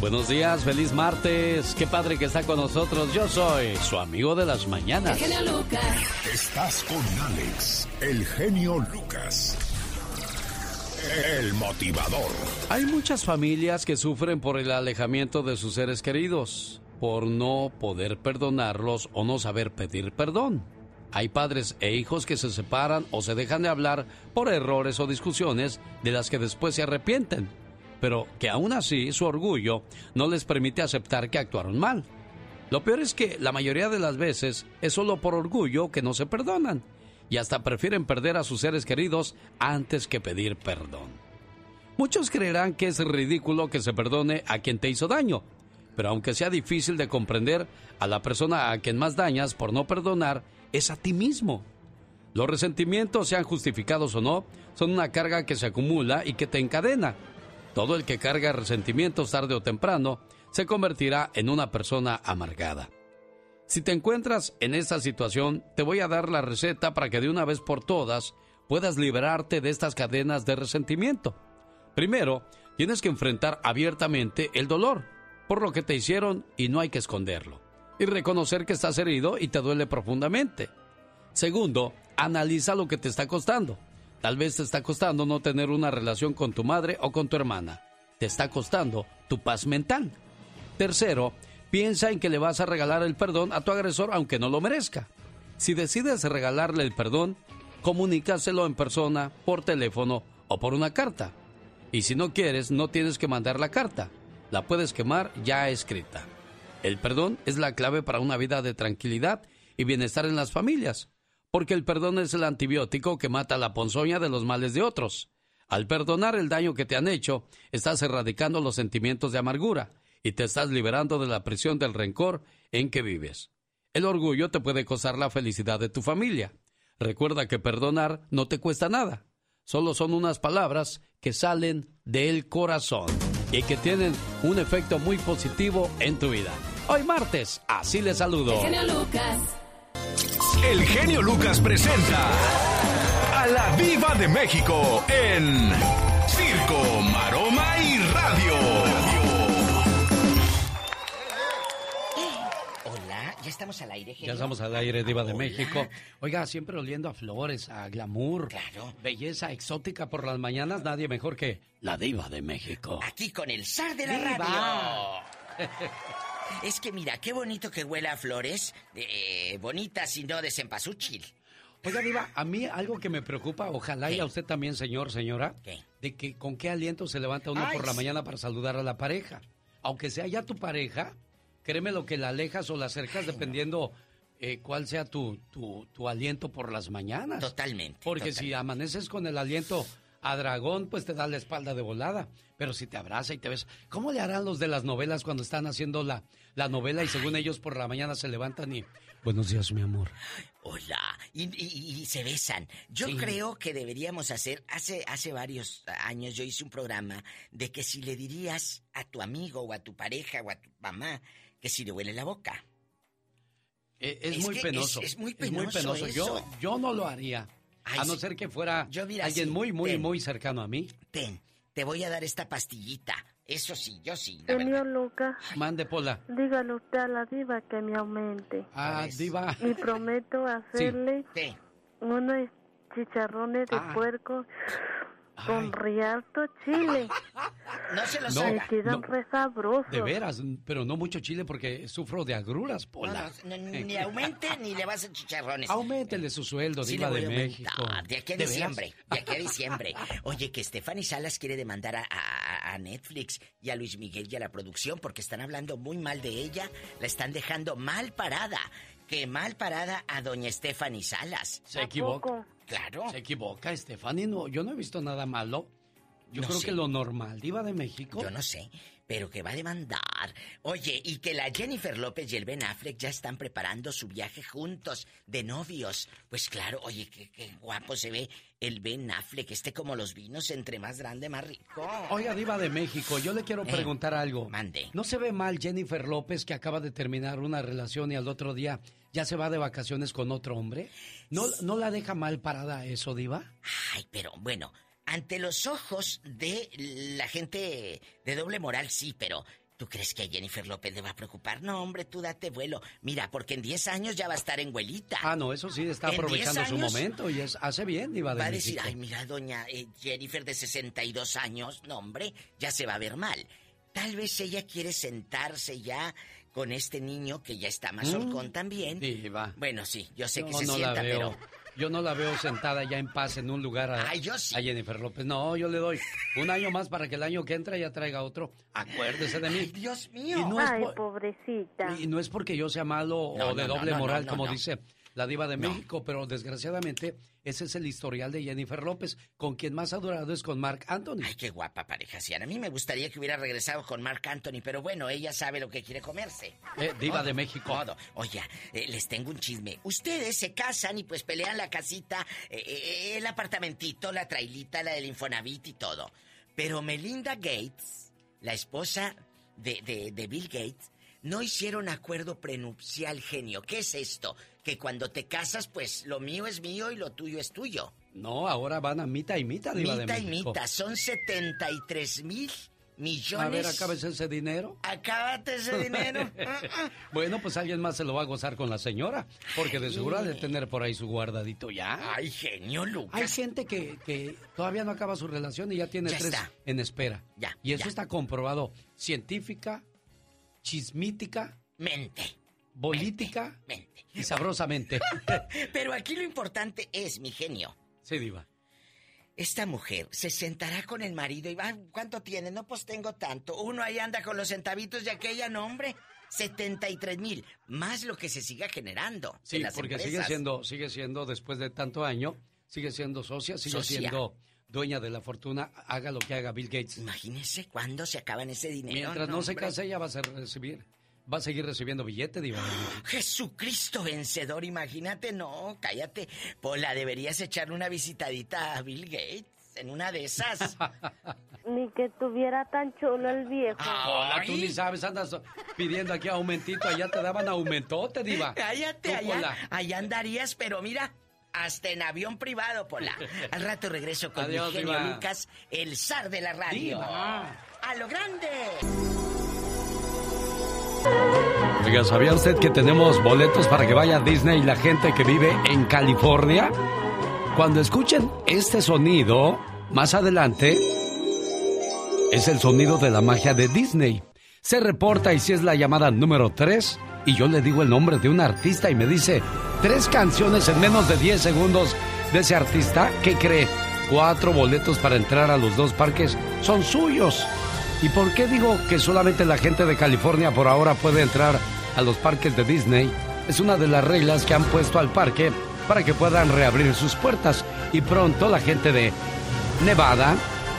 Buenos días, feliz martes. Qué padre que está con nosotros. Yo soy su amigo de las mañanas. El genio Lucas. Estás con Alex, el genio Lucas. El motivador. Hay muchas familias que sufren por el alejamiento de sus seres queridos, por no poder perdonarlos o no saber pedir perdón. Hay padres e hijos que se separan o se dejan de hablar por errores o discusiones de las que después se arrepienten pero que aún así su orgullo no les permite aceptar que actuaron mal. Lo peor es que la mayoría de las veces es solo por orgullo que no se perdonan y hasta prefieren perder a sus seres queridos antes que pedir perdón. Muchos creerán que es ridículo que se perdone a quien te hizo daño, pero aunque sea difícil de comprender, a la persona a quien más dañas por no perdonar es a ti mismo. Los resentimientos, sean justificados o no, son una carga que se acumula y que te encadena todo el que carga resentimientos tarde o temprano se convertirá en una persona amargada. Si te encuentras en esta situación, te voy a dar la receta para que de una vez por todas puedas liberarte de estas cadenas de resentimiento. Primero, tienes que enfrentar abiertamente el dolor por lo que te hicieron y no hay que esconderlo. Y reconocer que estás herido y te duele profundamente. Segundo, analiza lo que te está costando. Tal vez te está costando no tener una relación con tu madre o con tu hermana. Te está costando tu paz mental. Tercero, piensa en que le vas a regalar el perdón a tu agresor aunque no lo merezca. Si decides regalarle el perdón, comunícaselo en persona, por teléfono o por una carta. Y si no quieres, no tienes que mandar la carta. La puedes quemar ya escrita. El perdón es la clave para una vida de tranquilidad y bienestar en las familias porque el perdón es el antibiótico que mata la ponzoña de los males de otros. Al perdonar el daño que te han hecho, estás erradicando los sentimientos de amargura y te estás liberando de la prisión del rencor en que vives. El orgullo te puede costar la felicidad de tu familia. Recuerda que perdonar no te cuesta nada. Solo son unas palabras que salen del corazón y que tienen un efecto muy positivo en tu vida. Hoy martes, así le saludo. Lucas. El genio Lucas presenta a la Viva de México en Circo, Maroma y Radio. Hola, ya estamos al aire, genio. Ya estamos al aire, Diva de México. Oiga, siempre oliendo a flores, a glamour. Claro. Belleza exótica por las mañanas, nadie mejor que la Diva de México. Aquí con el zar de la ¡Viva! radio. Es que mira, qué bonito que huela a flores, eh, bonitas y no de cempasúchil. Oiga, Diva, a mí algo que me preocupa, ojalá y a usted también, señor, señora, ¿Qué? de que con qué aliento se levanta uno Ay, por la mañana para saludar a la pareja. Aunque sea ya tu pareja, créeme lo que la alejas o la acercas dependiendo eh, cuál sea tu, tu, tu aliento por las mañanas. Totalmente. Porque si amaneces con el aliento a dragón, pues te da la espalda de volada. Pero si te abraza y te ves, ¿cómo le harán los de las novelas cuando están haciendo la, la novela y según ellos por la mañana se levantan y... Buenos días, mi amor. Hola. Y, y- y se besan. Yo Sí. creo que deberíamos hacer, hace, hace varios años yo hice un programa de que si le dirías a tu amigo o a tu pareja o a tu mamá que si le huele la boca. Eh, es, Es muy penoso. es- es muy penoso penoso. Yo, yo no lo haría. Ay, a no sí. ser que fuera Yo, mira, alguien sí, muy, muy, ten. muy cercano a mí. Ten, te voy a dar esta pastillita. Eso sí, yo sí. la verdad. Lucas, Mande, Pola. dígale usted a la diva que me aumente. Ah, diva. Y prometo hacerle ¿Qué? unos chicharrones de Ah. puerco con rialto chile. No se los No. Me quedan no. re sabrosos. De veras, pero no mucho chile porque sufro de agruras, Pola. no, no, ni aumente ni le vas a chicharrones. Auméntele su sueldo, Sí, diva de México. De aquí a ¿De veras? diciembre. De aquí a diciembre. Oye, que Stephanie Salas quiere demandar a, a- a Netflix y a Luis Miguel y a la producción porque están hablando muy mal de ella. La están dejando mal parada. Que mal parada a doña Stephanie Salas. Se ¿A equivoca. poco? Claro. Se equivoca, Stephanie. No, yo no he visto nada malo. Yo No creo sé. que lo normal, diva de México. Yo no sé, pero que va a demandar. Oye, y que la Jennifer López y el Ben Affleck ya están preparando su viaje juntos, de novios. Pues claro, oye, qué, qué guapo se ve el Ben Affleck, este como los vinos, entre más grande, más rico. Oiga, Diva de México, yo le quiero Eh, preguntar algo. mande. ¿No se ve mal Jennifer López que acaba de terminar una relación y al otro día ya se va de vacaciones con otro hombre? ¿No, no la deja mal parada eso, Diva? Ay, pero bueno, ante los ojos de la gente de doble moral, sí, pero ¿Tú crees que a Jennifer López le va a preocupar? No, hombre, tú date vuelo. Mira, porque en 10 años ya va a estar en huelita. Ah, no, eso sí, está aprovechando 10 su momento y es, hace bien, Diva de Va a decir, México. ay, mira, doña eh, Jennifer de 62 años, no, hombre, ya se va a ver mal. Tal vez ella quiere sentarse ya con este niño que ya está más Mm. también. Diva. Bueno, sí, yo sé que se no sienta, pero... Yo no la veo sentada ya en paz en un lugar a, Ay, yo sí. a Jennifer López. No, yo le doy un año más para que el año que entra ya traiga otro. Acuérdese de mí. Ay, Dios mío. Y no es Ay, por- pobrecita. Y no es porque yo sea malo No, o de no, doble no, no, moral, no, como no. dice la diva de No. México, pero desgraciadamente ese es el historial de Jennifer López. Con quien más ha durado es con Mark Anthony. Ay, qué guapa pareja, Ciara. A mí me gustaría que hubiera regresado con Mark Anthony, pero bueno, ella sabe lo que quiere comerse. Eh, diva Todo, de México. Todo. Oye, eh, les tengo un chisme. Ustedes se casan y pues pelean la casita, eh, eh, el apartamentito, la trailita, la del Infonavit y todo. Pero Melinda Gates, la esposa de, de- de Bill Gates, no hicieron acuerdo prenupcial, genio. ¿Qué es esto? Que cuando te casas, pues lo mío es mío y lo tuyo es tuyo. No, ahora van a mitad y mitad, diva Mita de y México. mita, son 73 mil millones. A ver, acabes ese dinero. Acábate ese dinero. Bueno, pues alguien más se lo va a gozar con la señora, porque de seguro ha de tener por ahí su guardadito ya. Ay, genio, Hay Lucas. gente que, que todavía no acaba su relación y ya tiene Ya tres está. en espera. Ya, Y eso ya. está comprobado científica, chismítica, Mente, política mente. y sabrosamente. Pero aquí lo importante es, mi genio. sí, diva. Esta mujer se sentará con el marido y va, ¿cuánto tiene? No, pues tengo tanto. Uno ahí anda con los centavitos de aquella, no, hombre. 73 mil, más lo que se siga generando. Sí, en las porque sigue siendo, sigue siendo, después de tanto año, sigue siendo socia, sigue Socia. siendo dueña de la fortuna, haga lo que haga Bill Gates. Imagínese cuándo se acaban ese dinero. Mientras no, se case, ella va a recibir, va a seguir recibiendo billete, diva. Jesucristo vencedor, imagínate, no, cállate. Pola, deberías echarle una visitadita a Bill Gates en una de esas. Ni que tuviera tan chulo el viejo. Hola, tú ni sabes, andas pidiendo aquí aumentito, allá te daban aumentote, diva. Cállate, Tú, allá, allá andarías, pero mira, hasta en avión privado, Pola. Al rato regreso con Adiós, mi genio Diva. Lucas, el zar de la radio. Diva. ¡A lo grande! Oiga, ¿sabía usted que tenemos boletos para que vaya a Disney la gente que vive en California? Cuando escuchen este sonido, más adelante, es el sonido de la magia de Disney. Se reporta y si es la llamada número 3, y yo le digo el nombre de un artista y me dice tres canciones en menos de 10 segundos de ese artista, ¿qué cree? Cuatro boletos para entrar a los dos parques son suyos. ¿Y por qué digo que solamente la gente de California por ahora puede entrar a los parques de Disney? Es una de las reglas que han puesto al parque para que puedan reabrir sus puertas. Y pronto la gente de Nevada,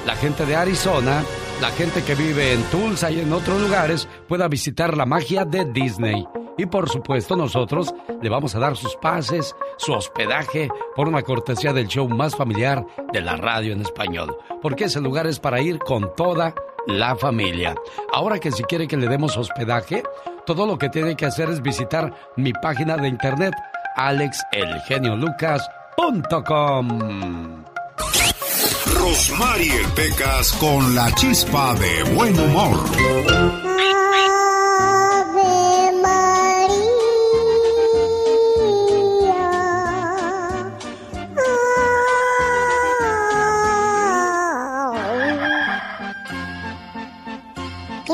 la gente de Arizona, la gente que vive en Tulsa y en otros lugares pueda visitar la magia de Disney. Y por supuesto nosotros le vamos a dar sus pases, su hospedaje, por una cortesía del show más familiar de la radio en español. Porque ese lugar es para ir con toda la familia. Ahora que si quiere que le demos hospedaje, todo lo que tiene que hacer es visitar mi página de internet alexelgeniolucas.com. Rosmarie Pecas con la chispa de buen humor.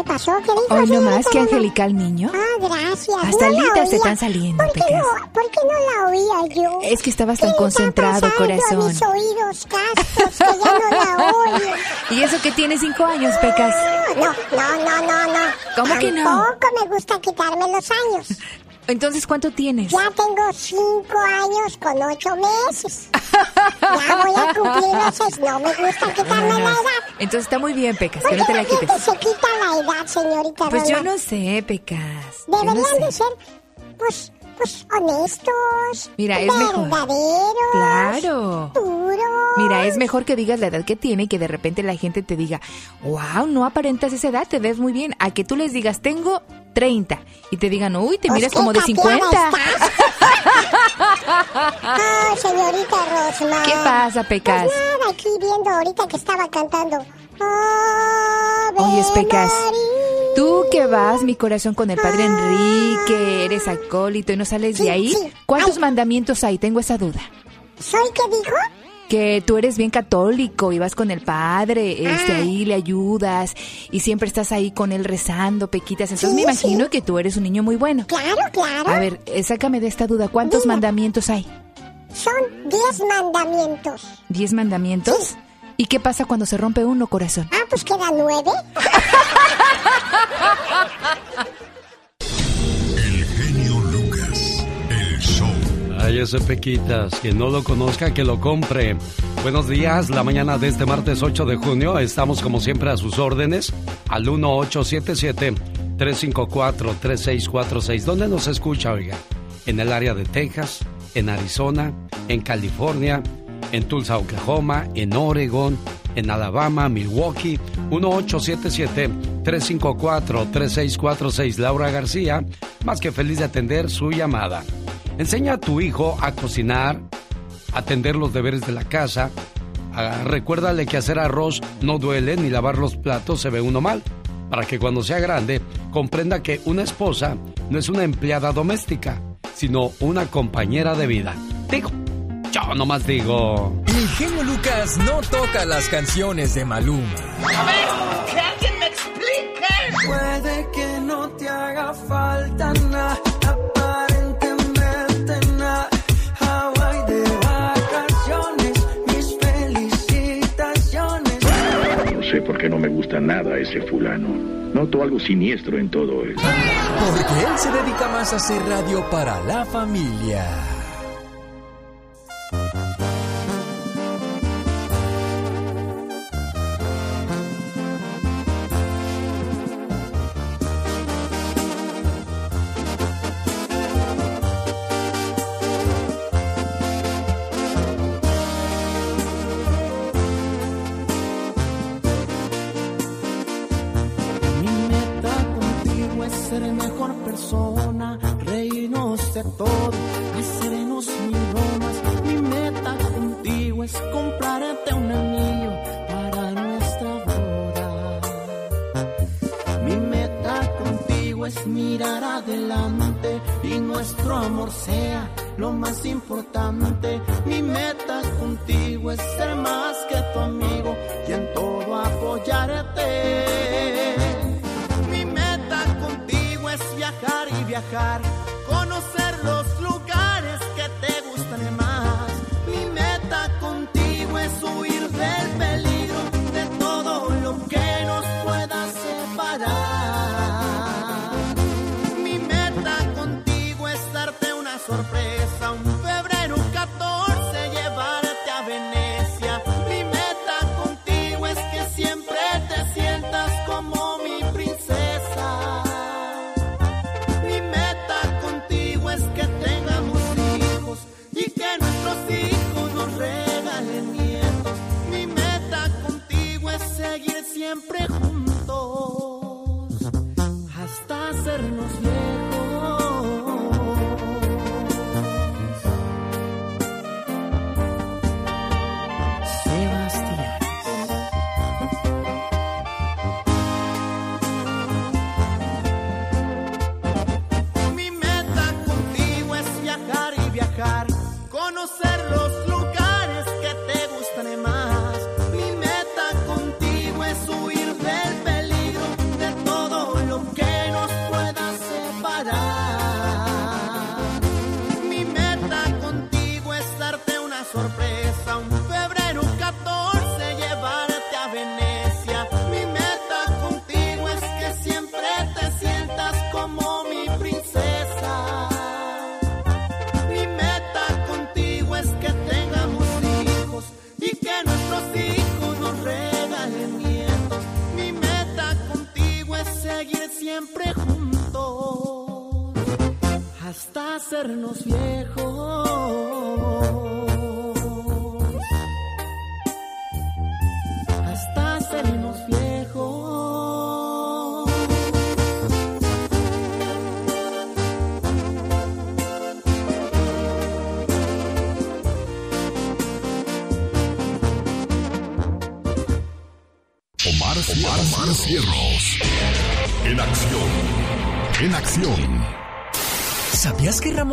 Pasó? ¿Qué? Hoy no más que angelical niño. Ah, gracias. Hasta no alitas te están saliendo, ¿Por qué, no, ¿Por qué no la oía yo? Es que estabas ¿Qué tan concentrado, corazón. a mis oídos castos que ya no la oyen? Y eso que tiene cinco años, Pecas. No, no, no, no, no. ¿Cómo que no? Tampoco me gusta quitarme los años. Entonces, ¿cuánto tienes? Ya tengo cinco años con ocho meses. Ya voy a cumplir los seis. No me gusta quitarme la edad. Entonces está muy bien, Pecas, ¿Por que no te la quites. se quita la edad, señorita Pues yo no sé, Pecas. Yo no Deberían de sé. ser, pues, pues, honestos. Mira, es mejor. Claro. Mira, es mejor que digas la edad que tiene y que de repente la gente te diga, wow, no aparentas esa edad, te ves muy bien. A que tú les digas, tengo 30. Y te digan, uy, te Pues miras como de tapeada 50. estás. Ay, señorita Rosma. ¿Qué pasa, Pecas? Pues nada, aquí viendo ahorita que estaba cantando. Oyes, Pecas. Tú que vas, mi corazón, con el padre Enrique, eres acólito y no sales de ahí. ¿Cuántos mandamientos hay? Tengo esa duda. ¿Soy qué dijo? Que tú eres bien católico y vas con el padre, este, Ah. ahí le ayudas y siempre estás ahí con él rezando, pequitas. Entonces me imagino que tú eres un niño muy bueno. Claro, claro. A ver, sácame de esta duda. ¿Cuántos Dime. mandamientos hay? Son diez mandamientos. ¿Diez mandamientos? ¿Y qué pasa cuando se rompe uno, corazón? Ah, pues quedan nueve. El genio Lucas. El show. Ay, ese Pequitas, quien no lo conozca, que lo compre. Buenos días, la mañana de este martes 8 de junio estamos como siempre a sus órdenes al 1877-354-3646. ¿Dónde nos escucha, oiga? En el área de Texas, en Arizona, en California, en Tulsa, Oklahoma, en Oregon, en Alabama, Milwaukee, 1877-354-3646. Laura García, más que feliz de atender su llamada. Enseña a tu hijo a cocinar, atender los deberes de la casa. Ah, recuérdale que hacer arroz no duele ni lavar los platos se ve uno mal. Para que cuando sea grande comprenda que una esposa no es una empleada doméstica, sino una compañera de vida. Digo, yo nomás digo. El genio Lucas no toca las canciones de Maluma. A ver, que alguien me explique. Puede que no te haga falta nada, aparentemente nada. Hawaii de vacaciones, mis felicitaciones. No sé por qué no me gusta nada ese fulano. Noto algo siniestro en todo esto. Porque él se dedica más a hacer radio para la familia.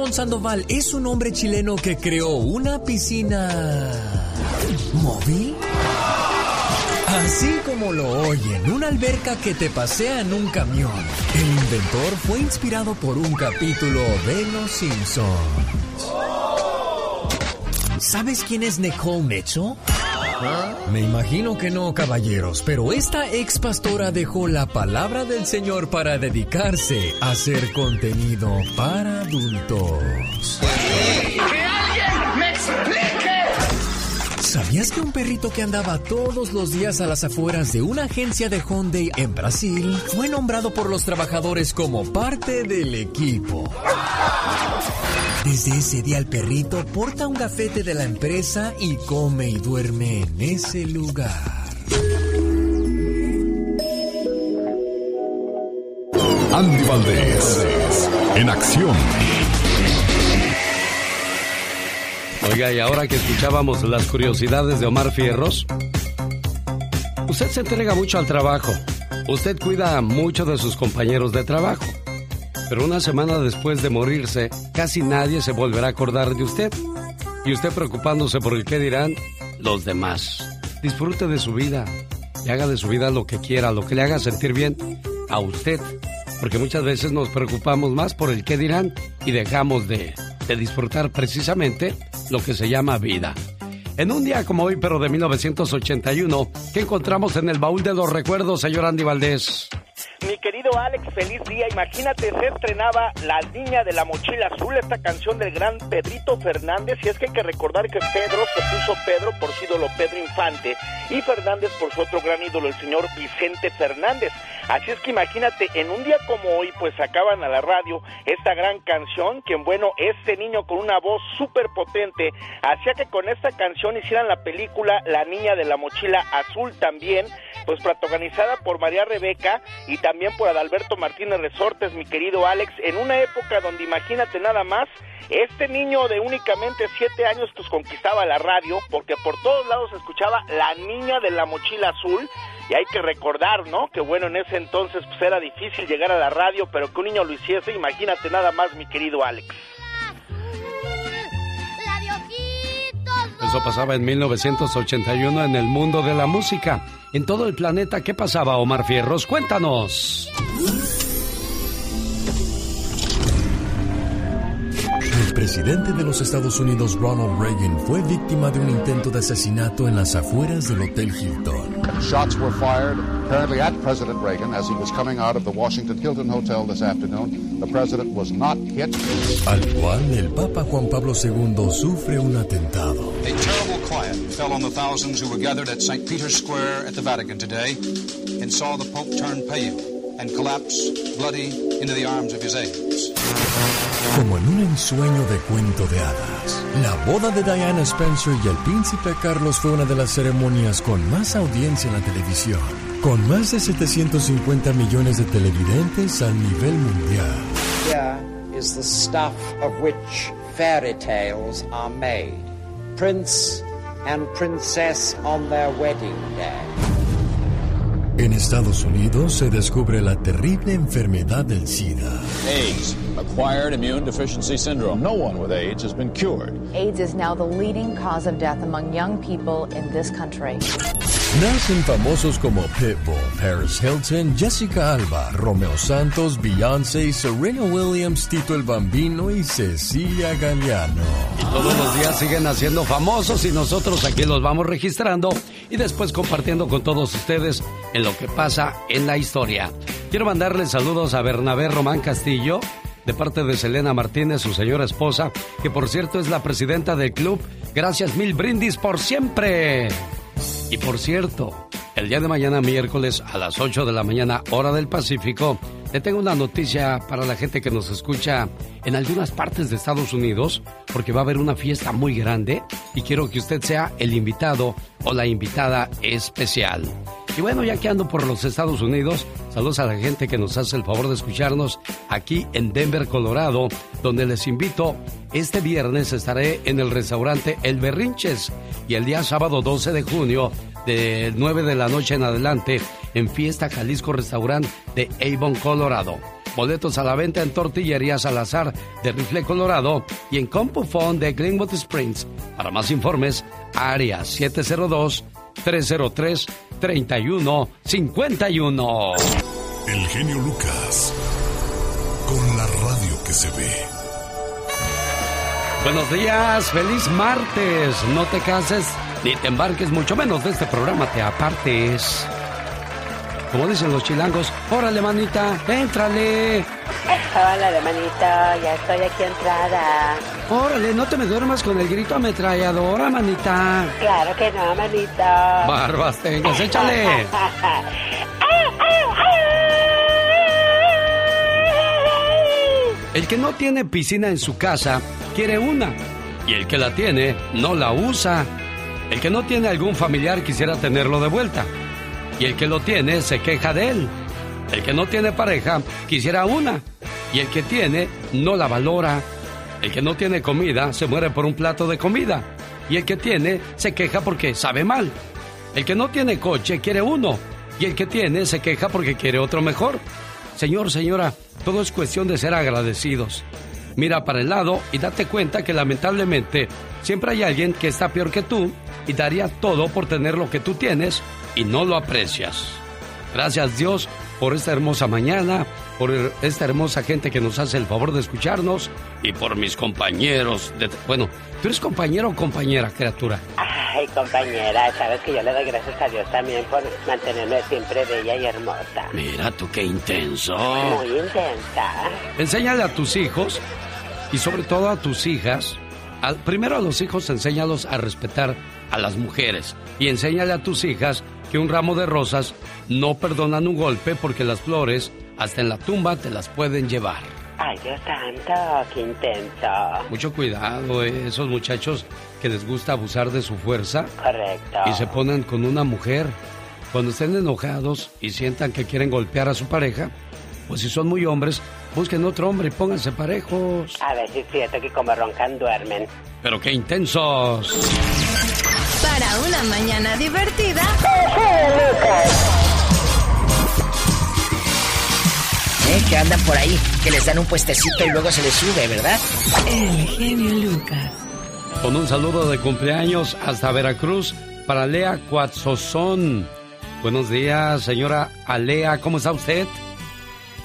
Ramón Sandoval es un hombre chileno que creó una piscina móvil? Así como lo oyen, una alberca que te pasea en un camión. El inventor fue inspirado por un capítulo de Los Simpsons. ¿Sabes quién es Nicole Mitchell? Me imagino que no, caballeros, pero esta ex pastora dejó la palabra del Señor para dedicarse a hacer contenido para adultos. ¡Que alguien me explique! ¿Sabías que un perrito que andaba todos los días a las afueras de una agencia de Hyundai en Brasil fue nombrado por los trabajadores como parte del equipo? Desde ese día el perrito porta un gafete de la empresa y come y duerme en ese lugar. Andy Valdés, en acción. Oiga, y ahora que escuchábamos las curiosidades de Omar Fierros, usted se entrega mucho al trabajo. Usted cuida mucho de sus compañeros de trabajo. Pero una semana después de morirse, casi nadie se volverá a acordar de usted. Y usted preocupándose por el qué dirán los demás. Disfrute de su vida y haga de su vida lo que quiera, lo que le haga sentir bien a usted. Porque muchas veces nos preocupamos más por el qué dirán y dejamos de, de disfrutar precisamente lo que se llama vida. En un día como hoy, pero de 1981, ¿qué encontramos en el baúl de los recuerdos, señor Andy Valdés? Mi querido Alex, feliz día. Imagínate, se estrenaba La Niña de la Mochila Azul, esta canción del gran Pedrito Fernández. Y es que hay que recordar que Pedro se puso Pedro por su ídolo Pedro Infante y Fernández por su otro gran ídolo, el señor Vicente Fernández. Así es que imagínate, en un día como hoy, pues sacaban a la radio esta gran canción, que bueno, este niño con una voz súper potente hacía que con esta canción hicieran la película La Niña de la Mochila Azul también, pues protagonizada por María Rebeca y también por Adalberto Martínez Resortes, mi querido Alex, en una época donde imagínate nada más, este niño de únicamente siete años pues conquistaba la radio, porque por todos lados se escuchaba La Niña de la Mochila Azul, y hay que recordar, ¿no? Que bueno, en ese entonces pues era difícil llegar a la radio, pero que un niño lo hiciese, imagínate nada más, mi querido Alex. Eso pasaba en 1981 en el mundo de la música. En todo el planeta, ¿qué pasaba, Omar Fierros? Cuéntanos. El presidente de los Estados Unidos, Ronald Reagan, fue víctima de un intento de asesinato en las afueras del Hotel Hilton. Shots were fired apparently at President Reagan as he was coming out of the Washington Hilton Hotel this afternoon. The president was not hit. Al igual, el Papa Juan Pablo II sufre un atentado. A terrible quiet fell on the thousands who were gathered at St. Peter's Square at the Vatican today and saw the Pope turn pale and collapse bloody into the arms of his aides. Como en un ensueño de cuento de hadas, la boda de Diana Spencer y el príncipe Carlos fue una de las ceremonias con más audiencia en la televisión, con más de 750 millones de televidentes a nivel mundial. Here is the stuff of which fairy tales are made. Prince and princess on their wedding day. En Estados Unidos se descubre la terrible enfermedad del SIDA. AIDS, acquired immune deficiency syndrome. No one with AIDS has been cured. AIDS is now the leading cause of death among young people in this country. Nacen famosos como Pitbull, Paris Hilton, Jessica Alba, Romeo Santos, Beyoncé, Serena Williams, Tito el Bambino y Cecilia Galeano. Y todos los días siguen haciendo famosos y nosotros aquí los vamos registrando y después compartiendo con todos ustedes en lo que pasa en la historia. Quiero mandarles saludos a Bernabé Román Castillo, de parte de Selena Martínez, su señora esposa, que por cierto es la presidenta del club. Gracias mil brindis por siempre. Y por cierto, el día de mañana miércoles a las 8 de la mañana, hora del Pacífico, le tengo una noticia para la gente que nos escucha en algunas partes de Estados Unidos, porque va a haber una fiesta muy grande y quiero que usted sea el invitado o la invitada especial. Y bueno, ya que ando por los Estados Unidos, saludos a la gente que nos hace el favor de escucharnos aquí en Denver, Colorado, donde les invito, este viernes estaré en el restaurante El Berrinches y el día sábado 12 de junio de 9 de la noche en adelante en Fiesta Jalisco Restaurant de Avon, Colorado. Boletos a la venta en Tortillería Salazar de Rifle, Colorado y en Compofon de Glenwood Springs. Para más informes, área 702-303-3151. El genio Lucas. Con la radio que se ve. Buenos días, feliz martes. No te cases ni te embarques, mucho menos de este programa te apartes. Como dicen los chilangos, órale manita, éntrale. Órale manita, ya estoy aquí entrada. Órale, no te me duermas con el grito ametralladora, manita. Claro que no, manita. Barbas tengas, échale. El que no tiene piscina en su casa quiere una. Y el que la tiene no la usa. El que no tiene algún familiar quisiera tenerlo de vuelta. Y el que lo tiene se queja de él. El que no tiene pareja quisiera una. Y el que tiene no la valora. El que no tiene comida se muere por un plato de comida. Y el que tiene se queja porque sabe mal. El que no tiene coche quiere uno. Y el que tiene se queja porque quiere otro mejor. Señor, señora, todo es cuestión de ser agradecidos. Mira para el lado y date cuenta que lamentablemente siempre hay alguien que está peor que tú y daría todo por tener lo que tú tienes y no lo aprecias. Gracias Dios por esta hermosa mañana, por esta hermosa gente que nos hace el favor de escucharnos y por mis compañeros. De, bueno, ¿tú eres compañero o compañera, criatura? Ay, compañera, sabes que yo le doy gracias a Dios también por mantenerme siempre bella y hermosa. Mira tú qué intenso. Muy intensa. Enséñale a tus hijos y sobre todo a tus hijas. primero a los hijos enséñalos a respetar a las mujeres y enséñale a tus hijas que un ramo de rosas no perdonan un golpe porque las flores hasta en la tumba te las pueden llevar. Ay, Dios santo, qué intenso. Mucho cuidado, eh, esos muchachos que les gusta abusar de su fuerza. Correcto. Y se ponen con una mujer. Cuando estén enojados y sientan que quieren golpear a su pareja, pues si son muy hombres, busquen otro hombre y pónganse parejos. A ver si es cierto que como roncan duermen. Pero qué intensos. Para una mañana divertida. ¿Eh? Que andan por ahí, que les dan un puestecito y luego se les sube, ¿verdad? El genio Lucas. Con un saludo de cumpleaños hasta Veracruz para Lea Cuatzozón. Buenos días, señora Alea, ¿cómo está usted?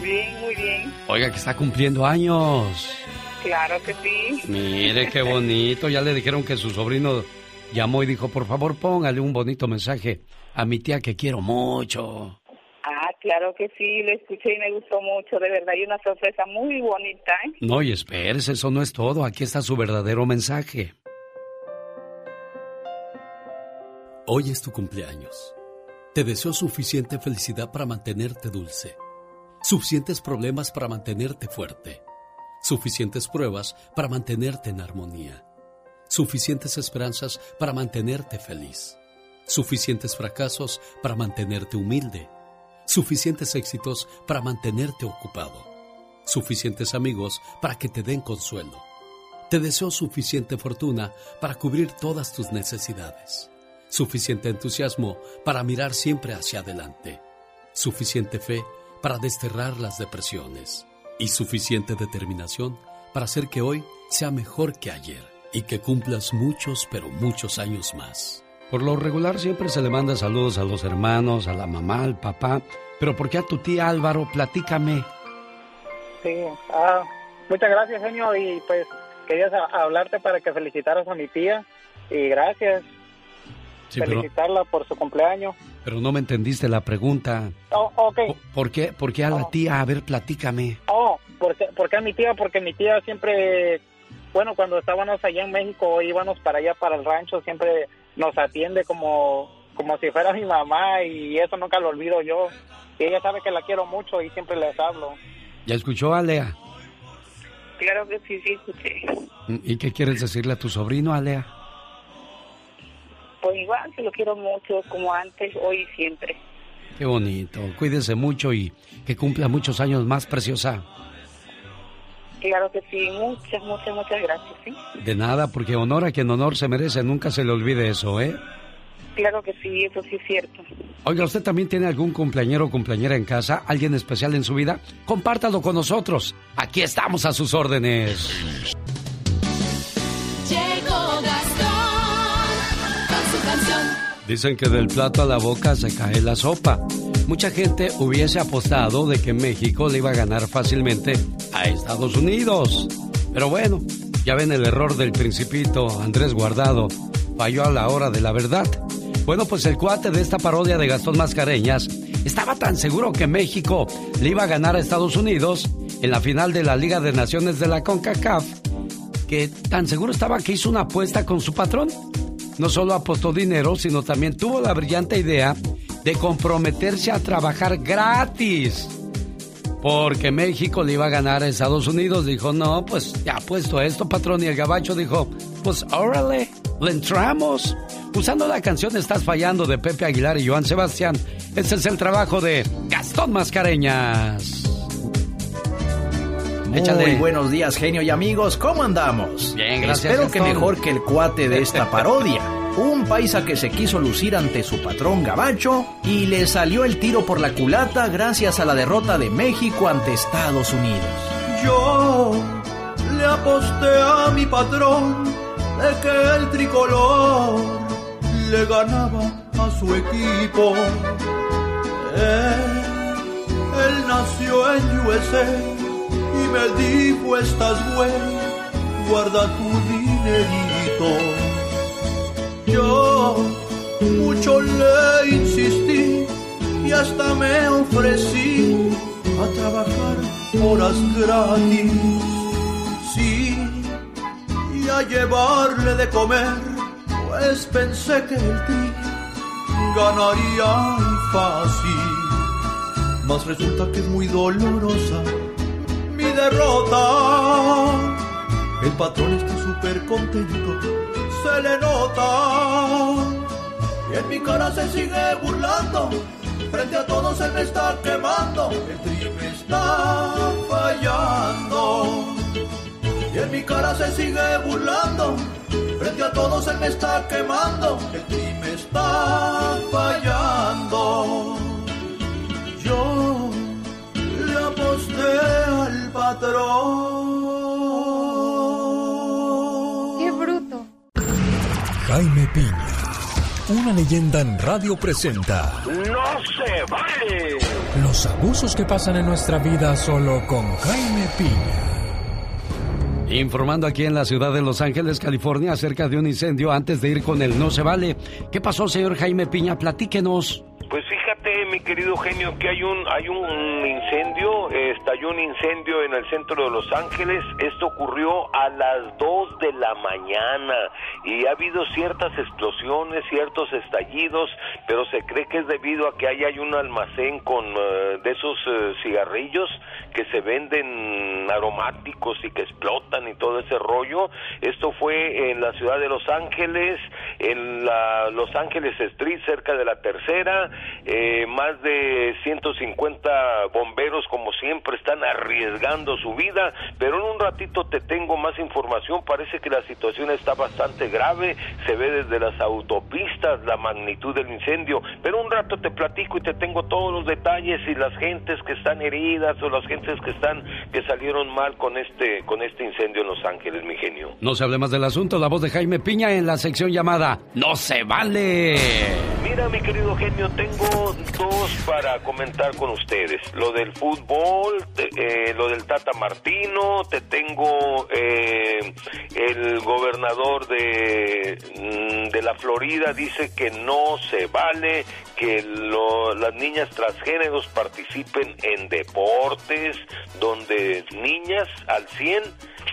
Bien, muy bien. Oiga, que está cumpliendo años. Claro que sí. Mire qué bonito. Ya le dijeron que su sobrino llamó y dijo, por favor, póngale un bonito mensaje a mi tía que quiero mucho. Claro que sí, lo escuché y me gustó mucho, de verdad, y una sorpresa muy bonita, ¿eh? No, y espérese, eso no es todo, aquí está su verdadero mensaje. Hoy es tu cumpleaños. Te deseo suficiente felicidad para mantenerte dulce, suficientes problemas para mantenerte fuerte, suficientes pruebas para mantenerte en armonía suficientes esperanzas para mantenerte feliz, suficientes fracasos para mantenerte humilde, suficientes éxitos para mantenerte ocupado, suficientes amigos para que te den consuelo. Te deseo suficiente fortuna para cubrir todas tus necesidades, suficiente entusiasmo para mirar siempre hacia adelante, suficiente fe para desterrar las depresiones y suficiente determinación para hacer que hoy sea mejor que ayer y que cumplas muchos, pero muchos años más. Por lo regular siempre se le manda saludos a los hermanos, a la mamá, al papá, pero ¿por qué a tu tía Álvaro? Platícame. Sí, ah, muchas gracias, genio, y pues quería hablarte para que felicitaras a mi tía, y gracias. Felicitarla por su cumpleaños. Pero no me entendiste la pregunta. Oh, okay. ¿Por qué, ¿Por qué a la oh. tía? A ver, platícame. Oh, ¿por qué, ¿por qué a mi tía? Porque mi tía siempre bueno, cuando estábamos allá en México, íbamos para allá, para el rancho, siempre nos atiende como, como si fuera mi mamá y eso nunca lo olvido yo. Y ella sabe que la quiero mucho y siempre les hablo. ¿Ya escuchó, Alea? Claro que sí, sí, escuché. ¿Y qué quieres decirle a tu sobrino, Alea? Pues igual, que lo quiero mucho, como antes, hoy y siempre. Qué bonito. Cuídese mucho y que cumpla muchos años más, preciosa. Claro que sí, muchas, muchas, muchas gracias, ¿sí? De nada, porque honor a quien honor se merece, nunca se le olvide eso, ¿eh? claro que sí, eso sí es cierto. Oiga, ¿usted también tiene algún cumpleañero o cumpleañera en casa? ¿Alguien especial en su vida? Compártalo con nosotros. Aquí estamos a sus órdenes. Dicen que del plato a la boca se cae la sopa. Mucha gente hubiese apostado de que México le iba a ganar fácilmente a Estados Unidos. Pero bueno, ya ven el error del principito Andrés Guardado. Falló a la hora de la verdad. Bueno, pues el cuate de esta parodia de Gastón Mascareñas estaba tan seguro que México le iba a ganar a Estados Unidos en la final de la Liga de Naciones de la CONCACAF, que tan seguro estaba que hizo una apuesta con su patrón. No solo apostó dinero, sino también tuvo la brillante idea de comprometerse a trabajar gratis. Porque México le iba a ganar a Estados Unidos. Dijo, no, pues ya puesto esto, patrón. Y el gabacho dijo, pues órale, le entramos. Usando la canción Estás fallando de Pepe Aguilar y Joan Sebastián. Este es el trabajo de Gastón Mascareñas. Muy buenos días, genio y amigos. ¿Cómo andamos? Bien, gracias. Espero que mejor que el cuate de esta parodia. Un paisa que se quiso lucir ante su patrón gabacho y le salió el tiro por la culata gracias a la derrota de México ante Estados Unidos. Yo le aposté a mi patrón de que el tricolor le ganaba a su equipo. Él, él nació en USA y me dijo estás bueno, guarda tu dinerito. Yo mucho le insistí y hasta me ofrecí a trabajar horas gratis. Sí, y a llevarle de comer, pues pensé que el tri ganaría fácil. Mas resulta que es muy dolorosa mi derrota. El patrón está súper contento, se le nota. Y en mi cara se sigue burlando, frente a todos él me está quemando. El tri está fallando. Y en mi cara se sigue burlando, frente a todos él me está quemando. El tri está fallando. Patrón. ¡Qué bruto! Jaime Piña, una leyenda en radio presenta ¡No se vale! los abusos que pasan en nuestra vida solo con Jaime Piña. Informando aquí en la ciudad de Los Ángeles, California, acerca de un incendio antes de ir con el No se vale. ¿Qué pasó, señor Jaime Piña? Platíquenos. Mi querido genio, que hay un hay un incendio, estalló un incendio en el centro de Los Ángeles. Esto ocurrió a las 2 de la mañana y ha habido ciertas explosiones, ciertos estallidos, pero se cree que es debido a que ahí hay un almacén con eh, de esos eh, cigarrillos que se venden aromáticos y que explotan y todo ese rollo. Esto fue en la ciudad de Los Ángeles, en la Los Ángeles Street, cerca de la tercera. Eh, más de 150 bomberos, como siempre, están arriesgando su vida. Pero en un ratito te tengo más información. Parece que la situación está bastante grave. Se ve desde las autopistas la magnitud del incendio. Pero un rato te platico y te tengo todos los detalles y las gentes que están heridas o las gentes que están que salieron mal con este con este incendio en Los Ángeles, mi genio. No se hable más del asunto. La voz de Jaime Piña en la sección llamada No se vale. Mira, mi querido genio, tengo dos para comentar con ustedes. Lo del fútbol, eh, lo del Tata Martino, te tengo eh, el gobernador de, mm, de la Florida dice que no se vale que lo- las niñas transgéneros participen en deportes donde niñas al 100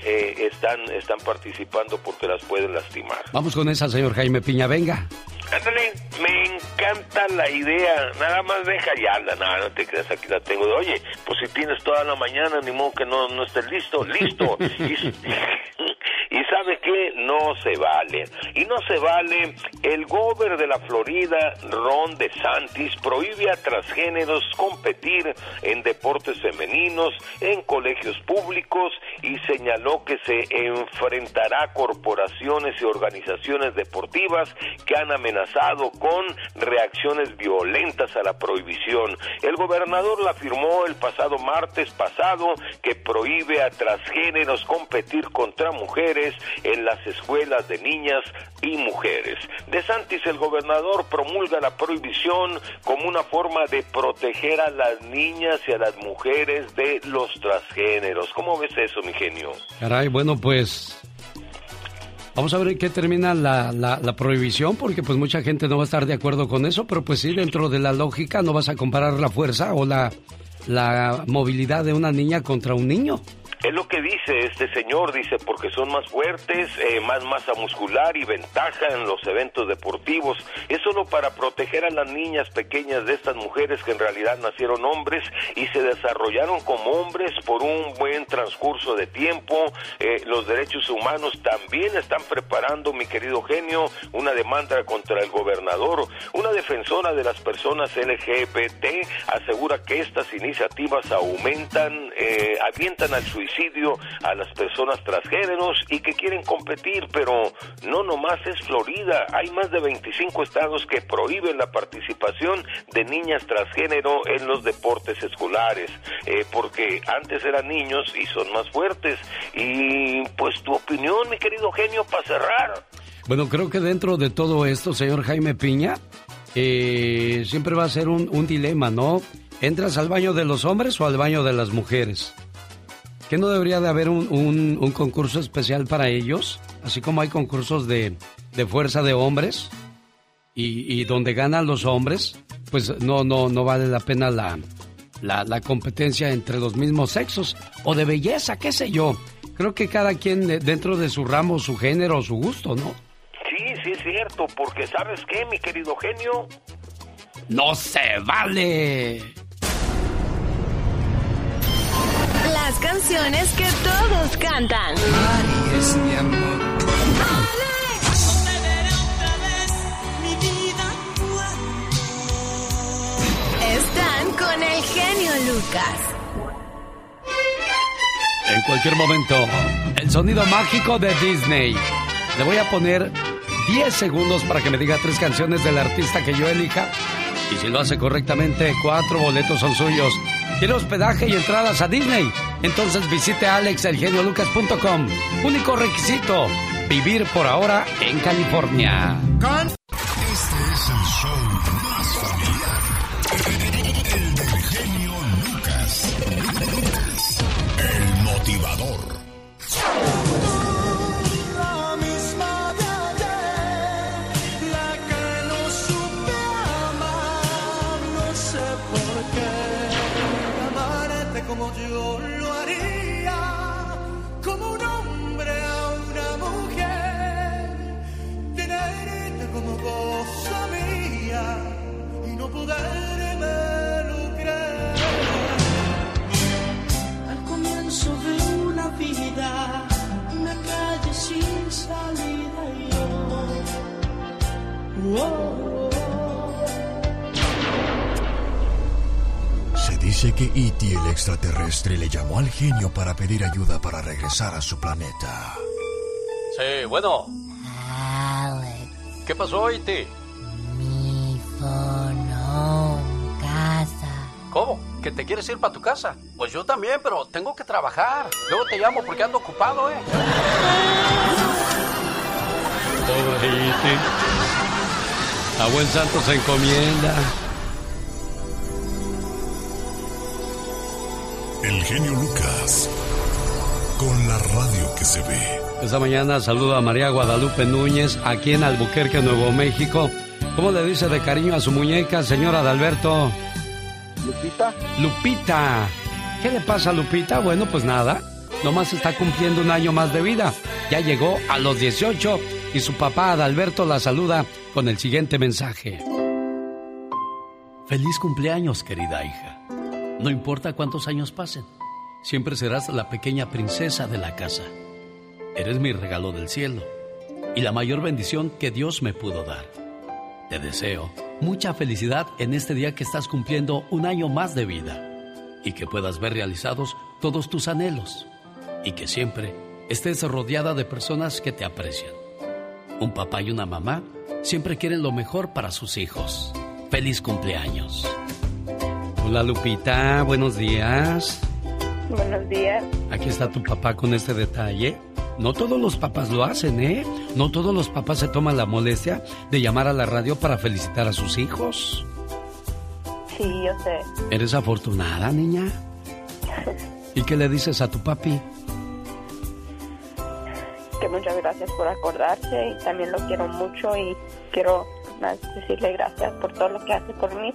eh, están, están participando porque las pueden lastimar. Vamos con esa, señor Jaime Piña. Venga. Ándale, me encanta la idea. Nada más deja ya, la nada, no te creas, aquí la tengo. Oye, pues si tienes toda la mañana, ni modo que no, no estés listo, listo. Y, y sabe qué, no se vale. Y no se vale, el gober de la Florida, Ron DeSantis, prohíbe a transgéneros competir en deportes femeninos, en colegios públicos y señaló que se enfrentará a corporaciones y organizaciones deportivas que han amenazado con reacciones violentas a la prohibición. El gobernador la firmó el pasado martes pasado que prohíbe a transgéneros competir contra mujeres en las escuelas de niñas y mujeres. De Santis, el gobernador, promulga la prohibición como una forma de proteger a las niñas y a las mujeres de los transgéneros. ¿Cómo ves eso, mi genio? Caray, bueno, pues Vamos a ver qué termina la, la, la, prohibición, porque pues mucha gente no va a estar de acuerdo con eso, pero pues sí, dentro de la lógica no vas a comparar la fuerza o la, la movilidad de una niña contra un niño. Es lo que dice este señor, dice, porque son más fuertes, eh, más masa muscular y ventaja en los eventos deportivos. Es solo para proteger a las niñas pequeñas de estas mujeres que en realidad nacieron hombres y se desarrollaron como hombres por un buen transcurso de tiempo. Eh, los derechos humanos también están preparando, mi querido genio, una demanda contra el gobernador. Una defensora de las personas LGBT asegura que estas iniciativas aumentan, eh, avientan al suicidio a las personas transgéneros y que quieren competir, pero no nomás es Florida, hay más de 25 estados que prohíben la participación de niñas transgénero en los deportes escolares, eh, porque antes eran niños y son más fuertes. Y pues tu opinión, mi querido genio, para cerrar. Bueno, creo que dentro de todo esto, señor Jaime Piña, eh, siempre va a ser un, un dilema, ¿no? ¿Entras al baño de los hombres o al baño de las mujeres? ¿Que no debería de haber un, un, concurso especial para ellos? Así como hay concursos de, de fuerza de hombres y, y, donde ganan los hombres, pues no, no, no vale la pena la, la, la, competencia entre los mismos sexos o de belleza, qué sé yo. Creo que cada quien dentro de su ramo, su género, su gusto, ¿no? Sí, sí es cierto, porque ¿sabes qué, mi querido genio? No se vale. Canciones que todos cantan. Ay, es mi amor. Están con el genio Lucas. En cualquier momento, el sonido mágico de Disney. Le voy a poner 10 segundos para que me diga tres canciones del artista que yo elija. Y si lo hace correctamente, cuatro boletos son suyos. Tiene hospedaje y entradas a Disney. Entonces visite alexelgeniolucas.com. Único requisito, vivir por ahora en California. Este es el show más familiar. Se dice que E.T. el extraterrestre le llamó al genio para pedir ayuda para regresar a su planeta. Sí, bueno. Alex, ¿Qué pasó, Iti? mi phone casa. ¿Cómo? ¿Que te quieres ir para tu casa? Pues yo también, pero tengo que trabajar. Luego te llamo porque ando ocupado, ¿eh? Pobre Iti. A buen santo se encomienda. El genio Lucas. Con la radio que se ve. Esta mañana saludo a María Guadalupe Núñez, aquí en Albuquerque, Nuevo México. ¿Cómo le dice de cariño a su muñeca, señora Adalberto? Lupita. Lupita. ¿Qué le pasa a Lupita? Bueno, pues nada. Nomás está cumpliendo un año más de vida. Ya llegó a los 18 y su papá Adalberto la saluda con el siguiente mensaje. Feliz cumpleaños, querida hija. No importa cuántos años pasen, siempre serás la pequeña princesa de la casa. Eres mi regalo del cielo y la mayor bendición que Dios me pudo dar. Te deseo mucha felicidad en este día que estás cumpliendo un año más de vida y que puedas ver realizados todos tus anhelos y que siempre estés rodeada de personas que te aprecian. Un papá y una mamá siempre quieren lo mejor para sus hijos. Feliz cumpleaños. Hola Lupita, buenos días. Buenos días. Aquí está tu papá con este detalle. No todos los papás lo hacen, ¿eh? No todos los papás se toman la molestia de llamar a la radio para felicitar a sus hijos. Sí, yo sé. ¿Eres afortunada, niña? ¿Y qué le dices a tu papi? Que muchas gracias por acordarse y también lo quiero mucho y quiero más decirle gracias por todo lo que hace por mí.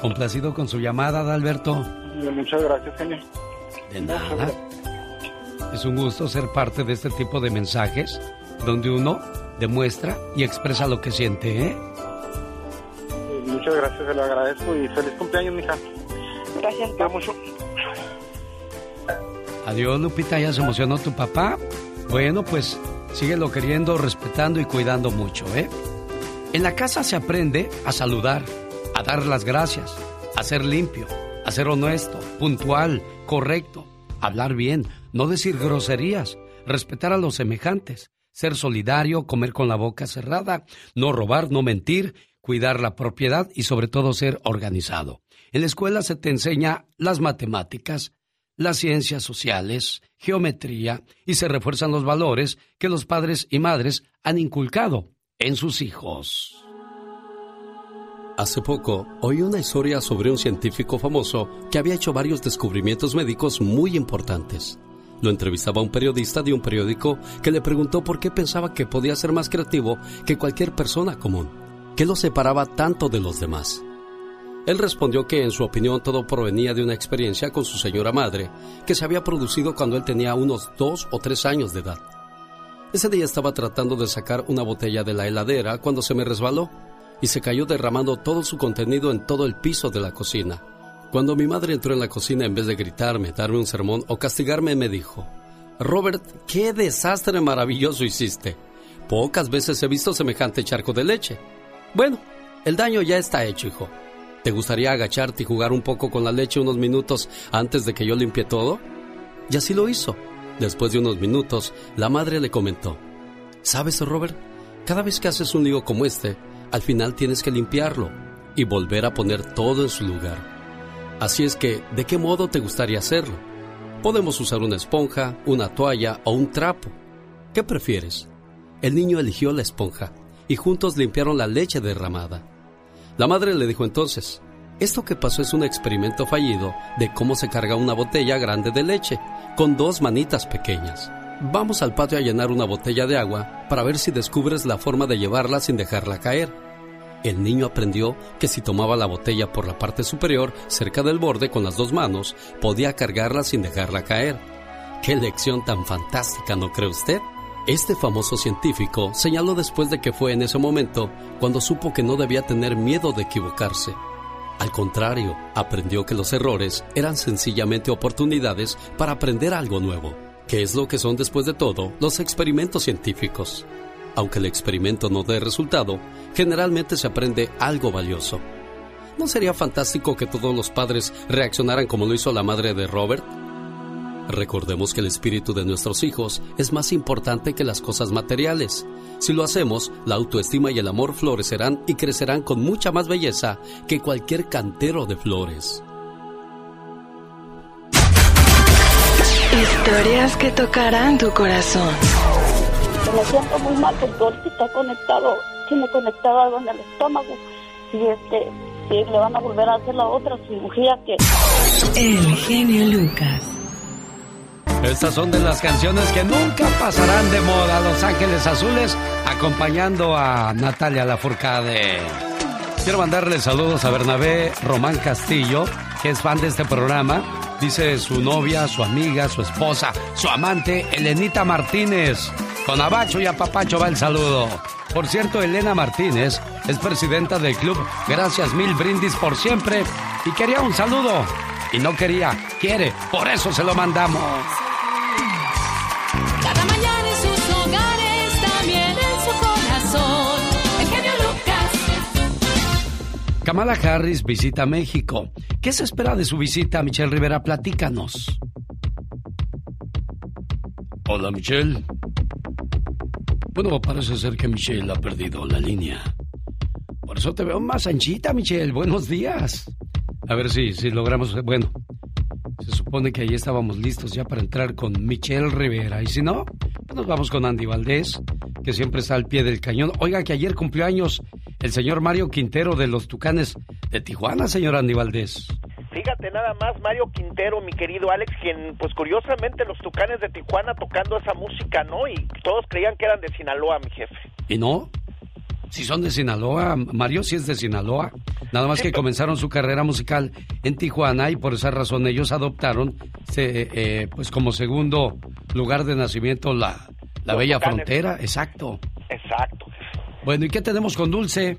Complacido con su llamada, Adalberto. Muchas gracias, señor. De nada. Es un gusto ser parte de este tipo de mensajes donde uno demuestra y expresa lo que siente, ¿eh? Muchas gracias, se lo agradezco y feliz cumpleaños, mija. Gracias. Te mucho. Adiós, Lupita, ¿ya se emocionó tu papá? Bueno, pues síguelo queriendo, respetando y cuidando mucho, ¿eh? En la casa se aprende a saludar, a dar las gracias, a ser limpio, a ser honesto, puntual, correcto, hablar bien, no decir groserías, respetar a los semejantes, ser solidario, comer con la boca cerrada, no robar, no mentir, cuidar la propiedad y sobre todo ser organizado. En la escuela se te enseña las matemáticas, las ciencias sociales, geometría y se refuerzan los valores que los padres y madres han inculcado en sus hijos. Hace poco oí una historia sobre un científico famoso que había hecho varios descubrimientos médicos muy importantes. Lo entrevistaba un periodista de un periódico que le preguntó por qué pensaba que podía ser más creativo que cualquier persona común. ¿Qué lo separaba tanto de los demás? Él respondió que en su opinión todo provenía de una experiencia con su señora madre que se había producido cuando él tenía unos dos o tres años de edad. Ese día estaba tratando de sacar una botella de la heladera cuando se me resbaló y se cayó derramando todo su contenido en todo el piso de la cocina. Cuando mi madre entró en la cocina, en vez de gritarme, darme un sermón o castigarme, me dijo, Robert, qué desastre maravilloso hiciste. Pocas veces he visto semejante charco de leche. Bueno, el daño ya está hecho, hijo. ¿Te gustaría agacharte y jugar un poco con la leche unos minutos antes de que yo limpie todo? Y así lo hizo. Después de unos minutos, la madre le comentó, ¿Sabes, Robert? Cada vez que haces un lío como este, al final tienes que limpiarlo y volver a poner todo en su lugar. Así es que, ¿de qué modo te gustaría hacerlo? Podemos usar una esponja, una toalla o un trapo. ¿Qué prefieres? El niño eligió la esponja y juntos limpiaron la leche derramada. La madre le dijo entonces, esto que pasó es un experimento fallido de cómo se carga una botella grande de leche con dos manitas pequeñas. Vamos al patio a llenar una botella de agua para ver si descubres la forma de llevarla sin dejarla caer. El niño aprendió que si tomaba la botella por la parte superior, cerca del borde con las dos manos, podía cargarla sin dejarla caer. ¡Qué lección tan fantástica, ¿no cree usted? Este famoso científico señaló después de que fue en ese momento cuando supo que no debía tener miedo de equivocarse. Al contrario, aprendió que los errores eran sencillamente oportunidades para aprender algo nuevo, que es lo que son después de todo los experimentos científicos. Aunque el experimento no dé resultado, generalmente se aprende algo valioso. ¿No sería fantástico que todos los padres reaccionaran como lo hizo la madre de Robert? Recordemos que el espíritu de nuestros hijos es más importante que las cosas materiales. Si lo hacemos, la autoestima y el amor florecerán y crecerán con mucha más belleza que cualquier cantero de flores. Historias que tocarán tu corazón. Me siento muy mal porque ahorita está conectado, tiene conectado algo en el estómago. Y este, y le van a volver a hacer la otra cirugía que... El genio Lucas. Estas son de las canciones que nunca pasarán de moda. Los Ángeles Azules acompañando a Natalia Lafourcade. Quiero mandarle saludos a Bernabé Román Castillo, que es fan de este programa. Dice su novia, su amiga, su esposa, su amante, Elenita Martínez. Con Abacho y a Papacho va el saludo. Por cierto, Elena Martínez es presidenta del club Gracias Mil Brindis por Siempre y quería un saludo. Y no quería, quiere, por eso se lo mandamos. Kamala Harris visita México. ¿Qué se espera de su visita, Michelle Rivera? Platícanos. Hola, Michelle. Bueno, parece ser que Michelle ha perdido la línea. Por eso te veo más anchita, Michelle. Buenos días. A ver si, si logramos. Bueno, se supone que ahí estábamos listos ya para entrar con Michelle Rivera. Y si no, pues nos vamos con Andy Valdés, que siempre está al pie del cañón. Oiga, que ayer cumplió años el señor Mario Quintero de los Tucanes de Tijuana, señor Andy Valdés. Fíjate nada más, Mario Quintero, mi querido Alex, quien, pues curiosamente, los Tucanes de Tijuana tocando esa música, ¿no? Y todos creían que eran de Sinaloa, mi jefe. ¿Y no? Si son de Sinaloa, Mario sí es de Sinaloa. Nada más que comenzaron su carrera musical en Tijuana y por esa razón ellos adoptaron, eh, pues como segundo lugar de nacimiento, la, la bella frontera. Exacto. Exacto. Bueno, ¿y qué tenemos con Dulce?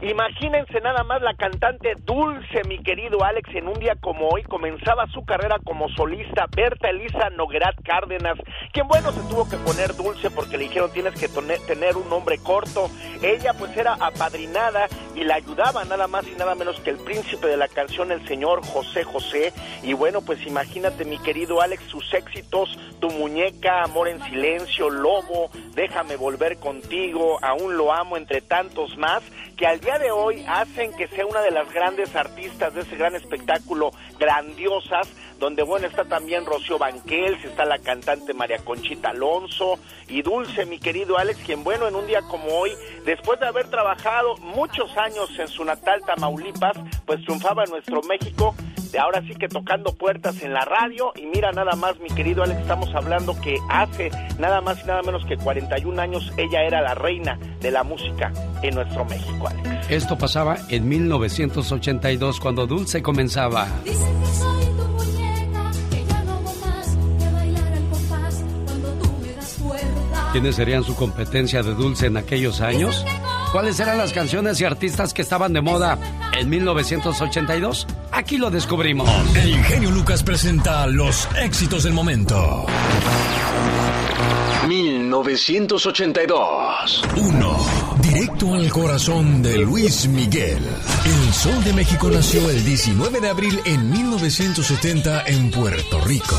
Imagínense nada más la cantante Dulce, mi querido Alex, en un día como hoy comenzaba su carrera como solista Berta Elisa Noguerat Cárdenas, quien bueno se tuvo que poner Dulce porque le dijeron tienes que tener un nombre corto. Ella pues era apadrinada y la ayudaba nada más y nada menos que el príncipe de la canción, el señor José José. Y bueno, pues imagínate mi querido Alex, sus éxitos, Tu muñeca, Amor en silencio, Lobo, Déjame volver contigo, Aún lo amo, entre tantos más, que al día de hoy hacen que sea una de las grandes artistas de ese gran espectáculo grandiosas, donde bueno está también Rocío Banquels, está la cantante María Conchita Alonso y Dulce, mi querido Alex, quien bueno en un día como hoy, después de haber trabajado muchos años en su natal Tamaulipas, pues triunfaba en nuestro México, ahora sí que tocando puertas en la radio y mira nada más mi querido Alex, estamos hablando que hace nada más y nada menos que 41 años ella era la reina de la música en nuestro México, Alex. Esto pasaba en 1982 cuando Dulce comenzaba. ¿Quiénes serían su competencia de Dulce en aquellos años? ¿Cuáles eran las canciones y artistas que estaban de moda en 1982? Aquí lo descubrimos. El genio Lucas presenta los éxitos del momento. 1982. 1. Directo al corazón de Luis Miguel. El Sol de México nació el 19 de abril en 1970 en Puerto Rico.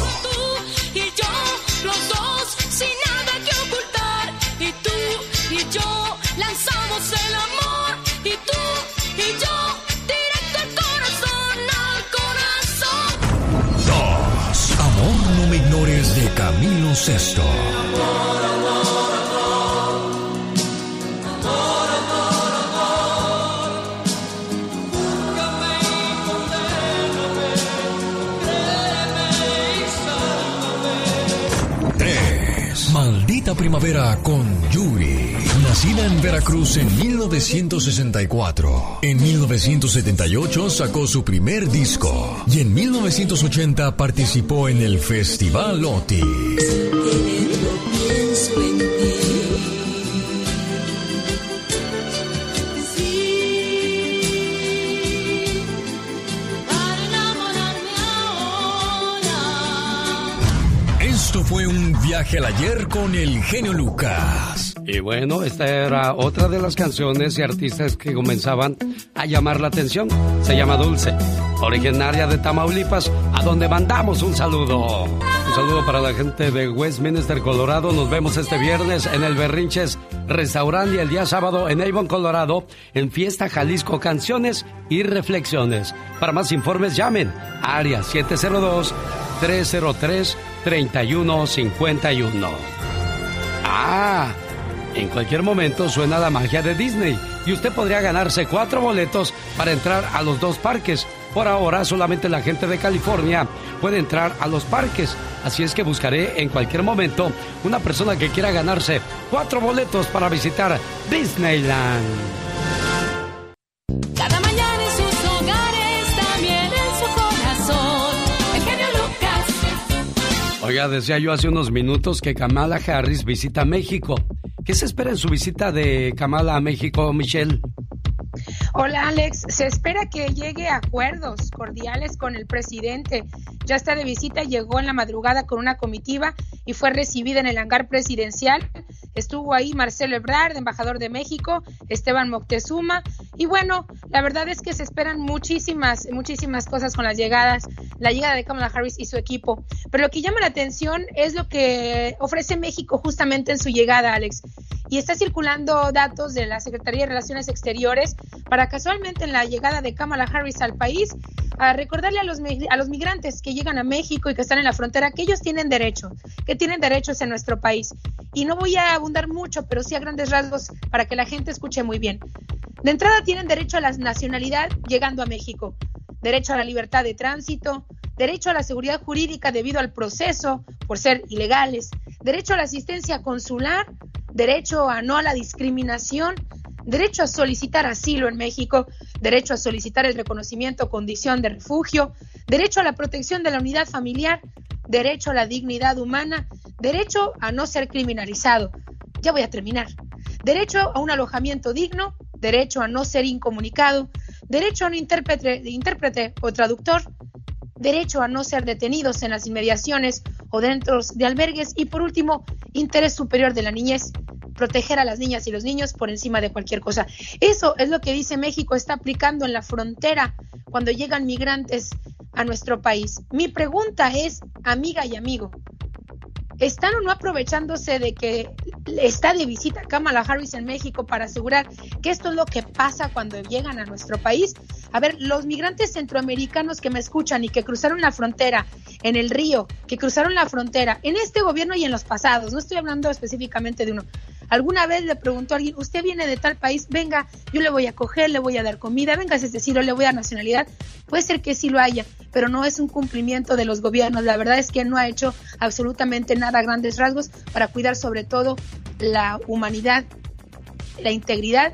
Tres. Maldita primavera con Yuri. Nacida en Veracruz en 1964. En 1978 sacó su primer disco. Y en 1980 participó en el Festival Otis. Esto fue un viaje al ayer con el genio Lucas. Y bueno, esta era otra de las canciones y artistas que comenzaban a llamar la atención. Se llama Dulce, originaria de Tamaulipas, a donde mandamos un saludo. Un saludo para la gente de Westminster, Colorado. Nos vemos este viernes en el Berrinches Restaurante y el día sábado en Avon, Colorado, en Fiesta Jalisco Canciones y Reflexiones. Para más informes, llamen área 702 303 3151. Ah, en cualquier momento suena la magia de Disney y usted podría ganarse cuatro boletos para entrar a los dos parques. Por ahora solamente la gente de California puede entrar a los parques, así es que buscaré en cualquier momento una persona que quiera ganarse cuatro boletos para visitar Disneyland. Cada mañana en sus hogares, también en su corazón. El genio Lucas. Oiga, decía yo hace unos minutos que Kamala Harris visita México. ¿Qué se espera en su visita de Kamala a México, Michelle? Hola Alex, se espera que llegue a acuerdos cordiales con el presidente. Ya está de visita, llegó en la madrugada con una comitiva y fue recibida en el hangar presidencial. Estuvo ahí Marcelo Ebrard, embajador de México, Esteban Moctezuma Y bueno, la verdad es que se esperan muchísimas, muchísimas cosas con las llegadas, la llegada de Kamala Harris y su equipo. Pero lo que llama la atención es lo que ofrece México justamente en su llegada, Alex. Y está circulando datos de la Secretaría de Relaciones Exteriores para casualmente en la llegada de Kamala Harris al país, a recordarle a los, a los migrantes que llegan a México y que están en la frontera que ellos tienen derecho, que tienen derechos en nuestro país. Y no voy a abundar mucho, pero sí a grandes rasgos para que la gente escuche muy bien. De entrada tienen derecho a la nacionalidad llegando a México, derecho a la libertad de tránsito, derecho a la seguridad jurídica debido al proceso por ser ilegales, derecho a la asistencia consular, derecho a no a la discriminación, derecho a solicitar asilo en México, derecho a solicitar el reconocimiento o condición de refugio, derecho a la protección de la unidad familiar, derecho a la dignidad humana, derecho a no ser criminalizado. Ya voy a terminar. Derecho a un alojamiento digno, derecho a no ser incomunicado, derecho a un intérprete, o traductor, derecho a no ser detenidos en las inmediaciones o dentro de albergues y por último, interés superior de la niñez, proteger a las niñas y los niños por encima de cualquier cosa. Eso es lo que dice México está aplicando en la frontera cuando llegan migrantes a nuestro país. Mi pregunta es, amiga y amigo, ¿están o no aprovechándose de que está de visita Kamala Harris en México para asegurar que esto es lo que pasa cuando llegan a nuestro país? A ver, los migrantes centroamericanos que me escuchan y que cruzaron la frontera en el río, que cruzaron la frontera en este gobierno y en los pasados, no estoy hablando específicamente de uno, Alguna vez le preguntó a alguien, usted viene de tal país, venga, yo le voy a coger, le voy a dar comida, venga, es decir, le voy a dar nacionalidad. Puede ser que sí lo haya, pero no es un cumplimiento de los gobiernos. La verdad es que no ha hecho absolutamente nada a grandes rasgos para cuidar sobre todo la humanidad, la integridad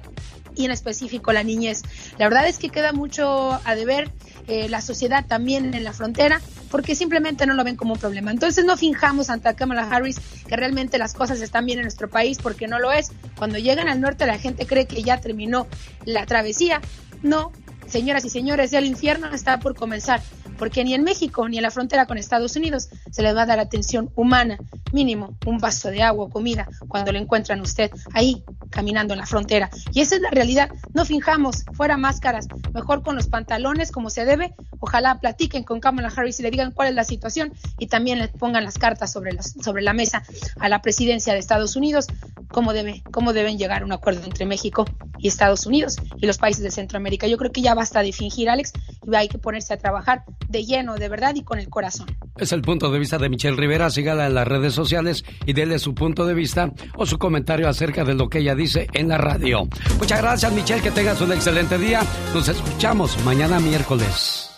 y en específico la niñez. La verdad es que queda mucho a deber eh, la sociedad también en la frontera porque simplemente no lo ven como un problema. Entonces no finjamos ante Kamala Harris que realmente las cosas están bien en nuestro país porque no lo es. Cuando llegan al norte la gente cree que ya terminó la travesía. No, señoras y señores, ya el infierno está por comenzar porque ni en México ni en la frontera con Estados Unidos se le va a dar atención humana, mínimo un vaso de agua o comida cuando le encuentran usted ahí caminando en la frontera. Y esa es la realidad, no finjamos, fuera máscaras, mejor con los pantalones como se debe, ojalá platiquen con Kamala Harris y le digan cuál es la situación y también le pongan las cartas sobre, las, sobre la mesa a la presidencia de Estados Unidos, cómo, debe, cómo deben llegar a un acuerdo entre México y Estados Unidos y los países de Centroamérica. Yo creo que ya basta de fingir, Alex, y hay que ponerse a trabajar de lleno, de verdad y con el corazón. Es el punto de vista de Michelle Rivera. Sígala en las redes sociales y déle su punto de vista o su comentario acerca de lo que ella dice en la radio. Muchas gracias, Michelle. Que tengas un excelente día. Nos escuchamos mañana miércoles.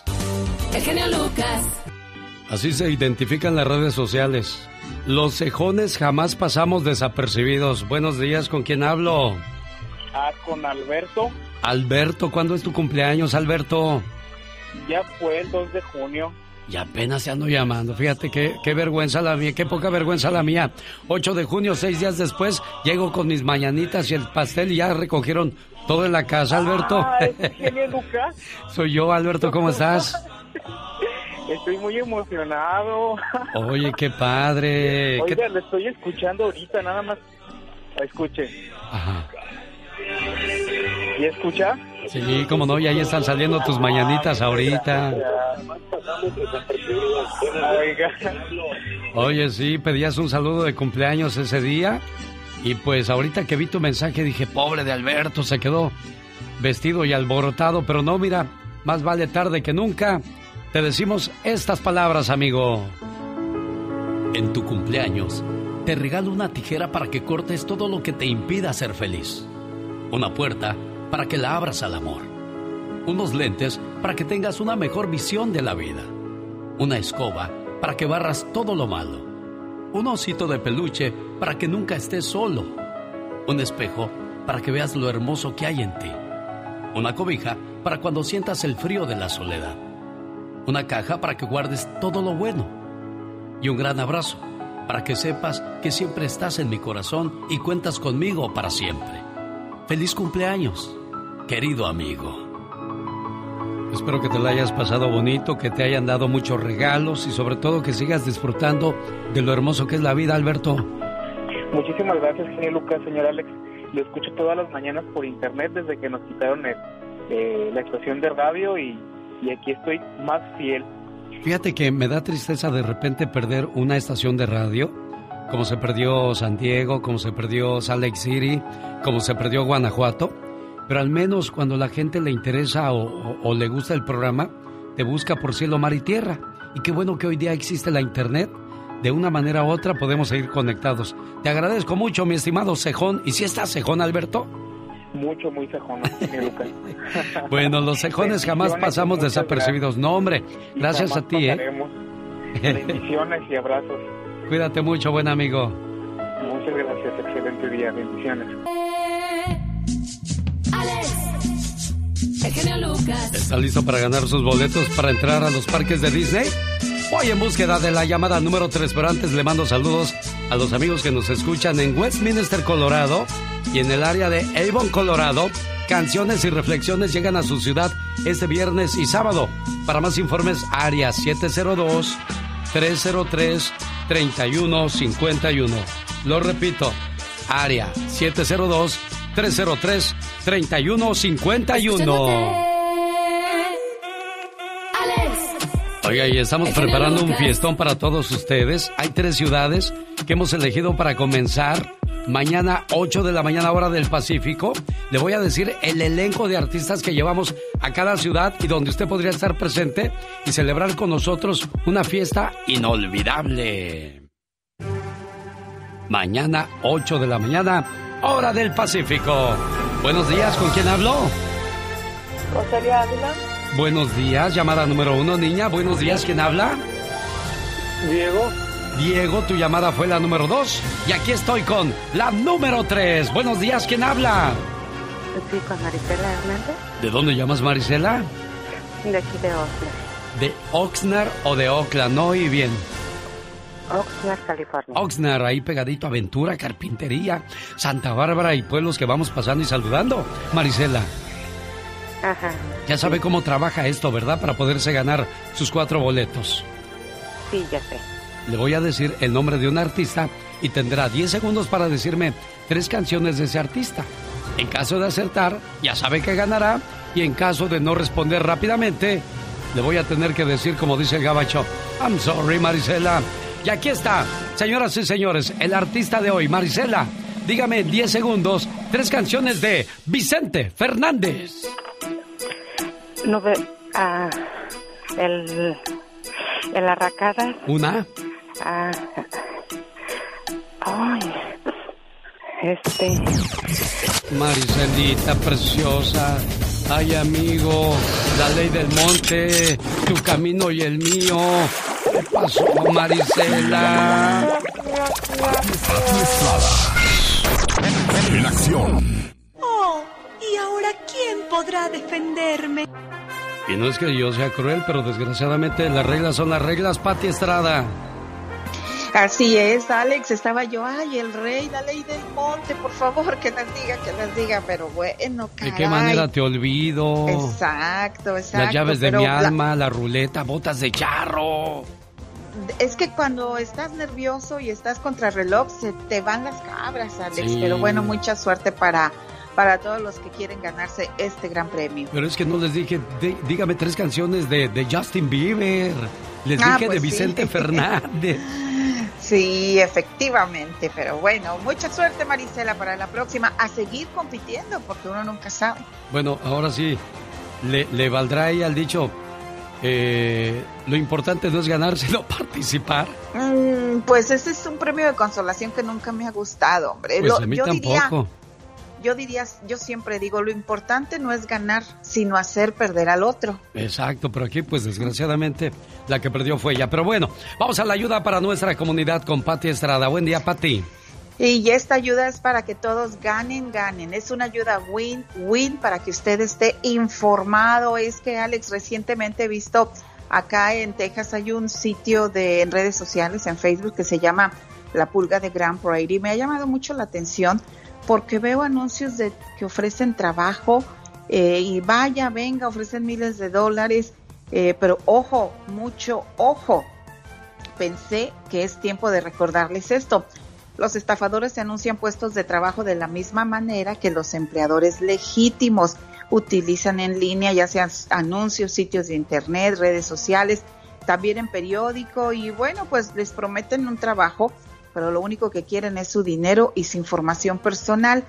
El genio Lucas. Así se identifican las redes sociales. Los cejones jamás pasamos desapercibidos. Buenos días, ¿con quién hablo? Ah, con Alberto. Alberto, ¿cuándo es tu cumpleaños, Alberto? Ya fue el 2 de junio. Y apenas se ando llamando. Fíjate qué, qué vergüenza la mía, qué poca vergüenza la mía. 8 de junio, seis días después, llego con mis mañanitas y el pastel y ya recogieron todo en la casa, Alberto. Ah, ¿es Lucas? Soy yo, Alberto, ¿cómo estás? Estoy muy emocionado. Oye, qué padre. Oiga, le estoy escuchando ahorita, nada más. Escuche. Ajá. ¿Y escucha? Sí, como no, y ahí están saliendo tus mañanitas ahorita. Oye, sí, pedías un saludo de cumpleaños ese día. Y pues ahorita que vi tu mensaje dije, pobre de Alberto, se quedó vestido y alborotado. Pero no, mira, más vale tarde que nunca. Te decimos estas palabras, amigo. En tu cumpleaños, te regalo una tijera para que cortes todo lo que te impida ser feliz. Una puerta para que la abras al amor. Unos lentes para que tengas una mejor visión de la vida. Una escoba para que barras todo lo malo. Un osito de peluche para que nunca estés solo. Un espejo para que veas lo hermoso que hay en ti. Una cobija para cuando sientas el frío de la soledad. Una caja para que guardes todo lo bueno. Y un gran abrazo para que sepas que siempre estás en mi corazón y cuentas conmigo para siempre. Feliz cumpleaños querido amigo. Espero que te lo hayas pasado bonito, que te hayan dado muchos regalos y sobre todo que sigas disfrutando de lo hermoso que es la vida, Alberto. Muchísimas gracias, señor Lucas, señor Alex. Lo escucho todas las mañanas por internet desde que nos quitaron el, eh, la estación de radio y, y aquí estoy más fiel. Fíjate que me da tristeza de repente perder una estación de radio, como se perdió San Diego, como se perdió Salt Lake City, como se perdió Guanajuato, pero al menos cuando la gente le interesa o, o- o le gusta el programa, te busca por cielo, mar y tierra. Y qué bueno que hoy día existe la internet. De una manera u otra podemos seguir conectados. Te agradezco mucho, mi estimado Cejón. ¿Y si estás Cejón, Alberto? Mucho, muy cejón, Lucas. Bueno, los cejones jamás pasamos desapercibidos. No, hombre, gracias a ti, ¿eh? Bendiciones y abrazos. Cuídate mucho, buen amigo. Muchas gracias, excelente día, bendiciones. Alex, el genio Lucas. ¿Está listo para ganar sus boletos para entrar a los parques de Disney? Voy en búsqueda de la llamada número 3, pero antes le mando saludos a los amigos que nos escuchan en Westminster, Colorado y en el área de Avon, Colorado. Canciones y reflexiones llegan a su ciudad este viernes y sábado. Para más informes, área 702-303-3151. Lo repito, área 702-303-3151. Alex, Oiga, y estamos preparando un fiestón para todos ustedes. Hay tres ciudades que hemos elegido para comenzar. Mañana, 8 de la mañana, hora del Pacífico. Le voy a decir el elenco de artistas que llevamos a cada ciudad y donde usted podría estar presente y celebrar con nosotros una fiesta inolvidable. Mañana, 8 de la mañana, hora del Pacífico. Buenos días, ¿con quién hablo? Rosalia Ávila, Buenos días, llamada número uno, niña. Buenos días, ¿quién habla? Diego. Diego, tu llamada fue la número dos. Y aquí estoy con la número tres. Buenos días, ¿quién habla? sí, con Marisela Hernández, ¿De dónde llamas, Marisela? de aquí de Oxnard, ¿De Oxnard o de Oakland? No, y bien. Oxnard, California. Oxnard, ahí pegadito, aventura, carpintería, Santa Bárbara y pueblos que vamos pasando y saludando. Marisela, Ajá, ya sabe cómo trabaja esto, ¿verdad? Para poderse ganar sus cuatro boletos. sí, ya sé. Le voy a decir el nombre de un artista y tendrá 10 segundos para decirme tres canciones de ese artista. En caso de acertar, ya sabe que ganará. Y en caso de no responder rápidamente, le voy a tener que decir, como dice el gabacho, I'm sorry, Marisela. Y aquí está, señoras y señores, el artista de hoy, Marisela. Dígame en 10 segundos tres canciones de Vicente Fernández. No ve, ah, el, el arracada, Una, ah, ay, este, Mariselita preciosa. Ay, amigo, la ley del monte, tu camino y el mío. ¿Qué pasó, Marisela? En acción. Oh, ¿y ahora quién podrá defenderme? Y no es que yo sea cruel, pero desgraciadamente las reglas son las reglas, Pati Estrada. Así es, Alex, estaba yo, ay, el rey, la ley del monte, por favor, que les diga, que les diga, pero bueno, ¿De caray. qué manera te olvido? Exacto, exacto. Las llaves de mi alma, la ruleta, botas de charro. Es que cuando estás nervioso y estás contra reloj, se te van las cabras, Alex. Sí. Pero bueno, mucha suerte para, para todos los que quieren ganarse este gran premio. Pero es que no les dije, dí- dígame tres canciones de, de Justin Bieber. Les Ah, dije pues de sí. Vicente Fernández. Sí, efectivamente, pero bueno, mucha suerte Marisela para la próxima, a seguir compitiendo porque uno nunca sabe. Bueno, ahora sí, le, le valdrá ahí al dicho, eh, lo importante no es ganar, sino participar. Mm, pues ese es un premio de consolación que nunca me ha gustado, hombre. Pues Lo- a mí yo diría, tampoco. Yo diría, yo siempre digo, lo importante no es ganar, sino hacer perder al otro. Exacto, pero aquí pues desgraciadamente la que perdió fue ella. Pero bueno, vamos a la ayuda para nuestra comunidad con Pati Estrada. Buen día, Pati. Y esta ayuda es para que todos ganen, ganen. Es una ayuda win-win para que usted esté informado. Es que, Alex, recientemente he visto acá en Texas hay un sitio de en redes sociales, en Facebook, que se llama La Pulga de Grand Prairie. Me ha llamado mucho la atención porque veo anuncios de que ofrecen trabajo eh, y vaya, venga, ofrecen miles de dólares. eh, pero ojo, mucho ojo. Pensé que es tiempo de recordarles esto. Los estafadores se anuncian puestos de trabajo de la misma manera que los empleadores legítimos. utilizan en línea, ya sean anuncios, sitios de internet, redes sociales, también en periódico y bueno, pues les prometen un trabajo, pero lo único que quieren es su dinero y su información personal.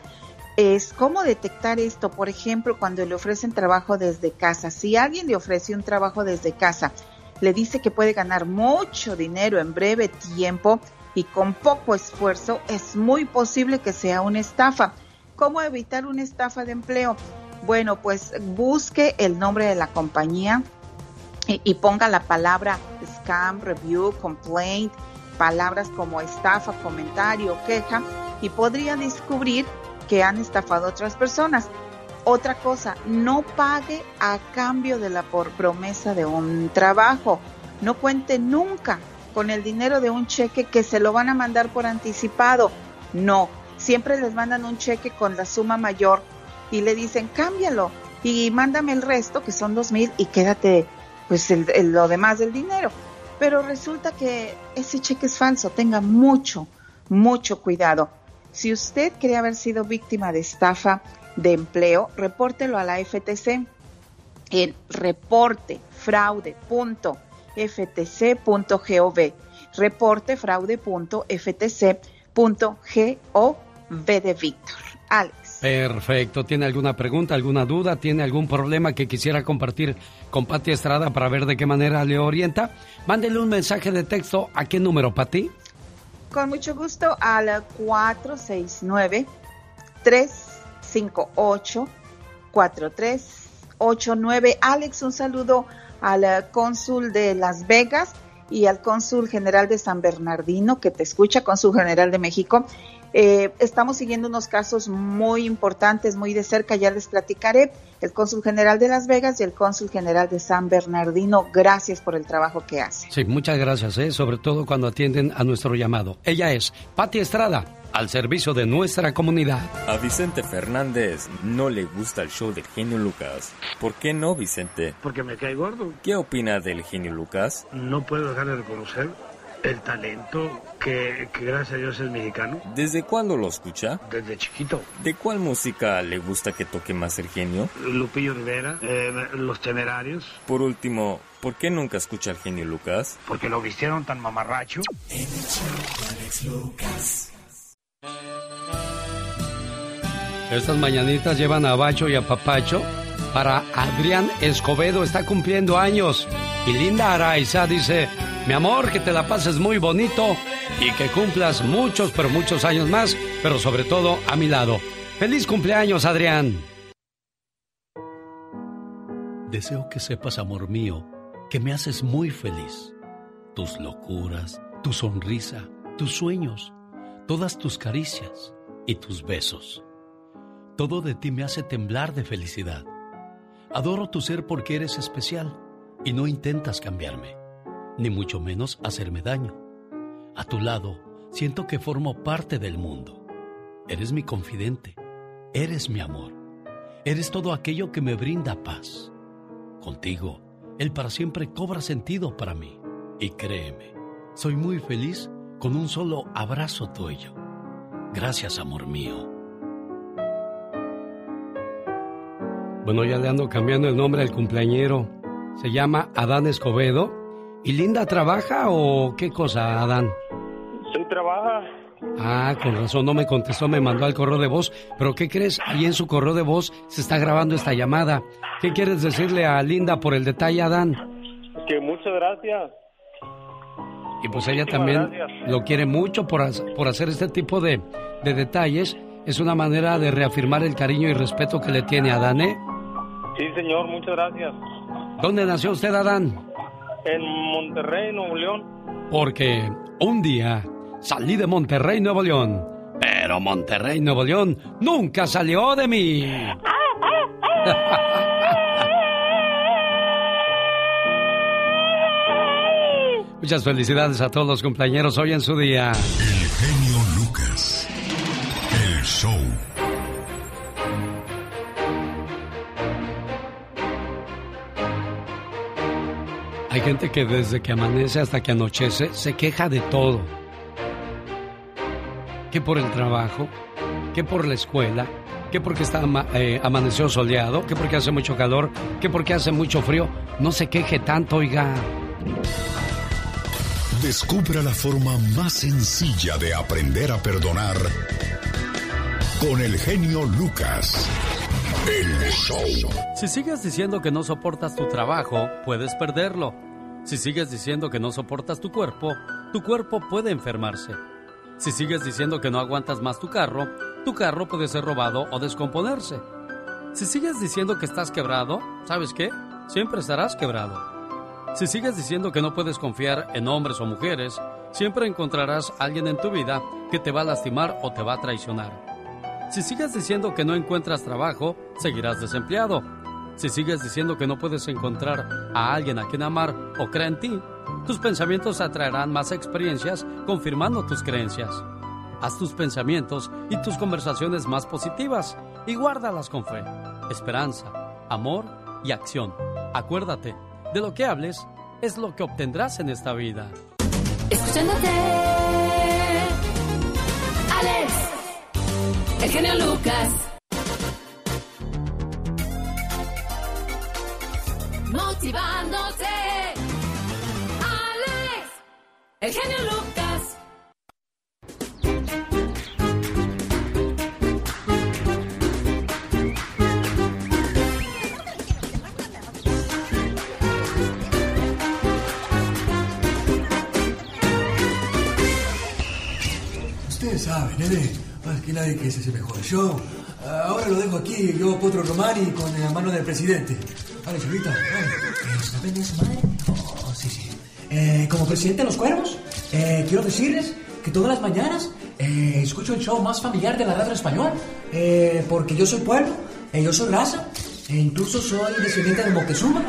Es cómo detectar esto, por ejemplo, cuando le ofrecen trabajo desde casa. Si alguien le ofrece un trabajo desde casa, le dice que puede ganar mucho dinero en breve tiempo y con poco esfuerzo, es muy posible que sea una estafa. ¿Cómo evitar una estafa de empleo? Bueno, pues busque el nombre de la compañía y, y ponga la palabra scam, review, complaint, palabras como estafa, comentario, queja y podría descubrir que han estafado a otras personas. Otra cosa, no pague a cambio de la por promesa de un trabajo. No cuente nunca con el dinero de un cheque que se lo van a mandar por anticipado. No, siempre les mandan un cheque con la suma mayor y le dicen cámbialo y mándame el resto, que son dos mil, y quédate pues el, lo demás del dinero. Pero resulta que ese cheque es falso. Tenga mucho, mucho cuidado. Si usted cree haber sido víctima de estafa de empleo, repórtelo a la FTC en reportefraude.ftc.gov. Reporte fraude.ftc.gov de Víctor. Alex. Perfecto. ¿Tiene alguna pregunta, alguna duda? ¿Tiene algún problema que quisiera compartir con Pati Estrada para ver de qué manera le orienta? Mándele un mensaje de texto. ¿A qué número, Pati? Con mucho gusto al 469 358 4389. Alex, un saludo al eh, cónsul de Las Vegas y al cónsul general de San Bernardino que te escucha, cónsul general de México. Eh, estamos siguiendo unos casos muy importantes, muy de cerca, ya les platicaré. El cónsul general de Las Vegas y el cónsul general de San Bernardino, gracias por el trabajo que hace. Sí, muchas gracias, ¿eh? sobre todo cuando atienden a nuestro llamado. Ella es Pati Estrada, al servicio de nuestra comunidad. A Vicente Fernández no le gusta el show del genio Lucas. ¿Por qué no, Vicente? Porque me cae gordo. ¿Qué opina del genio Lucas? No puedo dejar de reconocer el talento que, que gracias a Dios es mexicano. ¿Desde cuándo lo escucha? Desde chiquito. ¿De cuál música le gusta que toque más el genio? Lupillo Rivera, eh, Los Temerarios. Por último, ¿por qué nunca escucha al genio Lucas? Porque lo vistieron tan mamarracho. Estas mañanitas llevan a Bacho y a Papacho para Adrián Escobedo, está cumpliendo años. Y Linda Araiza dice, mi amor, que te la pases muy bonito y que cumplas muchos, pero muchos años más, pero sobre todo a mi lado. Feliz cumpleaños, Adrián. Deseo que sepas, amor mío, que me haces muy feliz. Tus locuras, tu sonrisa, tus sueños, todas tus caricias y tus besos. Todo de ti me hace temblar de felicidad. Adoro tu ser porque eres especial y no intentas cambiarme, ni mucho menos hacerme daño. A tu lado siento que formo parte del mundo. Eres mi confidente, eres mi amor, eres todo aquello que me brinda paz. Contigo, el para siempre cobra sentido para mí. Y créeme, soy muy feliz con un solo abrazo tuyo. Gracias, amor mío. Bueno, ya le ando cambiando el nombre al cumpleañero. Se llama Adán Escobedo. ¿Y Linda trabaja o qué cosa, Adán? Sí, trabaja. Ah, con razón, no me contestó, me mandó al correo de voz. Pero ¿qué crees? Ahí en su correo de voz se está grabando esta llamada. ¿Qué quieres decirle a Linda por el detalle, Adán? Que muchas gracias. Y pues ella Muchísimas también gracias. lo quiere mucho por, por hacer este tipo de, de detalles. Es una manera de reafirmar el cariño y respeto que le tiene a Adán, ¿eh? Sí, señor, muchas gracias. ¿Dónde nació usted, Adán? En Monterrey, Nuevo León. Porque un día salí de Monterrey, Nuevo León. Pero Monterrey, Nuevo León nunca salió de mí. Muchas felicidades a todos los compañeros hoy en su día. El genio Lucas. Show. Hay gente que desde que amanece hasta que anochece se queja de todo. Que por el trabajo, que por la escuela, que porque está eh, amaneció soleado, que porque hace mucho calor, que porque hace mucho frío. No se queje tanto, oiga. Descubra la forma más sencilla de aprender a perdonar con el genio Lucas. El show. Si sigues diciendo que no soportas tu trabajo, puedes perderlo. Si sigues diciendo que no soportas tu cuerpo, tu cuerpo puede enfermarse. Si sigues diciendo que no aguantas más tu carro, tu carro puede ser robado o descomponerse. Si sigues diciendo que estás quebrado, ¿sabes qué? Siempre estarás quebrado. Si sigues diciendo que no puedes confiar en hombres o mujeres, siempre encontrarás alguien en tu vida que te va a lastimar o te va a traicionar. Si sigues diciendo que no encuentras trabajo, seguirás desempleado. Si sigues diciendo que no puedes encontrar a alguien a quien amar o cree en ti, tus pensamientos atraerán más experiencias confirmando tus creencias. Haz tus pensamientos y tus conversaciones más positivas y guárdalas con fe, esperanza, amor y acción. Acuérdate, de lo que hables es lo que obtendrás en esta vida. Escuchándote, el genio Lucas. Motivándote, Alex, el genio Lucas. Ustedes saben, nene. Que nadie que se hace mejor. Yo ahora lo dejo aquí, yo Potro Romani con la mano del presidente. Vale, chavita. Vale. ¿Es su madre? Oh, sí, sí. Eh, como presidente de los cuervos, eh, quiero decirles que todas las mañanas eh, escucho el show más familiar de la radio español. eh, porque yo soy pueblo, eh, yo soy raza, e incluso soy descendiente de Moctezuma.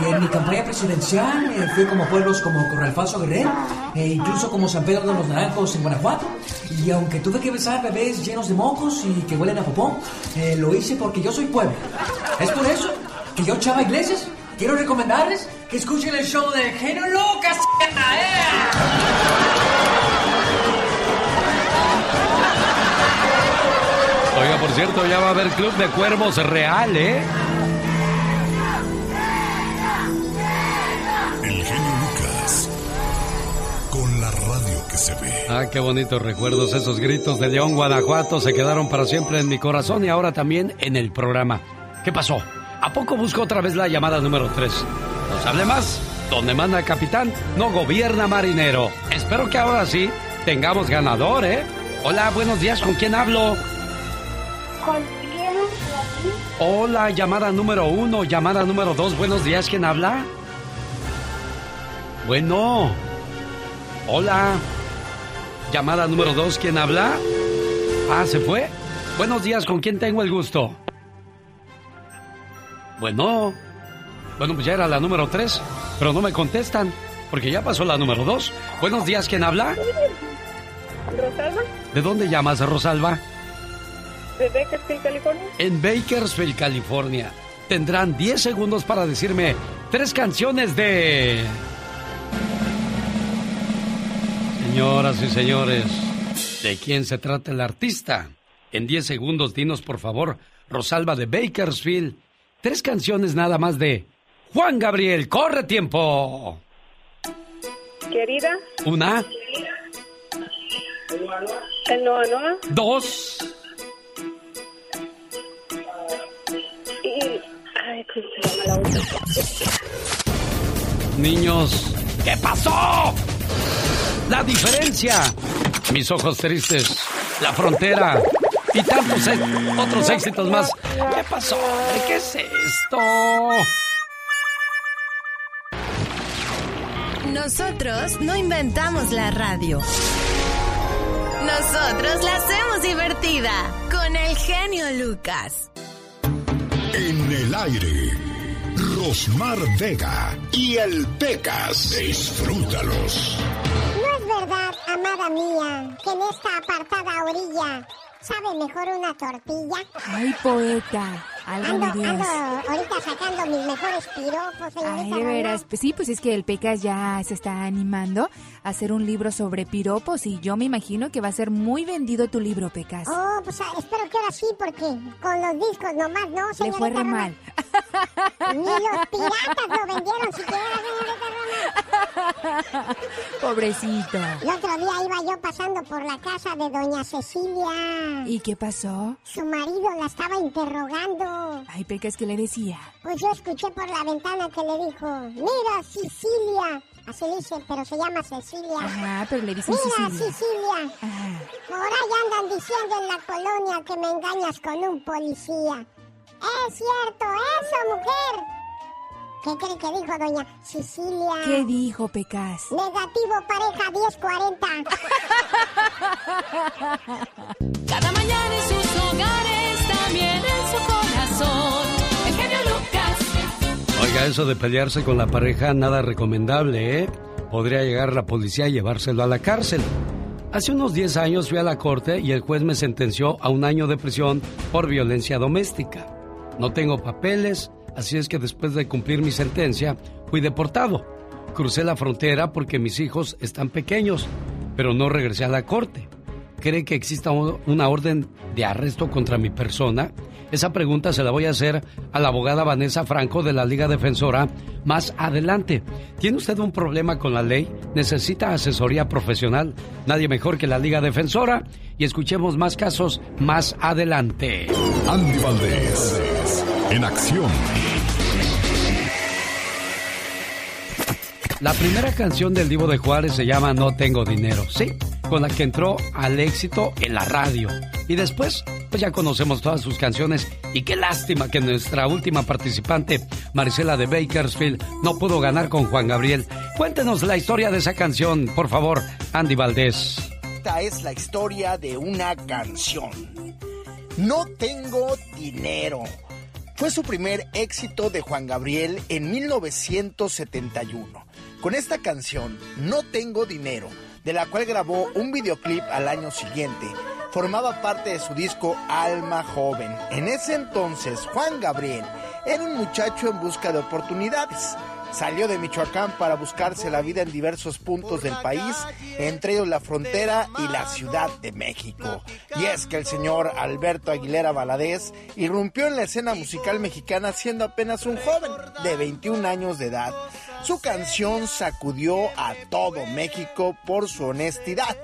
Y en mi campaña presidencial eh, fui como pueblos como Corralfazo Guerrero, e incluso como San Pedro de los Naranjos en Guanajuato. Y aunque tuve que besar bebés llenos de mocos y que huelen a popón, eh, lo hice porque yo soy pueblo. Es por eso que yo, Chava Iglesias, quiero recomendarles que escuchen el show de Genio Lucas. Oiga, por cierto, ya va a haber Club de Cuervos real, ¿eh? El genio Lucas. Con la radio que se ve. Ah, qué bonitos recuerdos. Esos gritos de León, Guanajuato se quedaron para siempre en mi corazón y ahora también en el programa. ¿Qué pasó? ¿A poco busco otra vez la llamada número 3? ¿Nos hable más? Donde manda capitán, no gobierna marinero. Espero que ahora sí tengamos ganador, ¿eh? Hola, buenos días. ¿Con quién hablo? Hola, llamada número uno, llamada número dos. Buenos días, ¿quién habla? Bueno. Hola. Llamada número dos, ¿quién habla? Ah, ¿se fue? Buenos días, ¿con quién tengo el gusto? Bueno. Bueno, pues ya era la número tres, pero no me contestan, porque ya pasó la número dos. Buenos días, ¿quién habla? Rosalba, ¿De dónde llamas, Rosalba? De Bakersfield, California. En Bakersfield, California. Tendrán 10 segundos para decirme tres canciones de... Señoras y señores, ¿de quién se trata el artista? En 10 segundos, dinos por favor, Rosalba de Bakersfield, tres canciones nada más de Juan Gabriel. ¡Corre tiempo! Querida, Una, el Noa Noa dos, y... Ay, ¿cómo se llama la otra? niños. ¿Qué pasó? La diferencia. Mis ojos tristes. La frontera. Y tantos e- otros éxitos más. ¿Qué pasó? ¿Qué es esto? Nosotros no inventamos la radio. Nosotros la hacemos divertida con el genio Lucas. En el aire. Rosmar Vega y el Pecas. Disfrútalos. No es verdad, amada mía, que en esta apartada orilla sabe mejor una tortilla. Ay, poeta. Algo Ando, ando ahorita sacando mis mejores piropos, señorita Ay, de veras. Pues sí, pues es que el Pecas ya se está animando a hacer un libro sobre piropos y yo me imagino que va a ser muy vendido tu libro, Pecas. Oh, pues ah, espero que ahora sí, porque con los discos nomás, ¿no, Le señorita fue re mal. Ni los piratas lo vendieron siquiera, señorita. Pobrecita. El otro día iba yo pasando por la casa de doña Cecilia. ¿Y qué pasó? Su marido la estaba interrogando. Ay, Pecas, ¿qué le decía? Pues yo escuché por la ventana que le dijo, mira, Sicilia. Así dice, pero se llama Cecilia. Ajá, pero le dicen Mira. Ajá. Por ahí andan diciendo en la colonia que me engañas con un policía. Es cierto, eso, mujer. ¿Qué cree que dijo doña Sicilia? ¿Qué dijo, Pecas? Negativo pareja 1040. Cada mañana en sus hogares, también en su corazón. El genio Lucas. Oiga, eso de pelearse con la pareja, nada recomendable, ¿eh? Podría llegar la policía y llevárselo a la cárcel. Hace unos 10 años fui a la corte y el juez me sentenció a un año de prisión por violencia doméstica. No tengo papeles, así es que después de cumplir mi sentencia, fui deportado. Crucé la frontera porque mis hijos están pequeños, pero no regresé a la corte. ¿Cree que exista un- una orden de arresto contra mi persona? Esa pregunta se la voy a hacer a la abogada Vanessa Franco de la Liga Defensora más adelante. ¿Tiene usted un problema con la ley? ¿Necesita asesoría profesional? Nadie mejor que la Liga Defensora. Y escuchemos más casos más adelante. Andy Valdés, en acción. La primera canción del Divo de Juárez se llama No tengo dinero, sí, con la que entró al éxito en la radio. Y después, pues ya conocemos todas sus canciones y qué lástima que nuestra última participante, Marisela de Bakersfield, no pudo ganar con Juan Gabriel. Cuéntenos la historia de esa canción, por favor, Andy Valdés. Esta es la historia de una canción. No tengo dinero. Fue su primer éxito de Juan Gabriel en 1971. Con esta canción, No tengo dinero, de la cual grabó un videoclip al año siguiente, formaba parte de su disco Alma Joven. En ese entonces, Juan Gabriel era un muchacho en busca de oportunidades. Salió de Michoacán para buscarse la vida en diversos puntos del país, entre ellos la frontera y la Ciudad de México. Y es que el señor Alberto Aguilera Valadez irrumpió en la escena musical mexicana siendo apenas un joven de 21 años de edad. Su canción sacudió a todo México por su honestidad.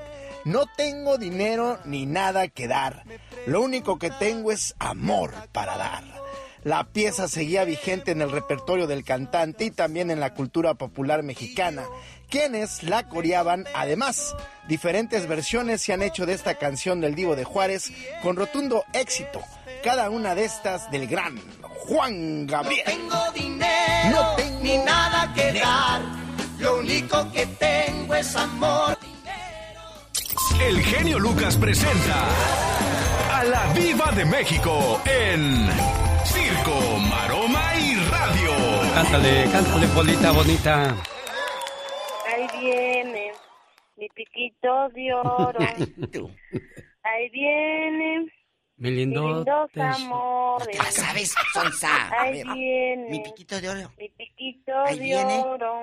No tengo dinero ni nada que dar. Lo único que tengo es amor para dar. La pieza seguía vigente en el repertorio del cantante y también en la cultura popular mexicana, quienes la coreaban. Además, diferentes versiones se han hecho de esta canción del Divo de Juárez con rotundo éxito, cada una de estas del gran Juan Gabriel. tengo dinero No tengo ni nada que dar. Lo único que tengo es amor. El genio Lucas presenta a la Viva de México en Circo, Maroma y Radio. Cántale, cántale, Polita bonita. Ahí viene mi piquito de oro. Ahí viene Mi lindo. amores. Ya sabes, Sonsa. Ahí viene Mi piquito de oro. mi piquito Ahí de viene. oro.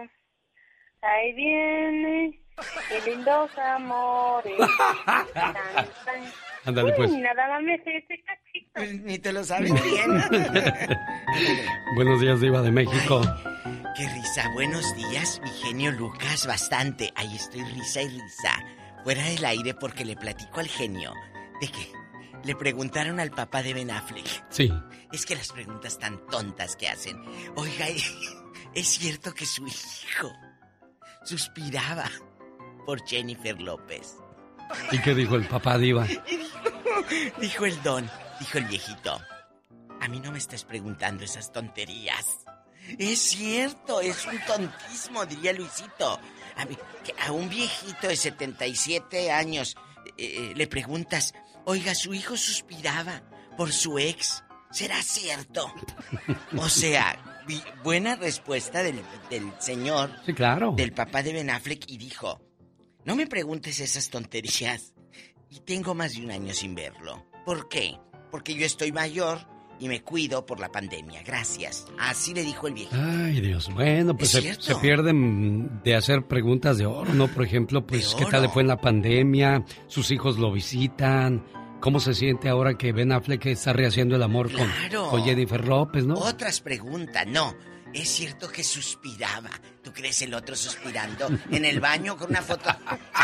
Ahí viene mis lindos amores. Ándale, Uy, pues. nada más me sé ese cachito. Ni te lo sabes bien. Buenos días, Diva de México. Qué risa. Buenos días, mi genio Lucas. Bastante. Ahí estoy risa y risa. Fuera del aire porque le platico al genio de que le preguntaron al papá de Ben Affleck. Sí. Es que las preguntas tan tontas que hacen. Oiga, ¿es cierto que su hijo suspiraba por Jennifer López? ¿Y qué dijo el papá Diva? Dijo el don, dijo el viejito. A mí no me estés preguntando esas tonterías. Es cierto, es un tontismo, diría Luisito. A, mí- que a un viejito de 77 años eh, le preguntas, oiga, su hijo suspiraba por su ex. ¿Será cierto? O sea, buena respuesta del, del señor, Sí, claro. del papá de Ben Affleck, y dijo, no me preguntes esas tonterías. y tengo más de un año sin verlo. ¿Por qué? Porque yo estoy mayor y me cuido por la pandemia. Gracias. Así le dijo el viejito. Ay, Dios. Bueno, pues Es se, pierden de hacer preguntas de oro, ¿no? Por ejemplo, pues, ¿qué tal le fue en la pandemia? ¿Sus hijos lo visitan? ¿Cómo se siente ahora que Ben Affleck está rehaciendo el amor con, con Jennifer López, no? Otras preguntas, no. Es cierto que suspiraba. ¿Tú crees el otro suspirando en el baño con una foto?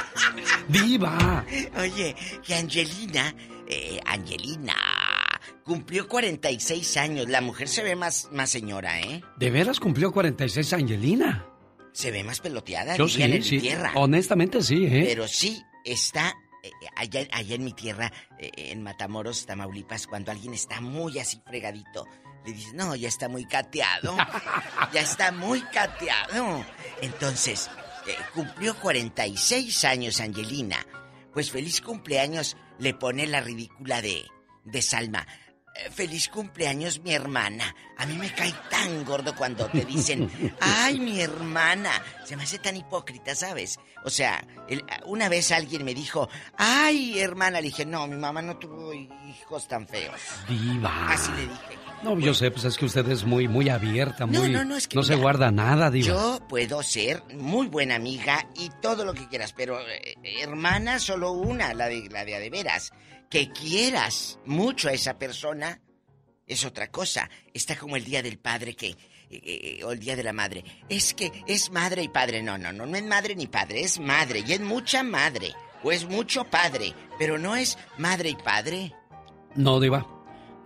¡Diva! Oye, que Angelina, eh, Angelina, cumplió 46 años. La mujer se ve más, más señora, ¿eh? ¿De veras cumplió 46 Angelina? Se ve más peloteada, Yo sí, en sí. mi tierra. Honestamente sí, ¿eh? Pero sí está eh, allá, allá en mi tierra, eh, en Matamoros, Tamaulipas, cuando alguien está muy así fregadito, dices, no, ya está muy cateado. ya está muy cateado. Entonces, eh, cumplió 46 años Angelina. Pues feliz cumpleaños le pone la ridícula de, de Salma. Eh, Feliz cumpleaños mi hermana. A mí me cae tan gordo cuando te dicen, ay mi hermana. Se me hace tan hipócrita, ¿sabes? O sea, el- una vez alguien me dijo, ay hermana. Le dije, no, mi mamá no tuvo hijos tan feos. Diva. Así le dije. No, yo sé, pues es que usted es muy, muy abierta, No, muy... no, no, es que se mira, guarda nada, Diva. Yo puedo ser muy buena amiga y todo lo que quieras, pero eh, hermana solo una, la de la de a de veras. Que quieras mucho a esa persona es otra cosa. Está como el día del padre que eh, eh, o el día de la madre. Es que es madre y padre. No, no, no, no es madre ni padre, es madre y es mucha madre o es mucho padre, pero no es madre y padre. No, Diva.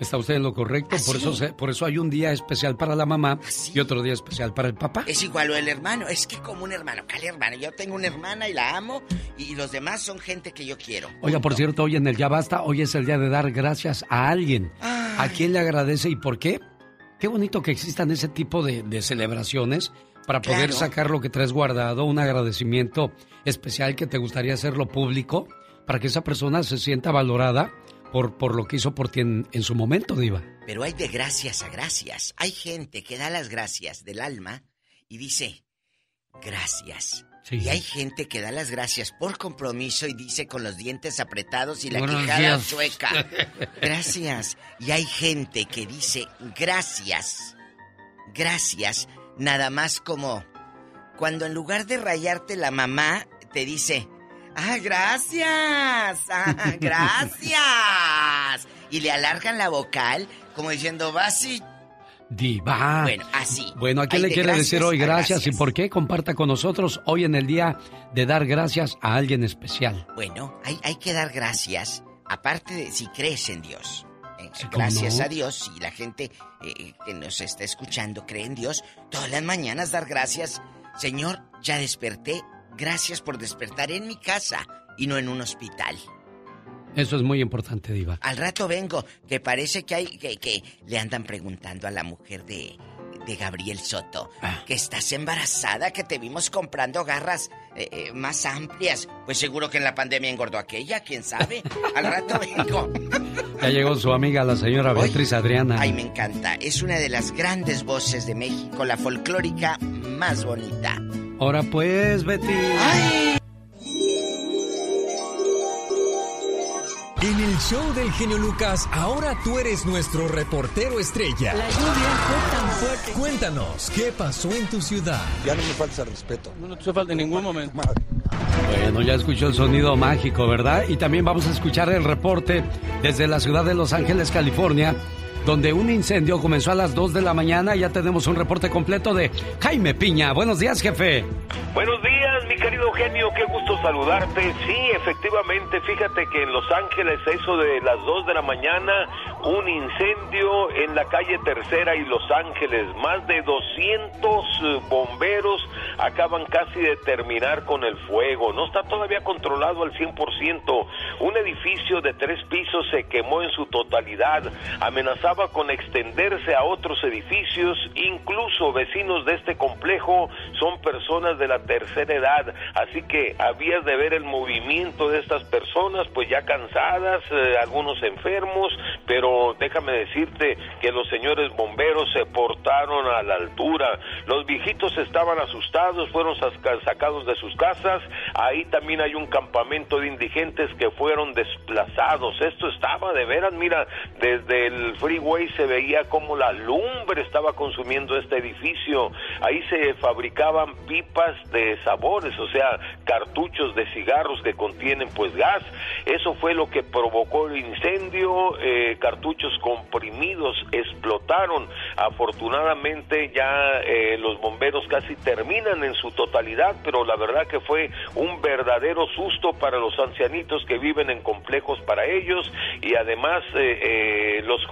Está usted en lo correcto, por, ¿Ah, eso, sí? se- por eso hay un día especial para la mamá y otro día especial para el papá. Es igual o el hermano, es que como un hermano, ¿cuál hermano? Yo tengo una hermana y la amo y los demás son gente que yo quiero. Oiga, por cierto, hoy en el Ya Basta, hoy es el día de dar gracias a alguien. ¿A quién le agradece y por qué? Qué bonito que existan ese tipo de, de celebraciones para poder Claro. sacar lo que traes guardado, un agradecimiento especial que te gustaría hacerlo público, para que esa persona se sienta valorada por, por lo que hizo por ti en, en su momento, Diva. Pero hay de gracias a gracias. Hay gente que da las gracias del alma y dice, gracias. Sí. Y hay gente que da las gracias por compromiso y dice con los dientes apretados y la Buenos quijada días. Gracias. Y hay gente que dice gracias. Gracias. Nada más como cuando en lugar de rayarte la mamá te dice, ah, gracias. Ah, gracias. Y le alargan la vocal como diciendo, vas y... Diva. Bueno, así. Bueno, ¿a quién le quiere gracias decir hoy gracias, y por qué? Comparta con nosotros hoy en el día de dar gracias a alguien especial. Bueno, hay, hay que dar gracias, aparte de si crees en Dios. Eh, Sí, ¿cómo gracias no? a Dios y la gente eh, que nos está escuchando cree en Dios. Todas las mañanas dar gracias. Señor, ya desperté. Gracias por despertar en mi casa y no en un hospital. Eso es muy importante, Diva. Al rato vengo, que parece que hay que, que le andan preguntando a la mujer de, de Gabriel Soto Ah. que estás embarazada, que te vimos comprando garras eh, eh, más amplias. Pues seguro que en la pandemia engordó aquella, quién sabe. Al rato vengo. Ya llegó su amiga, la señora Beatriz Adriana. Ay, me encanta. Es una de las grandes voces de México, la folclórica más bonita. Ahora pues, Betty. En el show del genio Lucas, ahora tú eres nuestro reportero estrella. La lluvia fue tan fuerte. Cuéntanos, ¿qué pasó en tu ciudad? Ya no me falta el respeto. No te falta en ningún momento. Bueno, ya escuchó el sonido mágico, ¿verdad? Y también vamos a escuchar el reporte desde la ciudad de Los Ángeles, California, donde un incendio comenzó a las 2 de la mañana. Ya tenemos un reporte completo de Jaime Piña. Buenos días, jefe. Buenos días, mi querido genio, qué gusto saludarte. Sí, efectivamente, fíjate que en Los Ángeles, eso de las 2 de la mañana, un incendio en la calle Tercera y Los Ángeles. Más de 200 eh, bomberos acaban casi de terminar con el fuego. No está todavía controlado al 100%. Un edificio de tres pisos se quemó en su totalidad. Amenazaba amenazaba con extenderse a otros edificios, incluso vecinos de este complejo son personas de la tercera edad, así que habías de ver el movimiento de estas personas, pues ya cansadas, eh, algunos enfermos, pero déjame decirte que los señores bomberos se portaron a la altura, los viejitos estaban asustados, fueron saca- sacados de sus casas, ahí también hay un campamento de indigentes que fueron desplazados, esto estaba de veras, mira, desde el freeway se veía como la lumbre estaba consumiendo este edificio, ahí se fabricaban pipas de sabores, o sea, cartuchos de cigarros que contienen pues gas, eso fue lo que provocó el incendio, eh, cartuchos comprimidos explotaron, afortunadamente ya eh, los bomberos casi terminan en su totalidad, pero la verdad que fue un verdadero susto para los ancianitos que viven en complejos para ellos y además eh, los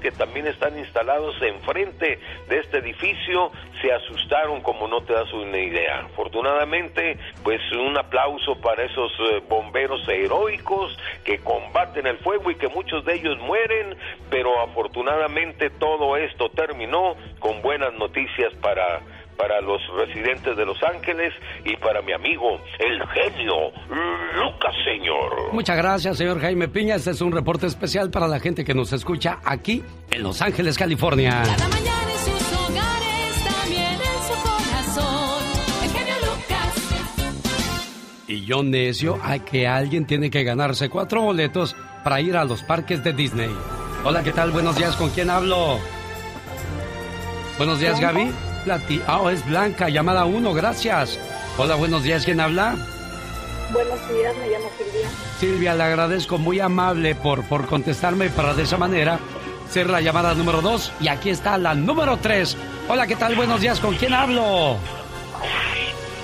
que también están instalados enfrente de este edificio se asustaron como no te das una idea. Afortunadamente, pues un aplauso para esos eh, bomberos heroicos que combaten el fuego y que muchos de ellos mueren, pero afortunadamente todo esto terminó con buenas noticias para para los residentes de Los Ángeles y para mi amigo, el genio Lucas Señor. Muchas gracias, señor Jaime Piña. Este es un reporte especial para la gente que nos escucha aquí en Los Ángeles, California. Cada mañana en sus hogares, también en su corazón. El genio Lucas. Y yo necio a que alguien tiene que ganarse cuatro boletos para ir a los parques de Disney. Hola, ¿qué tal? Buenos días, ¿con quién hablo? Buenos días. Gaby. Plati ah, oh, es Blanca, llamada uno, gracias. Hola, buenos días, ¿quién habla? Buenos días, me llamo Silvia. Silvia, le agradezco muy amable por, por contestarme para de esa manera ser la llamada número dos. Y aquí está la número tres. Hola, ¿qué tal? Buenos días, ¿con quién hablo?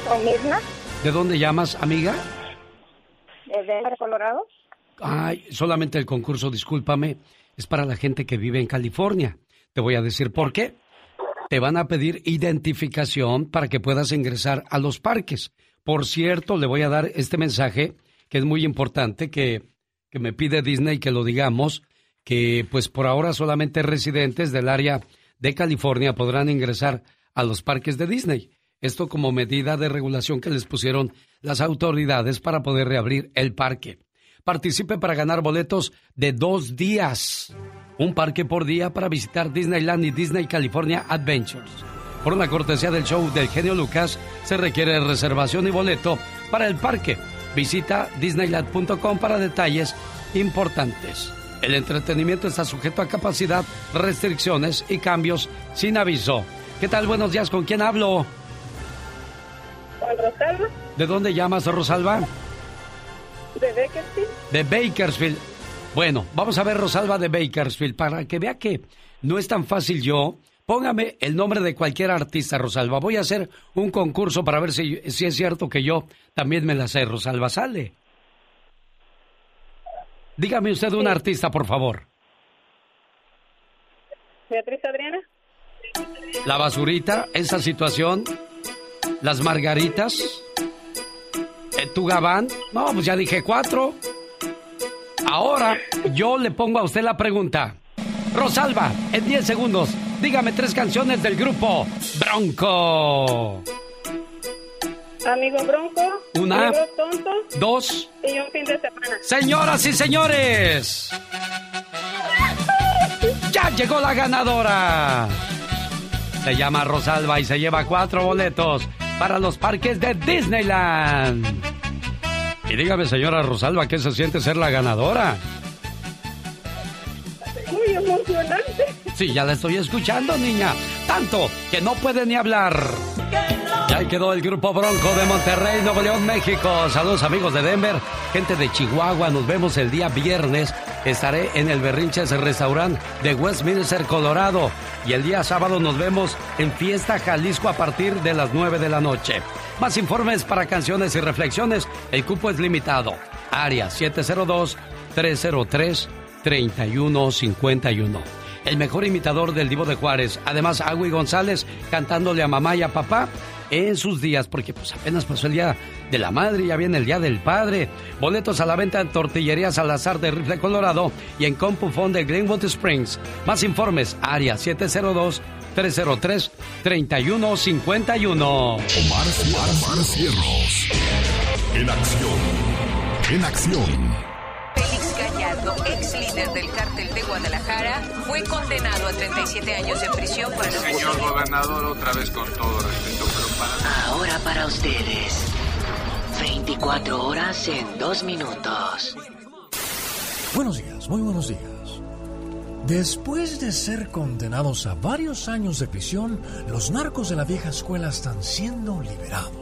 ¿Con Mirna? ¿De dónde llamas, amiga? ¿De Denver, Colorado? Ay, solamente el concurso, discúlpame, es para la gente que vive en California. Te voy a decir por qué. Te van a pedir identificación para que puedas ingresar a los parques. Por cierto, le voy a dar este mensaje que es muy importante, que, que me pide Disney que lo digamos, que pues por ahora solamente residentes del área de California podrán ingresar a los parques de Disney. Esto como medida de regulación que les pusieron las autoridades para poder reabrir el parque. Participe para ganar boletos de dos días. Un parque por día para visitar Disneyland y Disney California Adventures. Por una cortesía del show del genio Lucas, se requiere reservación y boleto para el parque. Visita disneyland.com para detalles importantes. El entretenimiento está sujeto a capacidad, restricciones y cambios sin aviso. ¿Qué tal? Buenos días, ¿con quién hablo? ¿Con Rosalba? ¿De dónde llamas, Rosalba? ¿De Bakersfield? De Bakersfield. Bueno, vamos a ver Rosalba de Bakersfield para que vea que no es tan fácil yo. Póngame el nombre de cualquier artista, Rosalba. Voy a hacer un concurso para ver si, si es cierto que yo también me la sé, Rosalba. Sale. Dígame usted un artista, por favor. ¿Beatriz Adriana? La basurita, esa situación. Las margaritas. ¿Eh, ¿Tu gabán? No, pues ya dije cuatro. Ahora yo le pongo a usted la pregunta. Rosalba, en 10 segundos, dígame tres canciones del grupo Bronco. Amigo Bronco. Una. Amigo Tonto. Dos. Y un fin de semana. Señoras y señores, ya llegó la ganadora. Se llama Rosalba y se lleva cuatro boletos para los parques de Disneyland. Y dígame, señora Rosalba, ¿qué se siente ser la ganadora? Muy emocionante. Sí, ya la estoy escuchando, niña. Tanto que no puede ni hablar. Ya quedó el grupo Bronco de Monterrey, Nuevo León, México. Saludos amigos de Denver, gente de Chihuahua. Nos vemos el día viernes. Estaré en el Berrinches Restaurant de Westminster, Colorado. Y el día sábado nos vemos en Fiesta Jalisco a partir de las 9 de la noche. Más informes para canciones y reflexiones. El cupo es limitado. Área 702-303-3151. El mejor imitador del Divo de Juárez. Además, Agui González cantándole a mamá y a papá. En sus días, porque pues apenas pasó el día de la madre, ya viene el día del padre. Boletos a la venta en Tortillería Salazar de Rifle Colorado y en Compufón de Greenwood Springs. Más informes, área 702 303 3151. Omar, Omar Cierros. En acción. En acción. Félix Gallardo, ex líder del cártel de Guadalajara, fue condenado a 37 años de prisión por el Señor gobernador, otra vez con todo respeto, pero para... Ahora para ustedes. 24 horas en 2 minutos. Buenos días, muy buenos días. Después de ser condenados a varios años de prisión, los narcos de la vieja escuela están siendo liberados.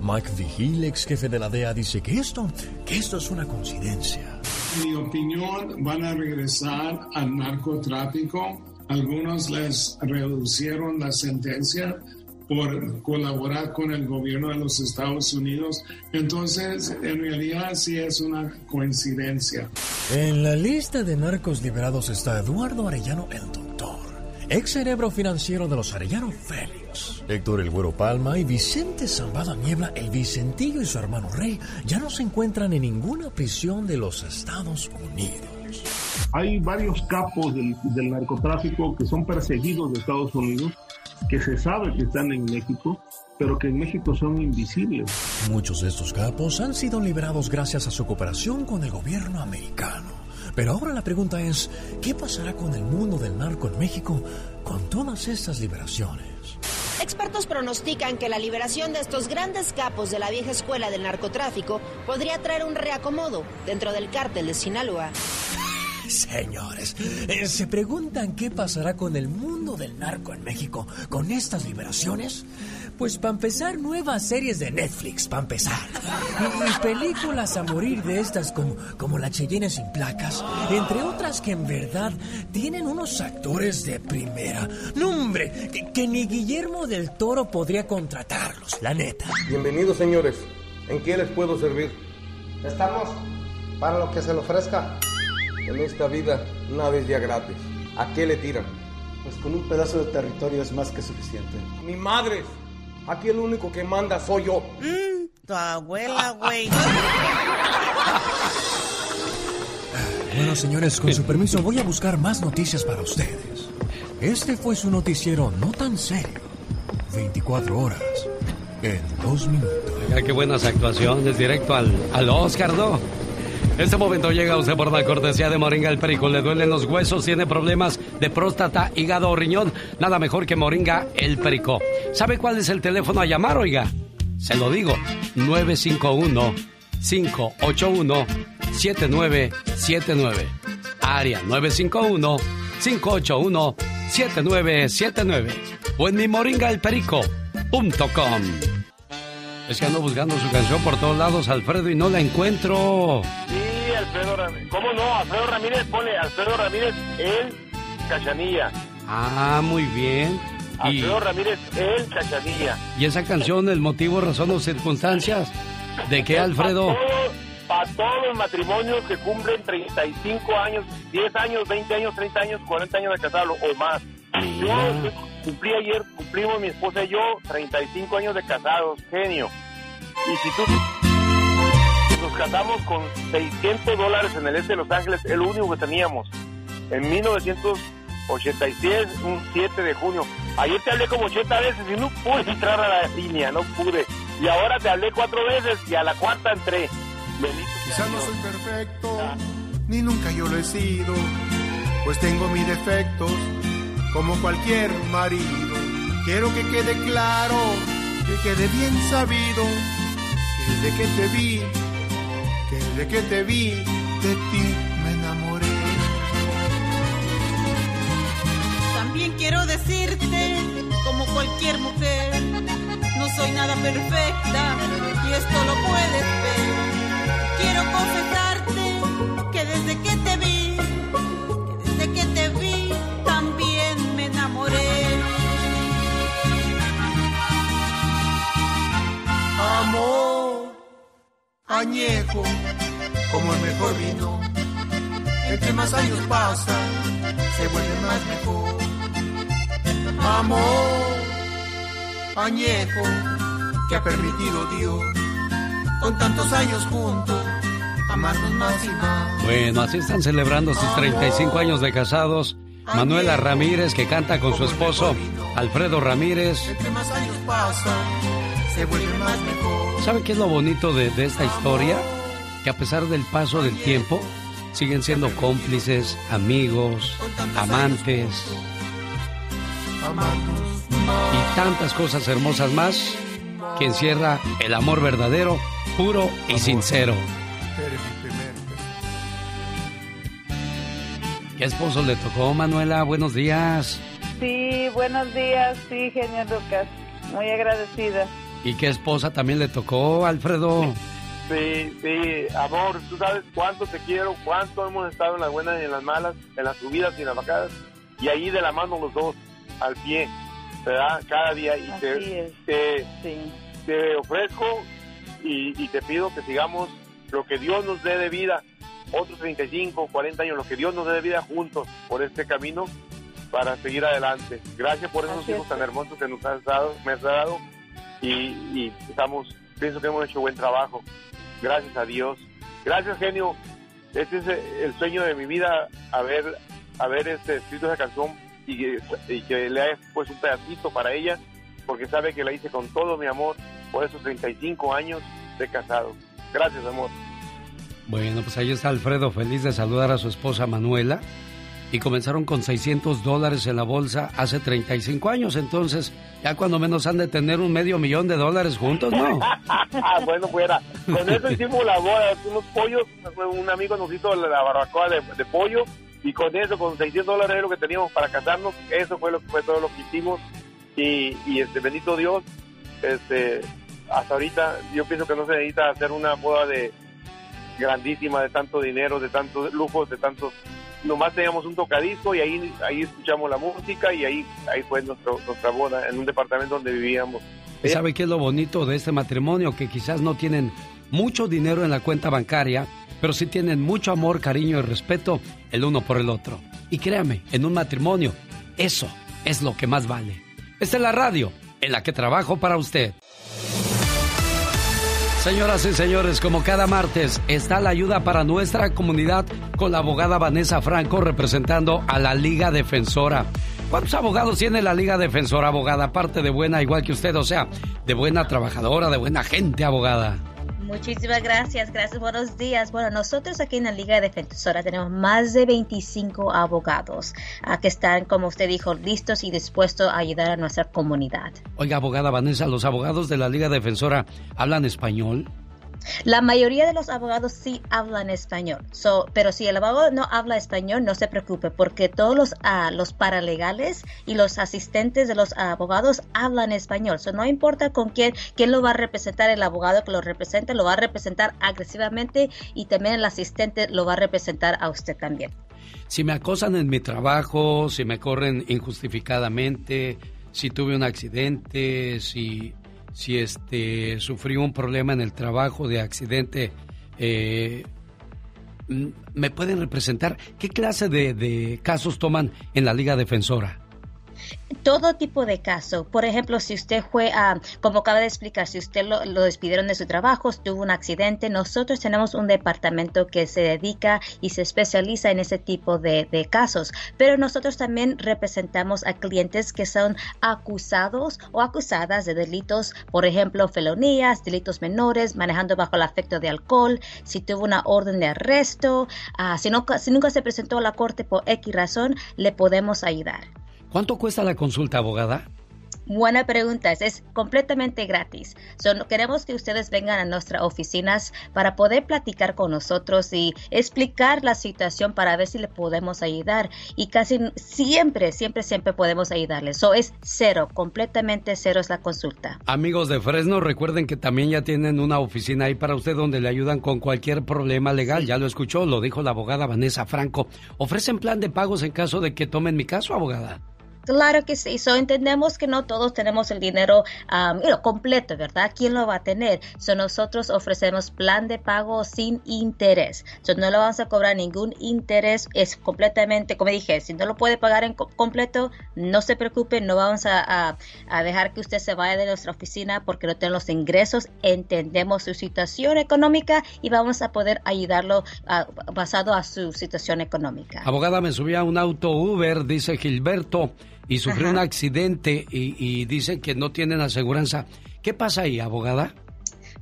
Mike Vigil, ex jefe de la DEA, dice que esto, que esto es una coincidencia. En mi opinión, van a regresar al narcotráfico. Algunos les reducieron la sentencia por colaborar con el gobierno de los Estados Unidos. Entonces, en realidad sí es una coincidencia. En la lista de narcos liberados está Eduardo Arellano el Doctor, ex cerebro financiero de los Arellano Félix. Héctor El Güero Palma y Vicente Zambada Niebla, el Vicentillo y su hermano Rey ya no se encuentran en ninguna prisión de los Estados Unidos. Hay varios capos del, del narcotráfico que son perseguidos de Estados Unidos, que se sabe que están en México, pero que en México son invisibles. Muchos de estos capos han sido liberados gracias a su cooperación con el gobierno americano. Pero ahora la pregunta es, ¿qué pasará con el mundo del narco en México con todas estas liberaciones? Expertos pronostican que la liberación de estos grandes capos de la vieja escuela del narcotráfico podría traer un reacomodo dentro del cártel de Sinaloa. Señores, eh, ¿se preguntan qué pasará con el mundo del narco en México con estas liberaciones? Pues para empezar, nuevas series de Netflix, para empezar. Y películas a morir de estas como, como La Cheyenne sin placas, entre otras que en verdad tienen unos actores de primera. No, hombre, que, que ni Guillermo del Toro podría contratarlos, la neta. Bienvenidos, señores. ¿En qué les puedo servir? Estamos para lo que se le ofrezca. En esta vida nada es día gratis. ¿A qué le tiran? Pues con un pedazo de territorio es más que suficiente. ¡Mi madre! Aquí el único que manda soy yo. Mm, tu abuela, güey. Bueno, señores, con su permiso voy a buscar más noticias para ustedes. Este fue su noticiero no tan serio. 24 horas en 2 minutos. Oiga, qué buenas actuaciones, directo al, al Oscar, ¿no? Este momento llega usted por la cortesía de Moringa el Perico. Le duelen los huesos, tiene problemas de próstata, hígado o riñón. Nada mejor que Moringa el Perico. ¿Sabe cuál es el teléfono a llamar, oiga? Se lo digo. 951-581-7979. Área 951-581-7979. O en mi moringaelperico.com. Es que ando buscando su canción por todos lados, Alfredo, y no la encuentro. Alfredo Ramírez. ¿Cómo no? Alfredo Ramírez pone Alfredo Ramírez el Cachanilla. Ah, muy bien. Y, Alfredo Ramírez el Cachanilla. y esa canción, el motivo, razón o circunstancias. ¿De qué, Alfredo? Para todos los matrimonios que cumplen 35 años, 10 años, 20 años, 30 años, 40 años de casado o más. Yo cumplí ayer, cumplimos mi esposa y yo 35 años de casados, genio. Y si tú nos casamos con 600 dólares en el este de Los Ángeles, el único que teníamos, en 1986, un 7 de junio. Ayer te hablé como 80 veces y no pude entrar a la línea, no pude. Y ahora te hablé cuatro veces y a la cuarta entré. Quizás no soy perfecto, ni nunca yo lo he sido, pues tengo mis defectos, como cualquier marido. Quiero que quede claro, que quede bien sabido, que desde que te vi, desde que te vi, de ti me enamoré. También quiero decirte, como cualquier mujer, no soy nada perfecta y esto lo puedes ver. Quiero confesarte añejo, como el mejor vino. Entre más años pasan, se vuelve más mejor. Amor, añejo, que ha permitido Dios. Con tantos años juntos, amarnos más y más. Bueno, así están celebrando sus 35 años de casados. Manuela Ramírez, que canta con su esposo Alfredo Ramírez. Entre más años pasan, se vuelve más mejor. ¿Sabe qué es lo bonito de, de esta historia? Que a pesar del paso del tiempo, siguen siendo cómplices, amigos, amantes y tantas cosas hermosas más que encierra el amor verdadero, puro y sincero. ¿Qué esposo le tocó, Manuela? Buenos días. Sí, buenos días, sí, genio Lucas. Muy agradecida. ¿Y qué esposa también le tocó, Alfredo? Sí, sí, amor, tú sabes cuánto te quiero, cuánto hemos estado en las buenas y en las malas, en las subidas y en las bajadas, y ahí de la mano los dos, al pie, ¿verdad? Cada día, y Así te, es. te, Sí. te ofrezco y, y te pido que sigamos lo que Dios nos dé de vida, otros 35, 40 años, lo que Dios nos dé de vida juntos por este camino para seguir adelante. Gracias por esos Así es. hijos tan hermosos que nos has dado, me has dado y, y estamos, pienso que hemos hecho buen trabajo. Gracias a Dios. Gracias, genio. Este es el sueño de mi vida, haber, haber este, escrito esa canción y que, le haya puesto un pedacito para ella, porque sabe que la hice con todo mi amor por esos 35 años de casado. Gracias, amor. Bueno, pues ahí está Alfredo, feliz de saludar a su esposa Manuela. Y comenzaron con 600 dólares en la bolsa hace 35 años, entonces ya cuando menos han de tener un medio millón de dólares juntos, ¿no? bueno, fuera. Con eso hicimos la boda, unos pollos, un amigo nos hizo la barbacoa de, pollo y con eso, con 600 dólares era lo que teníamos para casarnos, eso fue lo fue todo lo que hicimos y, y este bendito Dios, este hasta ahorita yo pienso que no se necesita hacer una boda de grandísima de tanto dinero, de tantos lujos, de tantos nomás teníamos un tocadisco y ahí ahí escuchamos la música y ahí ahí fue nuestro, nuestra boda en un departamento donde vivíamos. ¿Y sabe qué es lo bonito de este matrimonio? Que quizás no tienen mucho dinero en la cuenta bancaria, pero sí tienen mucho amor, cariño y respeto el uno por el otro. Y créame, en un matrimonio, eso es lo que más vale. Esta es la radio en la que trabajo para usted. Señoras y señores, como cada martes, está la ayuda para nuestra comunidad con la abogada Vanessa Franco representando a la Liga Defensora. ¿Cuántos abogados tiene la Liga Defensora, abogada? Aparte de buena, igual que usted, o sea, de buena trabajadora, de buena gente, abogada. Muchísimas gracias, gracias, buenos días. Bueno, nosotros aquí en la Liga Defensora tenemos más de 25 abogados ah, que están, como usted dijo, listos y dispuestos a ayudar a nuestra comunidad. Oiga, abogada Vanessa, ¿los abogados de la Liga Defensora hablan español? La mayoría de los abogados sí hablan español, so, pero si el abogado no habla español, no se preocupe, porque todos los, ah, los paralegales y los asistentes de los abogados hablan español. So, no importa con quién, quién lo va a representar, el abogado que lo represente lo va a representar agresivamente y también el asistente lo va a representar a usted también. Si me acosan en mi trabajo, si me corren injustificadamente, si tuve un accidente, si, si este, sufrí un problema en el trabajo de accidente, eh, ¿me pueden representar? ¿Qué clase de, de casos toman en la Liga Defensora? Todo tipo de caso. Por ejemplo, si usted fue, a, como acaba de explicar, si usted lo, lo, despidieron de su trabajo, tuvo un accidente, nosotros tenemos un departamento que se dedica y se especializa en ese tipo de, casos. Pero nosotros también representamos a clientes que son acusados o acusadas de delitos, por ejemplo, felonías, delitos menores, manejando bajo el afecto de alcohol, si tuvo una orden de arresto, uh, si, no, si nunca se presentó a la corte por X razón, le podemos ayudar. ¿Cuánto cuesta la consulta, abogada? Buena pregunta, es completamente gratis. So, queremos que ustedes vengan a nuestras oficinas para poder platicar con nosotros y explicar la situación para ver si le podemos ayudar. Y casi siempre, siempre, siempre podemos ayudarles. So, es cero, completamente cero es la consulta. Amigos de Fresno, recuerden que también ya tienen una oficina ahí para usted donde le ayudan con cualquier problema legal. Ya lo escuchó, lo dijo la abogada Vanessa Franco. ¿Ofrecen plan de pagos en caso de que tomen mi caso, abogada? Claro que sí, so entendemos que no todos tenemos el dinero um, completo, ¿verdad? ¿Quién lo va a tener? So nosotros ofrecemos plan de pago sin interés. So no le vamos a cobrar ningún interés, es completamente, como dije, si no lo puede pagar en co- completo, no se preocupe, no vamos a dejar que usted se vaya de nuestra oficina porque no tiene los ingresos, entendemos su situación económica y vamos a poder ayudarlo ah, basado a su situación económica. Abogada, me subí a un auto Uber, dice Gilberto, y sufrió Ajá. un accidente y, y dicen que no tienen aseguranza. ¿Qué pasa ahí, abogada?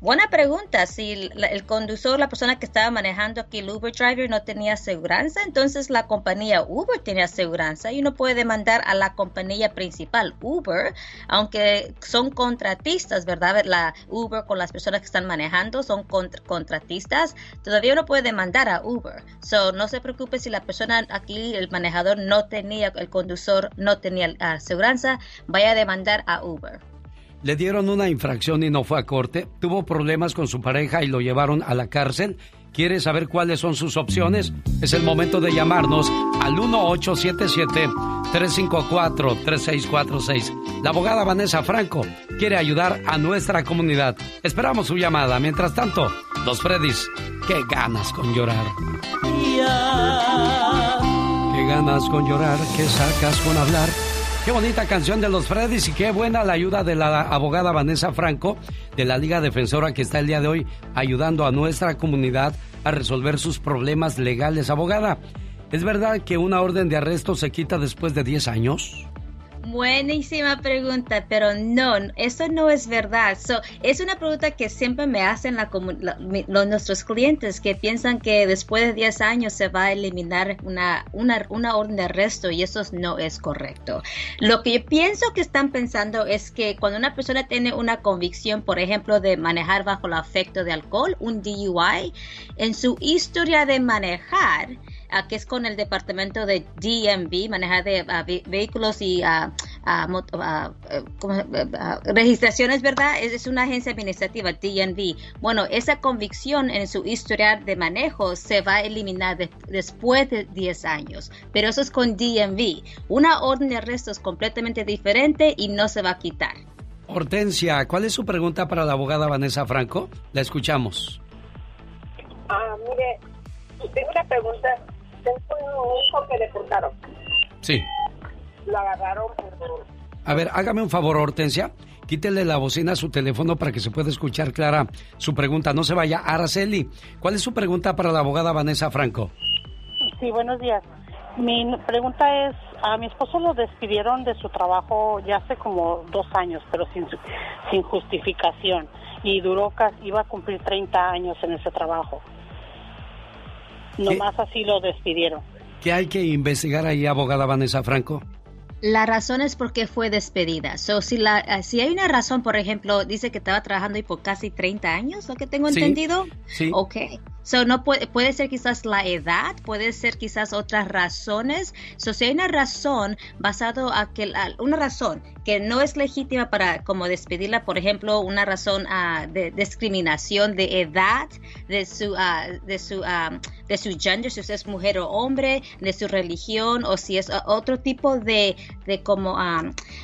Buena pregunta. Si el conductor, la persona que estaba manejando aquí, el Uber driver, no tenía aseguranza, entonces la compañía Uber tiene aseguranza y uno puede demandar a la compañía principal, Uber, aunque son contratistas, ¿verdad? La Uber con las personas que están manejando son contra- contratistas, todavía uno puede demandar a Uber. So, no se preocupe si la persona aquí, el manejador, no tenía, el conductor no tenía aseguranza, vaya a demandar a Uber. Le dieron una infracción y no fue a corte. Tuvo problemas con su pareja y lo llevaron a la cárcel. ¿Quiere saber cuáles son sus opciones? Es el momento de llamarnos al 1877-354-3646. La abogada Vanessa Franco quiere ayudar a nuestra comunidad. Esperamos su llamada. Mientras tanto, los Freddys, qué ganas con llorar. Qué ganas con llorar, qué sacas con hablar. Qué bonita canción de los Freddys y qué buena la ayuda de la abogada Vanessa Franco de la Liga Defensora que está el día de hoy ayudando a nuestra comunidad a resolver sus problemas legales. Abogada, ¿es verdad que una orden de arresto se quita después de 10 años? Buenísima pregunta, pero no, eso no es verdad. So, es una pregunta que siempre me hacen los, nuestros clientes que piensan que después de 10 años se va a eliminar una orden de arresto y eso no es correcto. Lo que yo pienso que están pensando es que cuando una persona tiene una convicción, por ejemplo, de manejar bajo el afecto de alcohol, un DUI, en su historia de manejar, que es con el departamento de DMV, manejar de ve- vehículos y ah, ah, mot- ah, eh, ¿cómo se- ah, registraciones, ¿verdad? Es, es una agencia administrativa, DMV. Bueno, esa convicción en su historial de manejo se va a eliminar de- después de 10 años, pero eso es con DMV. Una orden de arresto es completamente diferente y no se va a quitar. Hortensia, ¿cuál es su pregunta para la abogada Vanessa Franco? La escuchamos. Ah, mire, tengo una pregunta. Tengo un hijo que deportaron. Sí. Lo agarraron por... A ver, hágame un favor, Hortensia. Quítele la bocina a su teléfono para que se pueda escuchar clara su pregunta. No se vaya. Araceli, ¿cuál es su pregunta para la abogada Vanessa Franco? Sí, buenos días. Mi pregunta es, a mi esposo lo despidieron de su trabajo ya hace como dos años, pero sin, sin justificación. Y duró casi, iba a cumplir 30 años en ese trabajo. Nomás así lo despidieron. ¿Qué hay que investigar ahí, abogada Vanessa Franco? La razón es porque fue despedida. So, si, la, eh, si hay una razón, por ejemplo, dice que estaba trabajando ahí por casi 30 años, lo que tengo Sí, entendido. sí. Ok. So, no puede, puede ser quizás la edad, puede ser quizás otras razones. So, si hay una razón basado a que la- una razón que no es legítima para como despedirla, por ejemplo, una razón ah, de discriminación de edad, de su ah, de su ah, de su gender, si usted es mujer o hombre, de su religión o si es otro tipo de de como ah,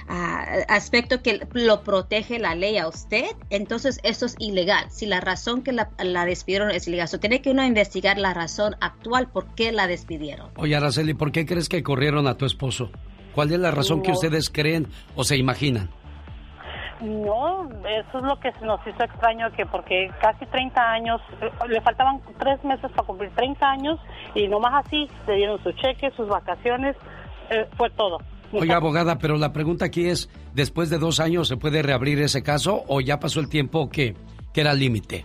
ah, aspecto que lo protege la ley a usted, entonces eso es ilegal. Si la razón que la, la despidieron es ilegal, so, tiene que uno investigar la razón actual por qué la despidieron. Oye, Araceli, ¿por qué crees que corrieron a tu esposo? ¿Cuál es la razón que ustedes creen o se imaginan? No, eso es lo que se nos hizo extraño, que porque casi 30 años, le faltaban tres meses para cumplir 30 años y nomás así le dieron su cheque, sus vacaciones, eh, fue todo. Oiga, abogada, pero la pregunta aquí es, ¿después de dos años se puede reabrir ese caso o ya pasó el tiempo que, que era límite?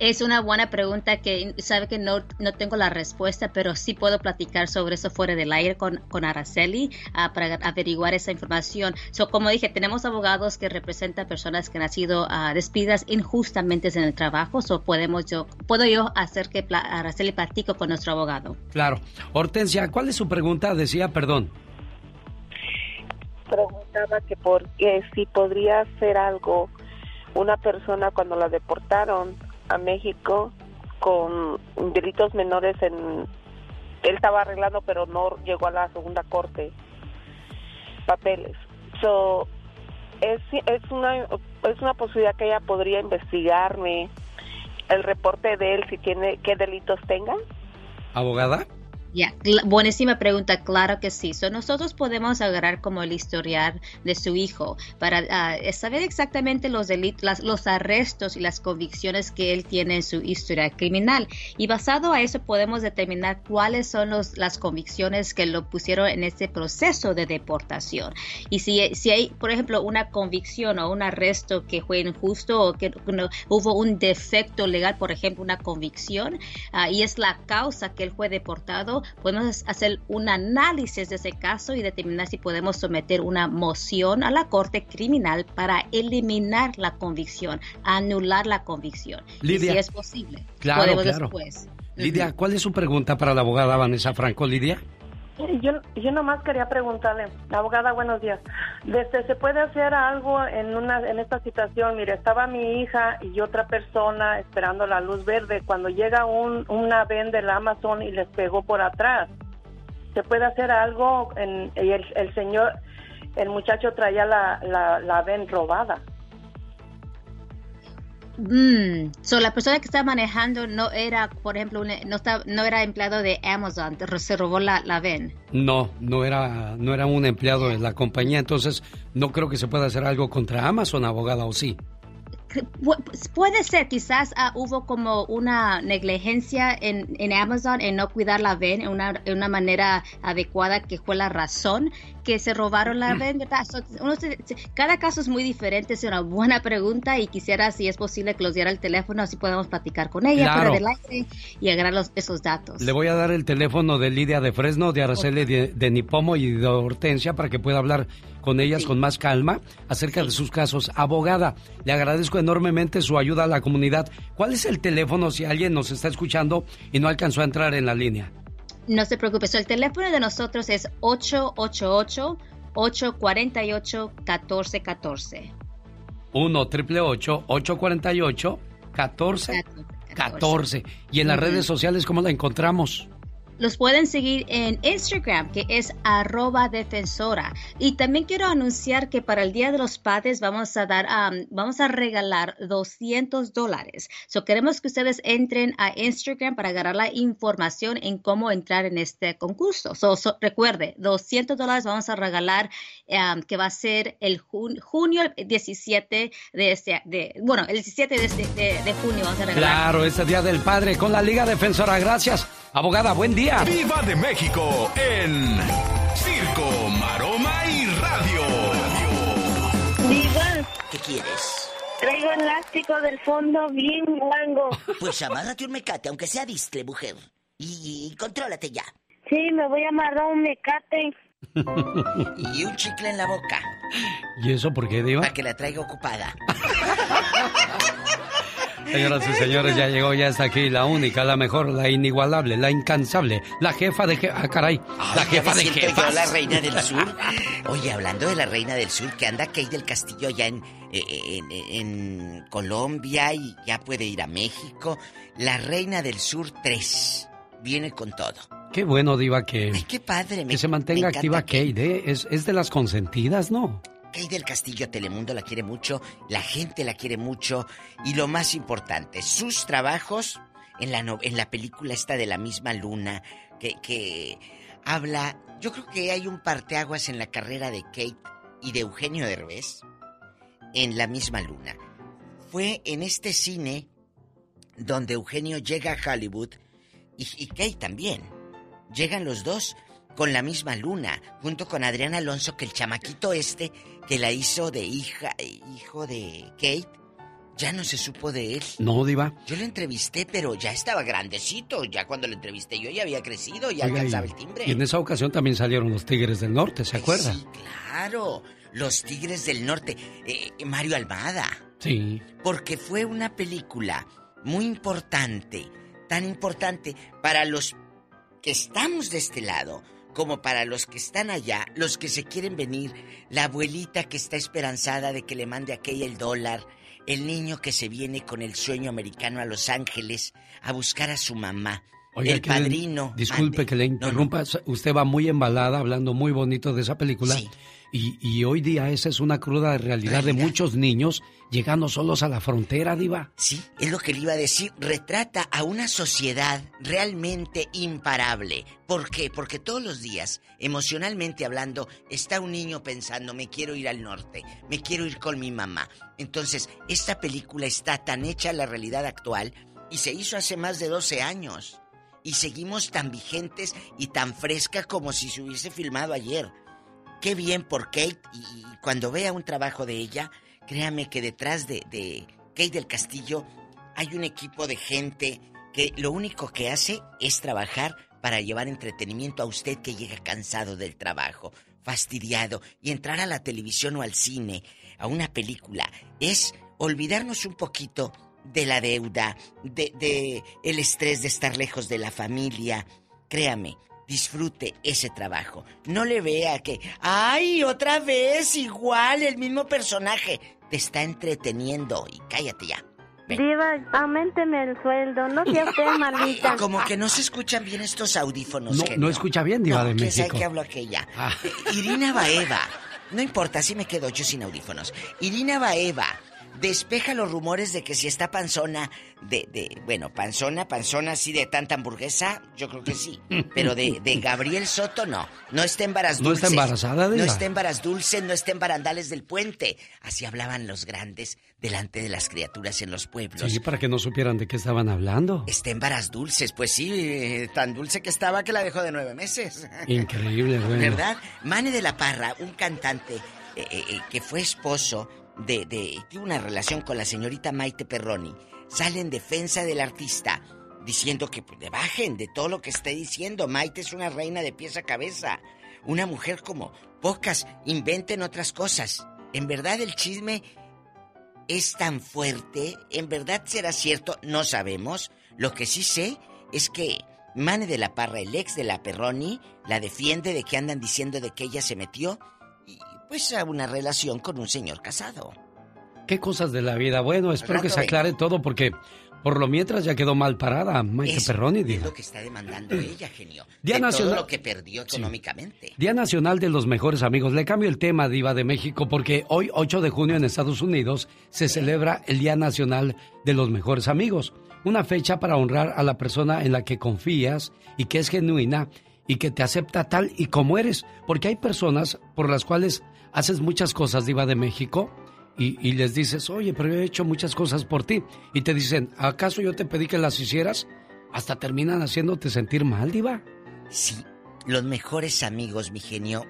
Es una buena pregunta que sabe que no, no tengo la respuesta, pero sí puedo platicar sobre eso fuera del aire con, con Araceli ah, para averiguar esa información. So, como dije, tenemos abogados que representan personas que han sido ah, despidas injustamente en el trabajo. So, podemos yo, puedo yo hacer que pla- Araceli platico con nuestro abogado. Claro. Hortensia, ¿cuál es su pregunta? Decía, perdón. preguntaba que por qué si podría hacer algo una persona cuando la deportaron a México con delitos menores en él estaba arreglando pero no llegó a la segunda corte papeles. So, es, es, una, es una posibilidad que ella podría investigarme el reporte de él si tiene qué delitos tenga. ¿Abogada? Buenísima pregunta, claro que sí. So, nosotros podemos agarrar como el historial de su hijo para ah, saber exactamente los delitos, los arrestos y las convicciones que él tiene en su historia criminal. Y basado a eso podemos determinar cuáles son los, las convicciones que lo pusieron en este proceso de deportación. Y si, si hay, por ejemplo, una convicción o un arresto que fue injusto o que no, hubo un defecto legal, por ejemplo, una convicción, uh, y es la causa que él fue deportado, podemos hacer un análisis de ese caso y determinar si podemos someter una moción a la Corte Criminal para eliminar la convicción, anular la convicción. Lidia, si es posible, claro, podemos claro. después. Lidia, ¿cuál es su pregunta para la abogada Vanessa Franco, Lidia? Yo, yo nomás quería preguntarle, abogada, buenos días. Desde, ¿Se puede hacer algo en una en esta situación? Mire, estaba mi hija y otra persona esperando la luz verde. Cuando llega un, una ven del Amazon y les pegó por atrás, ¿se puede hacer algo? En, y el, señor, el muchacho traía la, la, la ven robada. Mm, so la persona que estaba manejando no era, por ejemplo, un- no, estaba, no era empleado de Amazon, se robó la, la VEN. No, no era, no era un empleado de la compañía, entonces no creo que se pueda hacer algo contra Amazon, abogada, ¿o sí? Pu- Puede ser, quizás ah, hubo como una negligencia en, en Amazon en no cuidar la VEN en una, en una manera adecuada, que fue la razón que se robaron la VEN, ¿verdad? So, uno se- se- cada caso es muy diferente, es una buena pregunta y quisiera, si es posible, que los diera el teléfono, así podemos platicar con ella Claro. del aire y agarrar los- esos datos. Le voy a dar el teléfono de Lidia de Fresno, de Araceli de, de Nipomo y de Hortensia para que pueda hablar con ellas con más calma acerca de sus casos. Abogada, le agradezco enormemente su ayuda a la comunidad. ¿Cuál es el teléfono si alguien nos está escuchando y no alcanzó a entrar en la línea? No se preocupe, so, el teléfono de nosotros es 888-848-1414. 1 triple 848 14 14. Y en las Ujú. redes sociales, ¿cómo la encontramos? Los pueden seguir en Instagram, que es arroba defensora. Y también quiero anunciar que para el Día de los Padres vamos a dar, um, vamos a regalar 200 dólares. So queremos que ustedes entren a Instagram para agarrar la información en cómo entrar en este concurso. So, recuerde, 200 dólares vamos a regalar, que va a ser el jun- junio 17 de este, bueno, el 17 de, este- junio vamos a regalar. Claro, este Día del Padre con la Liga Defensora. Gracias. Abogada, buen día. Viva de México en Circo, Maroma y Radio. Diva, ¿Qué quieres? traigo elástico del fondo bien guango. Pues amárrate un mecate, aunque sea distre, mujer. Y, y contrólate ya. Sí, me voy a amarrar un mecate. Y un chicle en la boca, ¿Y eso por qué, Diva? para que la traiga ocupada. Señoras y señores, ya llegó, ya está aquí la única, la mejor, la inigualable, la incansable, la jefa de je- Ah, caray, la Ay, jefa de siento yo jefas. la reina del sur. Oye, hablando de la reina del sur, que anda Kate del Castillo allá en, eh, en, en Colombia y ya puede ir a México. La reina del sur 3 viene con todo. Qué bueno, Diva, que, Qué padre, me, que se mantenga activa Kate, ¿eh? Es, es de las consentidas, ¿no? Kate del Castillo Telemundo la quiere mucho, la gente la quiere mucho y lo más importante, sus trabajos en la, en la película esta de la misma luna que, que habla, yo creo que hay un parteaguas en la carrera de Kate y de Eugenio Derbez en la misma luna. Fue en este cine donde Eugenio llega a Hollywood y, y Kate también. Llegan los dos con la misma luna, junto con Adrián Alonso, que el chamaquito este que la hizo de hija, hijo de Kate, ya no se supo de él. No, Diva. Yo lo entrevisté, pero ya estaba grandecito. Ya cuando lo entrevisté yo ya había crecido, ya Oiga, alcanzaba y- el timbre. Y en esa ocasión también salieron los Tigres del Norte, ¿se acuerda? Sí, claro. Los Tigres del Norte. Eh, Mario Almada. Sí. Porque fue una película muy importante. Tan importante para los que estamos de este lado como para los que están allá, los que se quieren venir, la abuelita que está esperanzada de que le mande aquella el dólar, el niño que se viene con el sueño americano a Los Ángeles a buscar a su mamá Oiga, el padrino. Disculpe que le interrumpa. Usted va muy embalada hablando muy bonito de esa película. Y, y hoy día esa es una cruda realidad, de muchos niños llegando solos a la frontera, Diva. Sí, es lo que le iba a decir. Retrata a una sociedad realmente imparable. ¿Por qué? Porque todos los días, emocionalmente hablando, está un niño pensando, me quiero ir al norte, me quiero ir con mi mamá. Entonces, esta película está tan hecha a la realidad actual y se hizo hace más de 12 años. Y seguimos tan vigentes y tan fresca como si se hubiese filmado ayer. Qué bien por Kate y, cuando vea un trabajo de ella, créame que detrás de, de Kate del Castillo hay un equipo de gente que lo único que hace es trabajar para llevar entretenimiento a usted que llega cansado del trabajo, fastidiado, y entrar a la televisión o al cine, a una película, es olvidarnos un poquito de la deuda, de, de el estrés de estar lejos de la familia. Créame, disfrute ese trabajo. No le vea que, ay, otra vez igual, el mismo personaje. Te está entreteniendo y cállate ya. Diva, aumenteme el sueldo, no sea usted maldita. Como que no se escuchan bien estos audífonos. No, no escucha bien, Diva No, de que sabe México. que hablo aquella. Ah. Irina Baeva. No importa, así me quedo yo sin audífonos. Irina Baeva despeja los rumores de que si está panzona, de, de, bueno, panzona, panzona así de tanta hamburguesa, yo creo que sí. Pero de, de Gabriel Soto no. No está en varas ¿No está embarazada, No Diva? está en varas dulces, no está en barandales del puente. Así hablaban los grandes delante de las criaturas en los pueblos. Sí, para que no supieran de qué estaban hablando. Está en varas dulces, pues sí, eh, tan dulce que estaba que la dejó de nueve meses. Increíble, bueno. ¿Verdad? Mane de la Parra, un cantante eh, eh, que fue esposo de, de. una relación con la señorita Maite Perroni, sale en defensa del artista, diciendo que pues, le bajen de todo lo que esté diciendo. Maite es una reina de pies a cabeza, una mujer como pocas, inventen otras cosas. En verdad el chisme es tan fuerte, en verdad será cierto, no sabemos. Lo que sí sé es que Mane de la Parra, el ex de la Perroni, la defiende de que andan diciendo de que ella se metió y pues a una relación con un señor casado. ¿Qué cosas de la vida? Bueno, espero que se vengo. aclare todo porque por lo mientras ya quedó mal parada Maite Eso Perroni, es Diva. lo que está demandando ella, genio. Día de Nacional- todo lo que perdió económicamente. Día Nacional de los Mejores Amigos. Le cambio el tema, Diva de México, porque hoy, 8 de junio en Estados Unidos, se celebra el Día Nacional de los Mejores Amigos. Una fecha para honrar a la persona en la que confías y que es genuina y que te acepta tal y como eres. Porque hay personas por las cuales haces muchas cosas, Diva de México, y, les dices, oye, pero yo he hecho muchas cosas por ti. Y te dicen, ¿acaso yo te pedí que las hicieras? Hasta terminan haciéndote sentir mal, Diva. Sí, los mejores amigos, mi genio,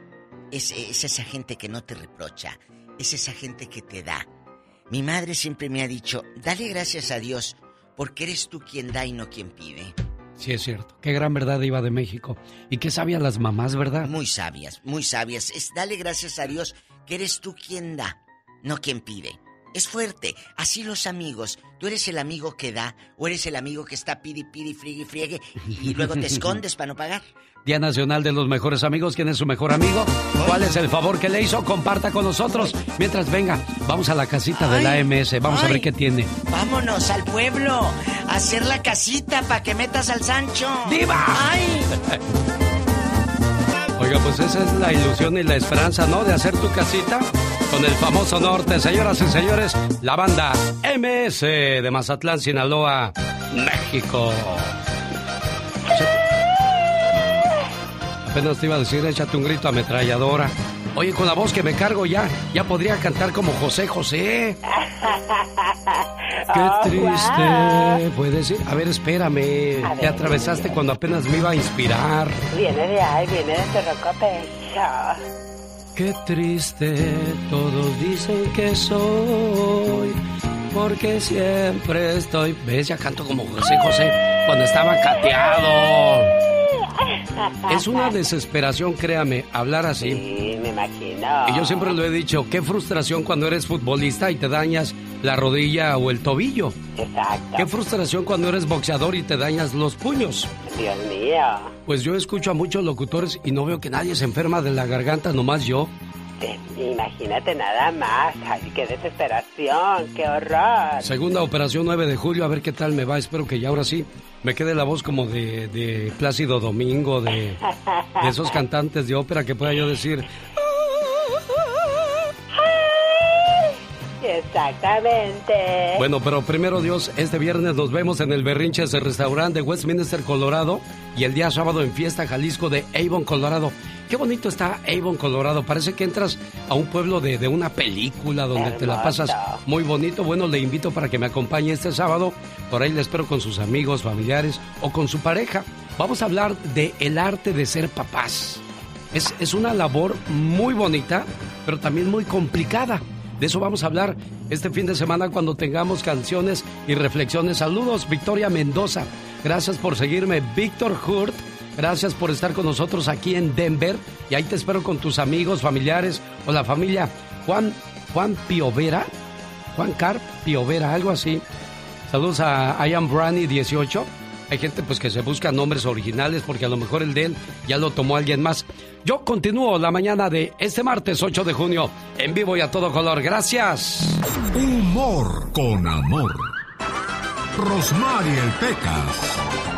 es esa gente que no te reprocha, es esa gente que te da. Mi madre siempre me ha dicho, dale gracias a Dios, porque eres tú quien da y no quien pide. Sí, es cierto. Qué gran verdad iba de México. Y qué sabias las mamás, ¿verdad? Muy sabias, muy sabias. Es dale gracias a Dios que eres tú quien da, no quien pide. Es fuerte. Así los amigos. Tú eres el amigo que da o eres el amigo que está pidi, pidi, friegue, friegue y, luego te escondes para no pagar. Día Nacional de los Mejores Amigos. ¿Quién es su mejor amigo? ¿Cuál es el favor que le hizo? Comparta con nosotros. Mientras venga, vamos a la casita de la Ay, AMS. Vamos a ver ay. qué tiene. Vámonos al pueblo a hacer la casita para que metas al Sancho. ¡Diva! ¡Ay! Pues esa es la ilusión y la esperanza, ¿no? De hacer tu casita con el famoso norte. Señoras y señores, la banda MS de Mazatlán, Sinaloa, México. Apenas te iba a decir, échate un grito ametralladora. Oye, con la voz que me cargo ya, ya podría cantar como José José. Qué Oh, triste. wow. Puedes decir, a ver, espérame. A Te atravesaste cuando apenas me iba a inspirar. Viene de ahí, viene de tu roco pecho. Qué triste, todos dicen que soy, porque siempre estoy. ¿Ves? Ya canto como José José cuando estaba cateado. Es una desesperación, créame, hablar así. Sí, me imagino. Y yo siempre lo he dicho, qué frustración cuando eres futbolista y te dañas la rodilla o el tobillo. Exacto. Qué frustración cuando eres boxeador y te dañas los puños. Dios mío. Pues yo escucho a muchos locutores y no veo que nadie se enferma de la garganta, nomás yo. Sí, Imagínate nada más. Ay, qué desesperación, qué horror. Segunda operación 9 de julio, a ver qué tal me va. Espero que ya ahora sí me quede la voz como de, de Plácido Domingo, de, de esos cantantes de ópera que pueda yo decir, Exactamente. Bueno, pero primero Dios, este viernes nos vemos en el Berrinches restaurante de Westminster, Colorado, y el día sábado en Fiesta Jalisco de Avon, Colorado. Qué bonito está Avon, Colorado. Parece que entras a un pueblo de, de una película donde te la pasas muy bonito. Bueno, le invito para que me acompañe este sábado. Por ahí le espero con sus amigos, familiares o con su pareja. Vamos a hablar de el arte de ser papás. Es, es una labor muy bonita, pero también muy complicada. De eso vamos a hablar este fin de semana cuando tengamos canciones y reflexiones. Saludos, Victoria Mendoza. Gracias por seguirme, Víctor Hurt. Gracias por estar con nosotros aquí en Denver. Y ahí te espero con tus amigos, familiares o la familia. Juan, Juan Piovera, Juan Carp Piovera, algo así. Saludos a Ian Brani 18. Hay gente pues que se busca nombres originales porque a lo mejor el de él ya lo tomó alguien más. Yo continúo la mañana de este martes 8 de junio en vivo y a todo color. Gracias. Humor con amor. Rosmarie Pecas.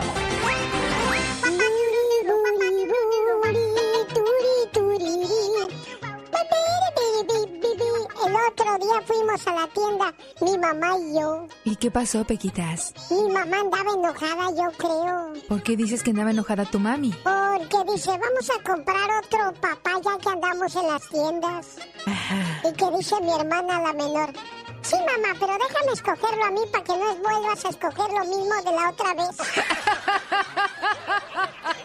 Otro día fuimos a la tienda, mi mamá y yo. ¿Y qué pasó, Pequitas? Mi mamá andaba enojada, yo creo. ¿Por qué dices que andaba enojada tu mami? Porque dice, vamos a comprar otro papá ya que andamos en las tiendas. Y que dice mi hermana la menor, sí mamá, pero déjame escogerlo a mí para que no vuelvas a escoger lo mismo de la otra vez.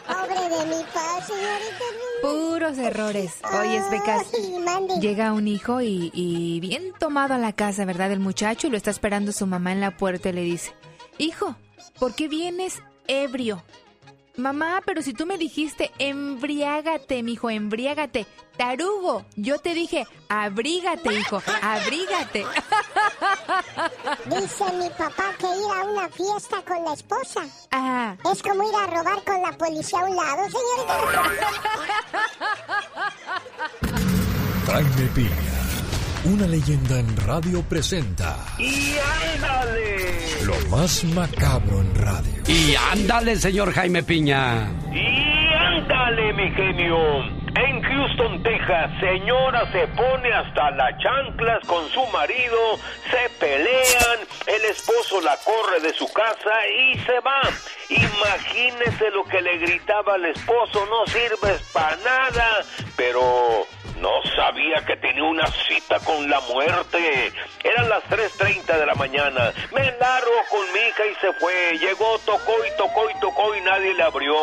Pobre de mi paz, señorita. Puros errores. Oye, Becas, llega un hijo y, y bien tomado a la casa, ¿verdad? El muchacho y lo está esperando su mamá en la puerta y le dice, hijo, ¿por qué vienes ebrio? Mamá, pero si tú me dijiste embriágate, mijo, embriágate. Tarugo, yo te dije, abrígate, hijo, abrígate. Dice mi papá que ir a una fiesta con la esposa Ah, es como ir a robar con la policía a un lado, señorita. Jaime Piña, una leyenda en radio presenta ¡Y ándale! lo más macabro en radio. Y ándale, señor Jaime Piña. ¡Y ándale, mi genio! En Houston, Texas, señora se pone hasta las chanclas con su marido, se pelean, el esposo la corre de su casa y se va. Imagínese lo que le gritaba al esposo, no sirves para nada, pero no sabía que tenía una cita con la muerte. Eran las 3.30 de la mañana. Me largo con mi hija y se fue. Llegó, tocó y tocó y tocó y nadie le abrió.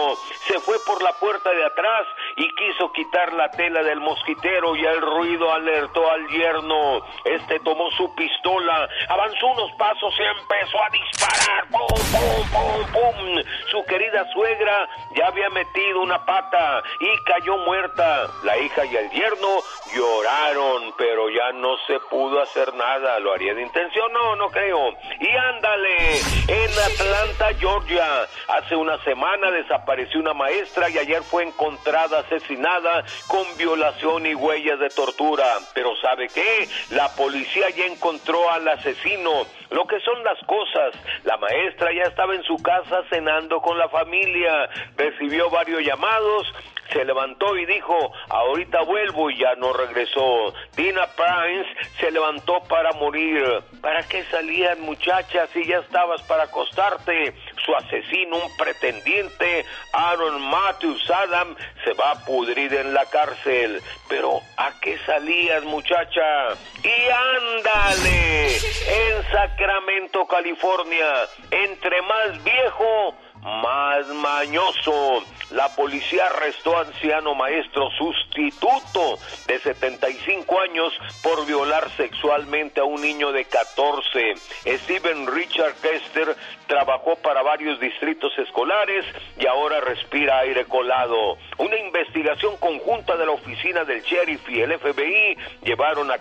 Se fue por la puerta de atrás y quiso quitar la tela del mosquitero y el ruido alertó al yerno. Este tomó su pistola, avanzó unos pasos y empezó a disparar. ¡Pum, pum, pum, pum! Su querida suegra ya había metido una pata y cayó muerta. La hija y el yerno lloraron, pero ya no se pudo hacer nada. ¿Lo haría de intención? No, no creo. Y ándale, en Atlanta, Georgia, hace una semana desapareció una maestra y ayer fue encontrada asesinada con violación y huellas de tortura. Pero ¿sabe qué? La policía ya encontró al asesino. Lo que son las cosas, la maestra ya estaba en su casa cenando con la familia, recibió varios llamados, se levantó y dijo, ahorita vuelvo y ya no regresó. Tina Prince se levantó para morir. ¿Para qué salían muchachas si ya estabas para acostarte? Su asesino, un pretendiente, Aaron Matthews Adam, se va a pudrir en la cárcel. Pero ¿a qué salías muchacha? Y ándale, en Sacramento, California, entre más viejo, más mañoso. La policía arrestó a anciano maestro sustituto de 75 años por violar sexualmente a un niño de 14. Steven Richard Kester trabajó para varios distritos escolares y ahora respira aire colado. Una investigación conjunta de la oficina del sheriff y el FBI llevaron a,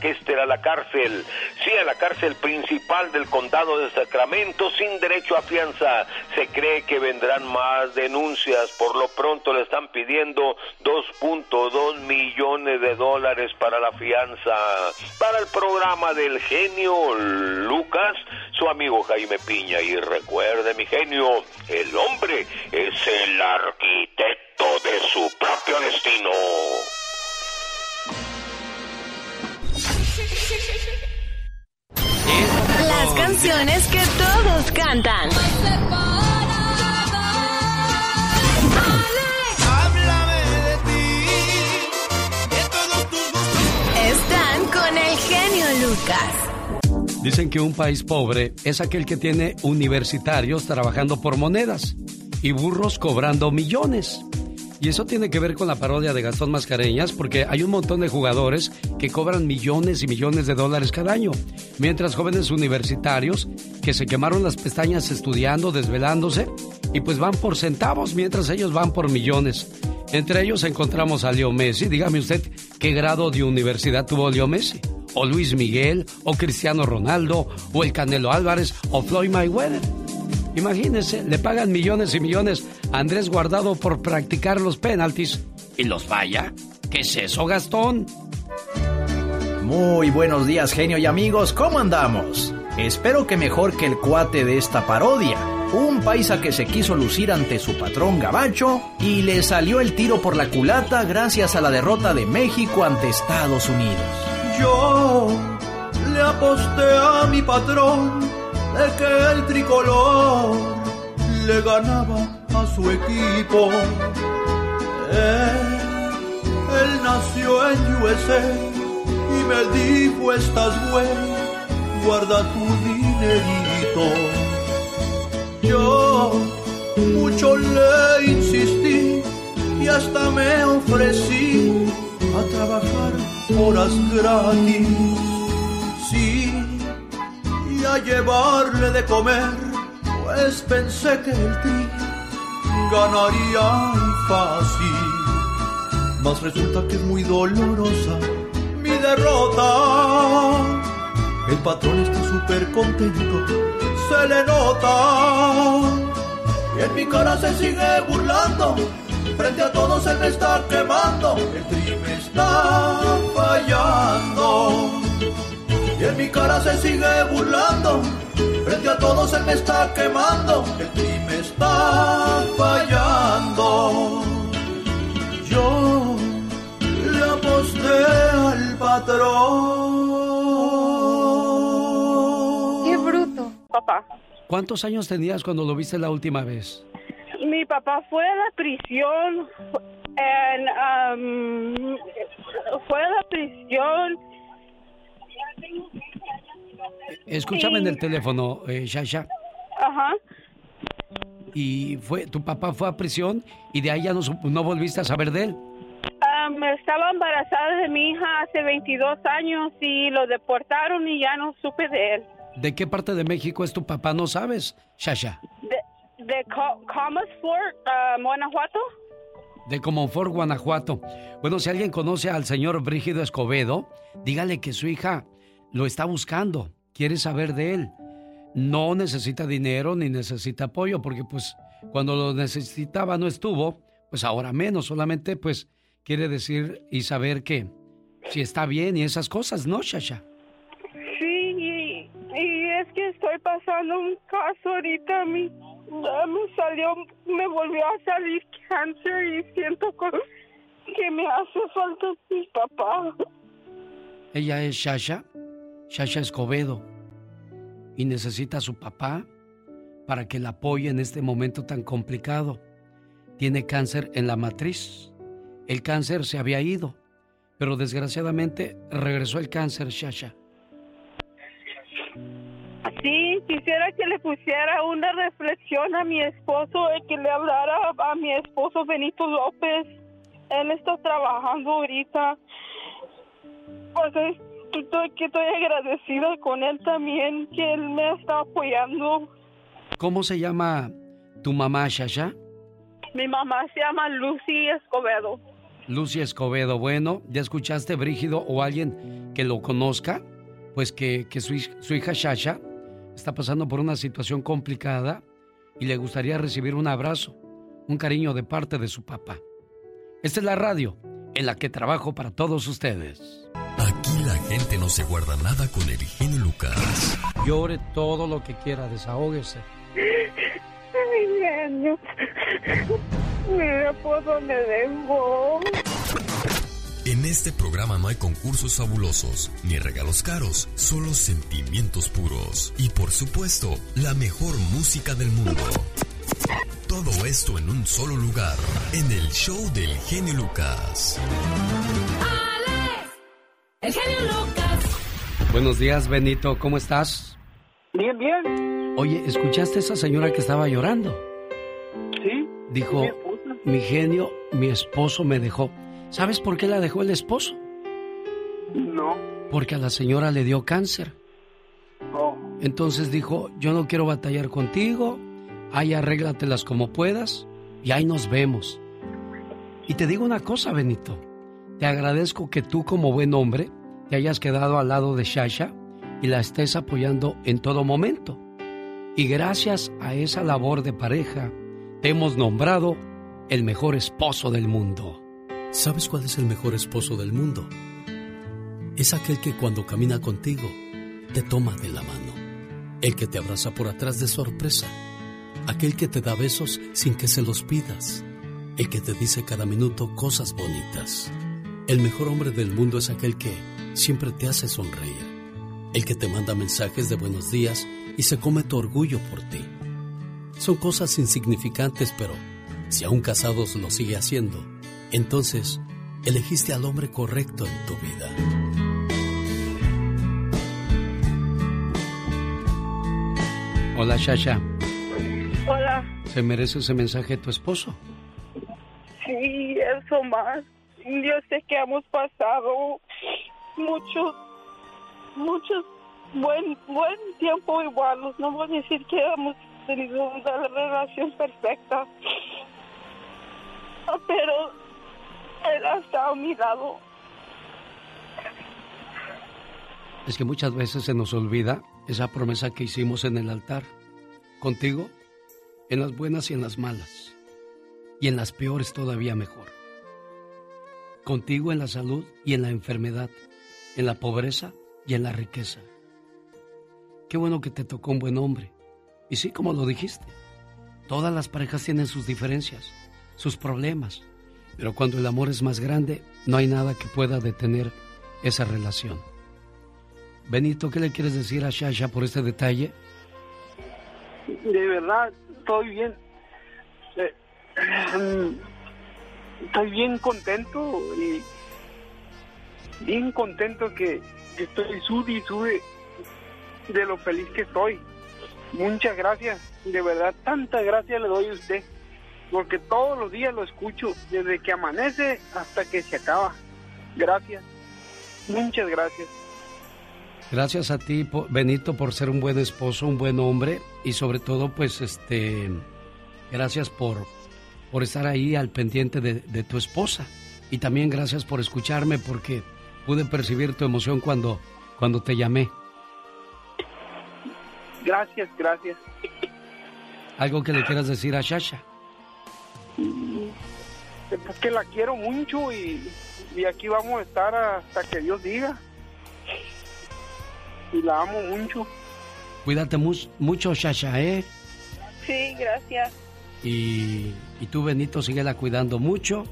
Kester a la cárcel. Sí, a la cárcel principal del condado de Sacramento sin derecho a fianza. Se cree que vendrán más denuncias. Por lo pronto le están pidiendo 2.2 millones de dólares para la fianza. Para el programa del genio Lucas, su amigo Jaime Piña. Y recuerde, mi genio, el hombre es el arquitecto de su propio destino. Las canciones que todos cantan. Dicen que un país pobre es aquel que tiene universitarios trabajando por monedas y burros cobrando millones. Y eso tiene que ver con la parodia de Gastón Mascareñas, porque hay un montón de jugadores que cobran millones y millones de dólares cada año, mientras jóvenes universitarios que se quemaron las pestañas estudiando, desvelándose, y pues van por centavos, mientras ellos van por millones. Entre ellos encontramos a Leo Messi. Dígame usted qué grado de universidad tuvo Leo Messi. O Luis Miguel, o Cristiano Ronaldo, o el Canelo Álvarez, o Floyd Mayweather. Imagínense, le pagan millones y millones a Andrés Guardado por practicar los penaltis y los vaya. ¿Qué es eso, Gastón? Muy buenos días, genio y amigos, ¿cómo andamos? Espero que mejor que el cuate de esta parodia. Un paisa que se quiso lucir ante su patrón gabacho y le salió el tiro por la culata gracias a la derrota de México ante Estados Unidos. Yo le aposté a mi patrón de que el tricolor le ganaba a su equipo. Él, nació en USA y me dijo estás bueno, guarda tu dinerito. Yo mucho le insistí y hasta me ofrecí a trabajar horas gratis. Sí, y a llevarle de comer, pues pensé que el tri ganaría fácil. Mas resulta que es muy dolorosa mi derrota. El patrón está súper contento, se le nota. Y en mi cara se sigue burlando, frente a todos él me está quemando. El está fallando. Y en mi cara se sigue burlando, frente a todos él me está quemando. El tri me está fallando. Yo le aposté al patrón. Qué bruto. Papá. ¿Cuántos años tenías cuando lo viste la última vez? Mi papá fue a la prisión. En, um, fue a la prisión. Escúchame en el teléfono, eh, Shasha. Ajá. Y fue, tu papá fue a prisión y de ahí ya no, no volviste a saber de él. Um, estaba embarazada de mi hija hace 22 años y lo deportaron y ya no supe de él. ¿De qué parte de México es tu papá? ¿No sabes, Shasha? De, de Fort, uh, Guanajuato. De Comonfort, Guanajuato. Bueno, si alguien conoce al señor Brígido Escobedo, dígale que su hija lo está buscando, quiere saber de él. No necesita dinero ni necesita apoyo, porque pues cuando lo necesitaba no estuvo, pues ahora menos, solamente pues quiere decir y saber que si está bien y esas cosas, ¿no, Shasha? Sí, y, es que estoy pasando un caso ahorita, mi, me salió, me volvió a salir cáncer y siento que me hace falta mi papá. Ella es Shasha, Shasha Escobedo, y necesita a su papá para que la apoye en este momento tan complicado. Tiene cáncer en la matriz. El cáncer se había ido, pero desgraciadamente regresó el cáncer, Shasha. Sí, quisiera que le pusiera una reflexión a mi esposo, que le hablara a mi esposo Benito López. Él está trabajando ahorita. Porque estoy, que estoy agradecida con él también, que él me está apoyando. ¿Cómo se llama tu mamá, Shasha? Mi mamá se llama Lucy Escobedo. Lucy Escobedo, bueno, ¿ya escuchaste, Brígido, o alguien que lo conozca? Pues que, su, su hija Shasha está pasando por una situación complicada y le gustaría recibir un abrazo, un cariño de parte de su papá. Esta es la radio en la que trabajo para todos ustedes. Aquí la gente no se guarda nada con el genio Lucas. Llore todo lo que quiera, desahógese. Mi genio. Mi esposo me dejó. En este programa no hay concursos fabulosos ni regalos caros, solo sentimientos puros y por supuesto la mejor música del mundo. Todo esto en un solo lugar, en el show del genio Lucas. ¡Alex! El genio Lucas. Buenos días, Benito, ¿cómo estás? Bien, bien. Oye, ¿escuchaste a esa señora que estaba llorando? Sí. Dijo, mi genio, mi esposo me dejó. ¿Sabes por qué la dejó el esposo? No. Porque a la señora le dio cáncer. Oh. Entonces dijo, yo no quiero batallar contigo, ahí arréglatelas como puedas y ahí nos vemos. Y te digo una cosa, Benito, te agradezco que tú como buen hombre te hayas quedado al lado de Shasha y la estés apoyando en todo momento. Y gracias a esa labor de pareja, te hemos nombrado el mejor esposo del mundo. ¿Sabes cuál es el mejor esposo del mundo? Es aquel que cuando camina contigo te toma de la mano, el que te abraza por atrás de sorpresa, aquel que te da besos sin que se los pidas, el que te dice cada minuto cosas bonitas. El mejor hombre del mundo es aquel que siempre te hace sonreír, el que te manda mensajes de buenos días y se come tu orgullo por ti. Son cosas insignificantes, pero si aún casados lo sigue haciendo, entonces elegiste al hombre correcto en tu vida. Hola, Shasha. Hola. ¿Se merece ese mensaje tu esposo? Sí, eso más. Yo sé que hemos pasado muchos, muchos buen, buen tiempo igual. No voy a decir que hemos tenido una relación perfecta. Pero él ha estado. Es que muchas veces se nos olvida esa promesa que hicimos en el altar. Contigo, en las buenas y en las malas. Y en las peores todavía mejor. Contigo en la salud y en la enfermedad. En la pobreza y en la riqueza. Qué bueno que te tocó un buen hombre. Y sí, como lo dijiste, todas las parejas tienen sus diferencias, sus problemas, pero cuando el amor es más grande, no hay nada que pueda detener esa relación. Benito, ¿qué le quieres decir a Shasha por este detalle? De verdad, estoy bien. Eh, estoy bien contento y bien contento que, estoy sube y sube de lo feliz que estoy. Muchas gracias, de verdad, tantas gracias le doy a usted, porque todos los días lo escucho, desde que amanece hasta que se acaba. Gracias, muchas gracias. Gracias a ti, Benito, por ser un buen esposo, un buen hombre y sobre todo, pues, este, gracias por, por estar ahí al pendiente de, de tu esposa. Y también gracias por escucharme porque pude percibir tu emoción cuando, cuando te llamé. Gracias, gracias. ¿Algo que le quieras decir a Shasha? Es que la quiero mucho y, y aquí vamos a estar hasta que Dios diga. Y la amo mucho. Cuídate mucho, Shasha, ¿eh? Sí, gracias. Y, y tú, Benito, síguela cuidando mucho.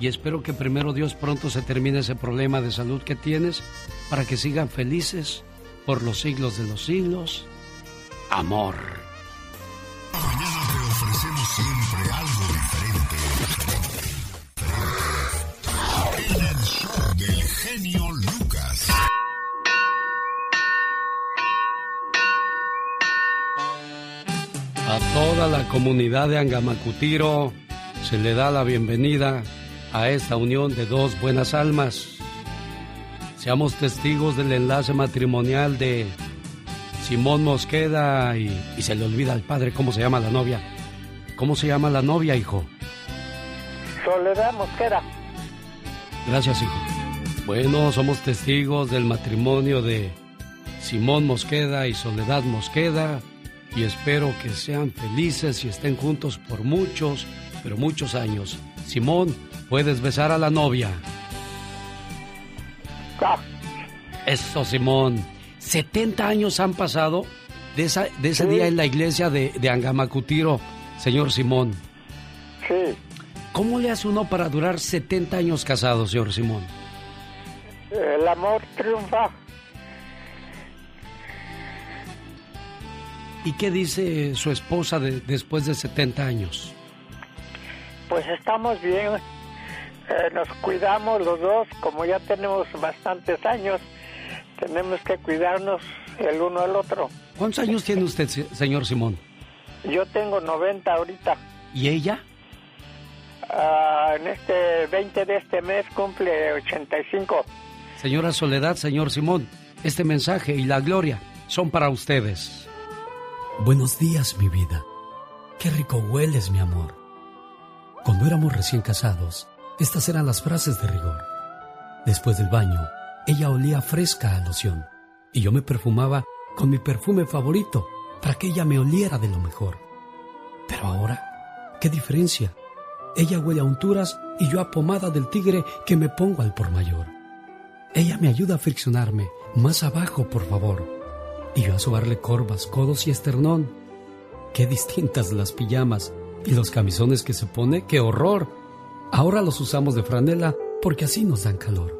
Y espero que primero Dios pronto se termine ese problema de salud que tienes para que sigan felices por los siglos de los siglos. Amor. Mañana te genio Lucas. A toda la comunidad de Angamacutiro se le da la bienvenida a esta unión de dos buenas almas. Seamos testigos del enlace matrimonial de Simón Mosqueda y, y, se le olvida al padre cómo se llama la novia. ¿Cómo se llama la novia, hijo? Soledad Mosquera. Gracias, hijo. Bueno, somos testigos del matrimonio de Simón Mosqueda y Soledad Mosqueda y espero que sean felices y estén juntos por muchos, pero muchos años. Simón, puedes besar a la novia. Eso, Simón. 70 años han pasado de, esa, de ese día en la iglesia de, de Angamacutiro, señor Simón. Sí. ¿Cómo le hace uno para durar 70 años casado, señor Simón? El amor triunfa. ¿Y qué dice su esposa de, después de 70 años? Pues estamos bien. Eh, nos cuidamos los dos, como ya tenemos bastantes años, tenemos que cuidarnos el uno al otro. ¿Cuántos años tiene usted, señor Simón? Yo tengo 90 ahorita. ¿Y ella? Ah, en este 20 de este mes cumple 85. Señora Soledad, señor Simón, este mensaje y la gloria son para ustedes. Buenos días, mi vida. Qué rico hueles, mi amor. Cuando éramos recién casados, estas eran las frases de rigor. Después del baño, ella olía fresca a loción y yo me perfumaba con mi perfume favorito para que ella me oliera de lo mejor. Pero ahora, ¿qué diferencia? Ella huele a unturas y yo a pomada del tigre que me pongo al por mayor. Ella me ayuda a friccionarme. Más abajo, por favor. Y yo a sobarle corvas, codos y esternón. Qué distintas las pijamas y los camisones que se pone. ¡Qué horror! Ahora los usamos de franela porque así nos dan calor.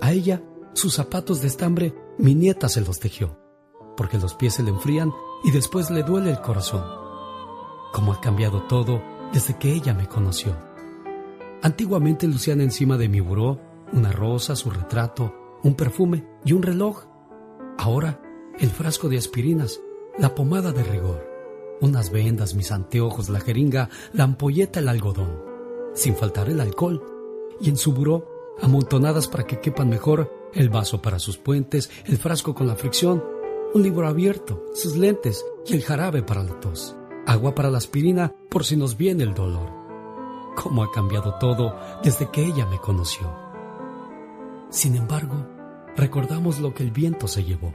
A ella, sus zapatos de estambre, mi nieta se los tejió, porque los pies se le enfrían y después le duele el corazón. Cómo ha cambiado todo desde que ella me conoció. Antiguamente lucían encima de mi buró una rosa, su retrato, un perfume y un reloj. Ahora, el frasco de aspirinas, la pomada de rigor, unas vendas, mis anteojos, la jeringa, la ampolleta, el algodón, sin faltar el alcohol, y en su buró, amontonadas para que quepan mejor, el vaso para sus puentes, el frasco con la fricción, un libro abierto, sus lentes y el jarabe para la tos, agua para la aspirina por si nos viene el dolor. Cómo ha cambiado todo desde que ella me conoció. Sin embargo, recordamos lo que el viento se llevó,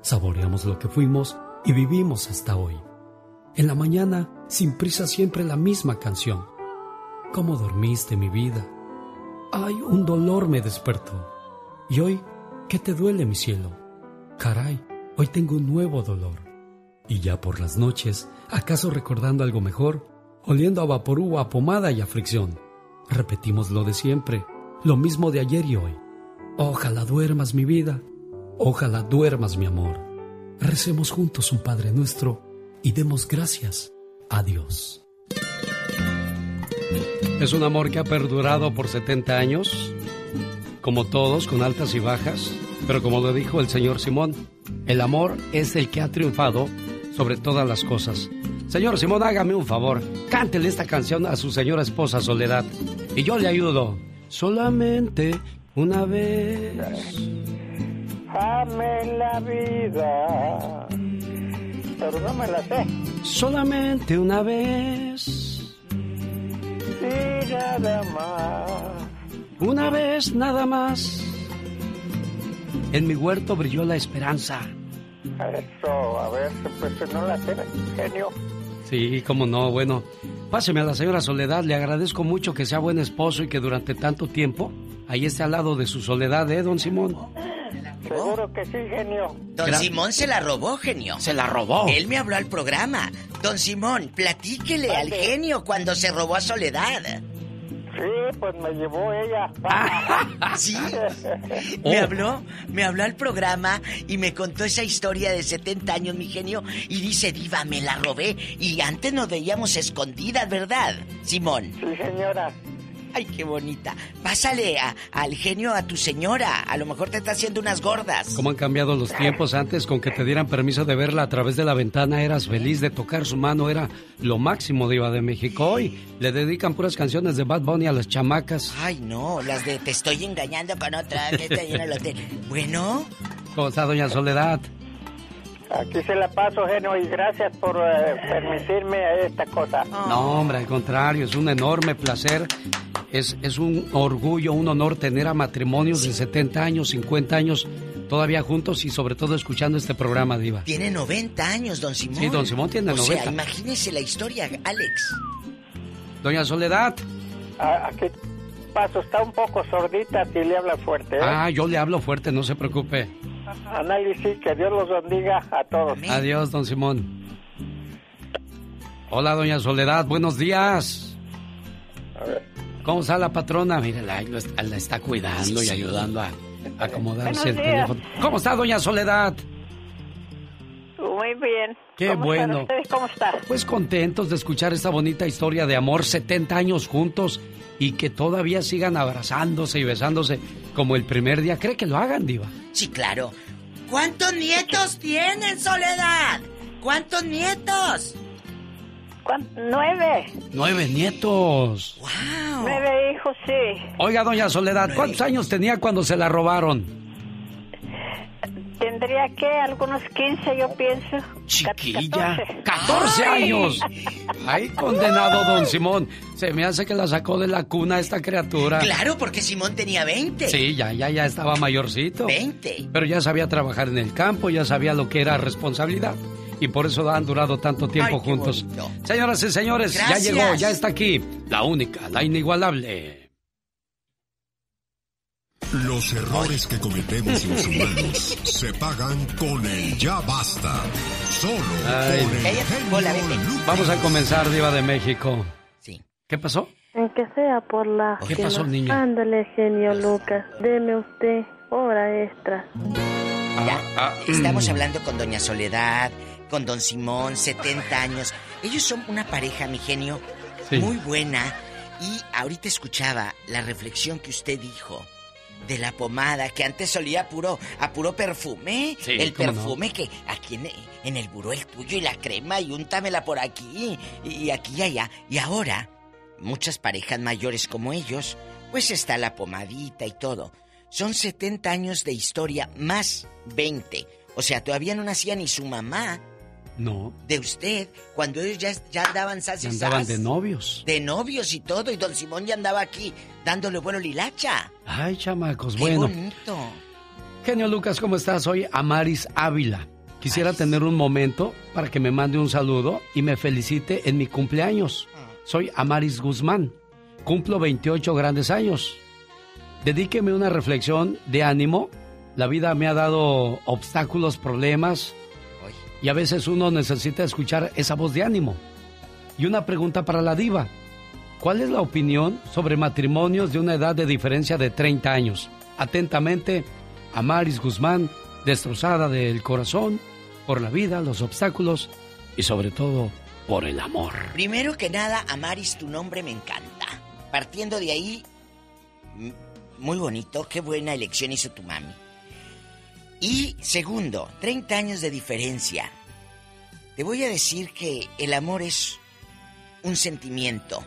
saboreamos lo que fuimos y vivimos hasta hoy. En la mañana, sin prisa, siempre la misma canción. ¿Cómo dormiste, mi vida? Ay, un dolor me despertó. Y hoy, ¿qué te duele, mi cielo? Caray, hoy tengo un nuevo dolor. Y ya por las noches, ¿acaso recordando algo mejor? Oliendo a vaporú, a pomada y a fricción. Repetimos lo de siempre, lo mismo de ayer y hoy. Ojalá duermas, mi vida. Ojalá duermas, mi amor. Recemos juntos un Padre nuestro y demos gracias a Dios. Es un amor que ha perdurado por 70 años, como todos, con altas y bajas, pero como lo dijo el señor Simón, el amor es el que ha triunfado sobre todas las cosas. Señor Simón, hágame un favor, cántele esta canción a su señora esposa Soledad y yo le ayudo. Solamente una vez. Ame la vida. Pero no me la sé. Solamente una vez. Y nada más. Una vez nada más. En mi huerto brilló la esperanza. Eso, a ver, pues no la sé, genio. Sí, cómo no, bueno. Páseme a la señora Soledad, le agradezco mucho que sea buen esposo y que durante tanto tiempo ahí esté al lado de su soledad, ¿eh, don Simón? Seguro que sí, genio. Don Simón se la robó, genio. Se la robó. Él me habló al programa. Don Simón, platíquele al genio cuando se robó a Soledad. Sí, pues me llevó ella. ¿Sí? Me habló, me habló al programa y me contó esa historia de 70 años, mi genio, y dice, diva, me la robé y antes nos veíamos escondidas, ¿verdad, Simón? Sí, señora. Ay, qué bonita. Pásale a- al genio a tu señora. A lo mejor te está haciendo unas gordas. ¿Cómo han cambiado los tiempos? Antes, con que te dieran permiso de verla a través de la ventana, eras feliz de tocar su mano, era lo máximo de Iba de México. Hoy le dedican puras canciones de Bad Bunny a las chamacas. Ay, no, las de te estoy engañando con otra que está en el hotel. Bueno, ¿Cómo está, doña Soledad? Aquí se la paso, genio, y gracias por eh, permitirme esta cosa. No, hombre, al contrario, es un enorme placer. Es, es un orgullo, un honor tener a matrimonios de 70 años, 50 años todavía juntos y sobre todo escuchando este programa, Diva. Tiene 90 años, don Simón. Sí, don Simón tiene o 90. Sea, imagínese la historia, Alex. Doña Soledad. Ah, aquí paso, está un poco sordita si le habla fuerte. ¿eh? Ah, yo le hablo fuerte, no se preocupe. Análisis, que Dios los bendiga a todos. Adiós, don Simón. Hola, doña Soledad, buenos días. A ver. ¿Cómo está la patrona? Mire, la, la está cuidando y ayudando a acomodarse el teléfono. ¿Cómo está, doña Soledad? Muy bien. Qué ¿Cómo bueno. Están ustedes? ¿Cómo están? Pues contentos de escuchar esta bonita historia de amor, 70 años juntos y que todavía sigan abrazándose y besándose como el primer día. ¿Cree que lo hagan, Diva? Sí, claro. ¿Cuántos nietos tienen, Soledad? ¿Cuántos nietos? Nueve. Nueve nietos. Wow. Nueve hijos, sí. Oiga, doña Soledad, ¿cuántos años tenía cuando se la robaron? Tendría que algunos 15, yo pienso. Chiquilla. 14 años. Ay, condenado don Simón. Se me hace que la sacó de la cuna esta criatura. Claro, porque Simón tenía 20. Sí, ya, ya, ya estaba mayorcito. 20. Pero ya sabía trabajar en el campo, ya sabía lo que era responsabilidad. Y por eso han durado tanto tiempo Ay, juntos. bonito. Señoras y señores, Gracias. ya llegó, ya está aquí. La única, la inigualable. Los errores que cometemos los humanos se pagan con el ya basta. Solo Ay. con el genio Lucas. Vamos a comenzar, Diva de México. Sí. ¿Qué pasó? Aunque sea por la... ¿Qué pasó, niña? Ándale, genio Lucas. Deme usted hora extra. Ya, Ah, estamos mm. hablando con Doña Soledad, con Don Simón, 70 años. Ellos son una pareja, mi genio, Sí. muy buena. Y ahorita escuchaba la reflexión que usted dijo de la pomada, que antes solía a puro, a puro perfume. Sí, el no. perfume que aquí en, en el buró el tuyo y la crema y úntamela por aquí y aquí y allá. Y ahora, muchas parejas mayores como ellos, pues está la pomadita y todo. Son 70 años de historia más 20. O sea, todavía no nacía ni su mamá No, de usted cuando ellos ya, ya andaban sas y andaban de novios. De novios y todo. Y don Simón ya andaba aquí dándole bueno lilacha. Ay, chamacos, Qué bueno. bonito. Genio Lucas, ¿cómo estás? Soy Amaris Ávila. Quisiera tener un momento para que me mande un saludo y me felicite en mi cumpleaños. Soy Amaris Guzmán. Cumplo 28 grandes años. Dedíqueme una reflexión de ánimo. La vida me ha dado obstáculos, problemas y a veces uno necesita escuchar esa voz de ánimo. Y una pregunta para la diva. ¿Cuál es la opinión sobre matrimonios de una edad de diferencia de 30 años? Atentamente, Amaris Guzmán, destrozada del corazón por la vida, los obstáculos y sobre todo por el amor. Primero que nada, Amaris, tu nombre me encanta. Partiendo de ahí, muy bonito, qué buena elección hizo tu mami. Y segundo, 30 años de diferencia. Te voy a decir que el amor es un sentimiento.